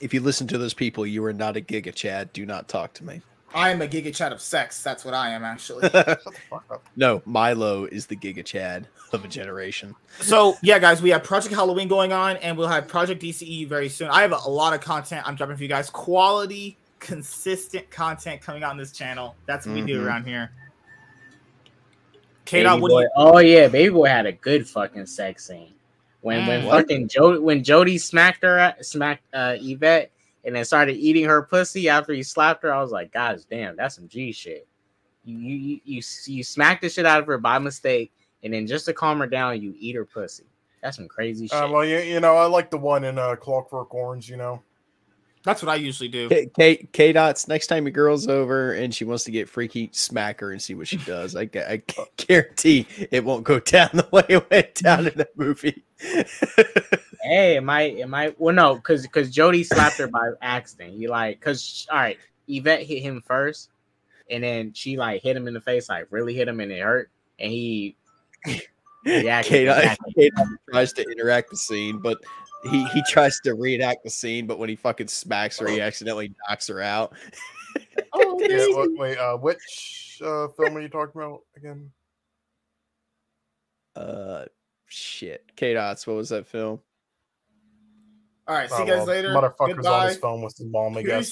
[SPEAKER 2] if you listen to those people, you are not a giga Chad. Do not talk to me.
[SPEAKER 1] I am a Giga Chat of sex. That's what I am, actually.
[SPEAKER 4] Shut the fuck up.
[SPEAKER 2] no, Milo is the giga Chad of a generation.
[SPEAKER 1] so, yeah, guys, we have Project Halloween going on, and we'll have Project DCE very soon. I have a, a lot of content I'm dropping for you guys. Quality, consistent content coming out on this channel. That's what we do
[SPEAKER 2] Mhm.
[SPEAKER 1] around here. K
[SPEAKER 3] Baby
[SPEAKER 1] Dot, what do
[SPEAKER 3] boy.
[SPEAKER 1] you
[SPEAKER 3] Oh yeah, baby boy had a good fucking sex scene. When when
[SPEAKER 1] Mm.
[SPEAKER 2] What?
[SPEAKER 3] fucking Jody when Jody smacked her smacked uh Yvette and then started eating her pussy after he slapped her, I was like, God damn, that's some G shit. You you you you, you smack the shit out of her by mistake, and then just to calm her down, you eat her pussy. That's some crazy shit.
[SPEAKER 4] Uh, well, you, you know, I like the one in uh, Clockwork Orange. You know,
[SPEAKER 1] That's what I usually do.
[SPEAKER 2] K K, K dots. Next time your girl's over and she wants to get freaky, smack her and see what she does. I, gu- I guarantee it won't go down the way it went down in that movie.
[SPEAKER 3] Hey, it might, it might. Well, no, because because Jody slapped her by accident. He like, cause all right, Yvette hit him first, and then she like hit him in the face, like really hit him, and it hurt, and he. yeah,
[SPEAKER 2] K dot. K dot tries to interact the scene, but he he tries to reenact the scene, but when he fucking smacks her, he accidentally knocks her out.
[SPEAKER 1] Oh,
[SPEAKER 4] yeah, wait, wait uh, which uh, film are you talking about again?
[SPEAKER 2] Uh, shit. K dots. What was that film?
[SPEAKER 1] All right, see
[SPEAKER 4] Oh,
[SPEAKER 1] you guys
[SPEAKER 4] well,
[SPEAKER 1] later.
[SPEAKER 4] Motherfucker's on
[SPEAKER 1] Goodbye.
[SPEAKER 4] his phone with his mom, I guess.
[SPEAKER 1] Peace.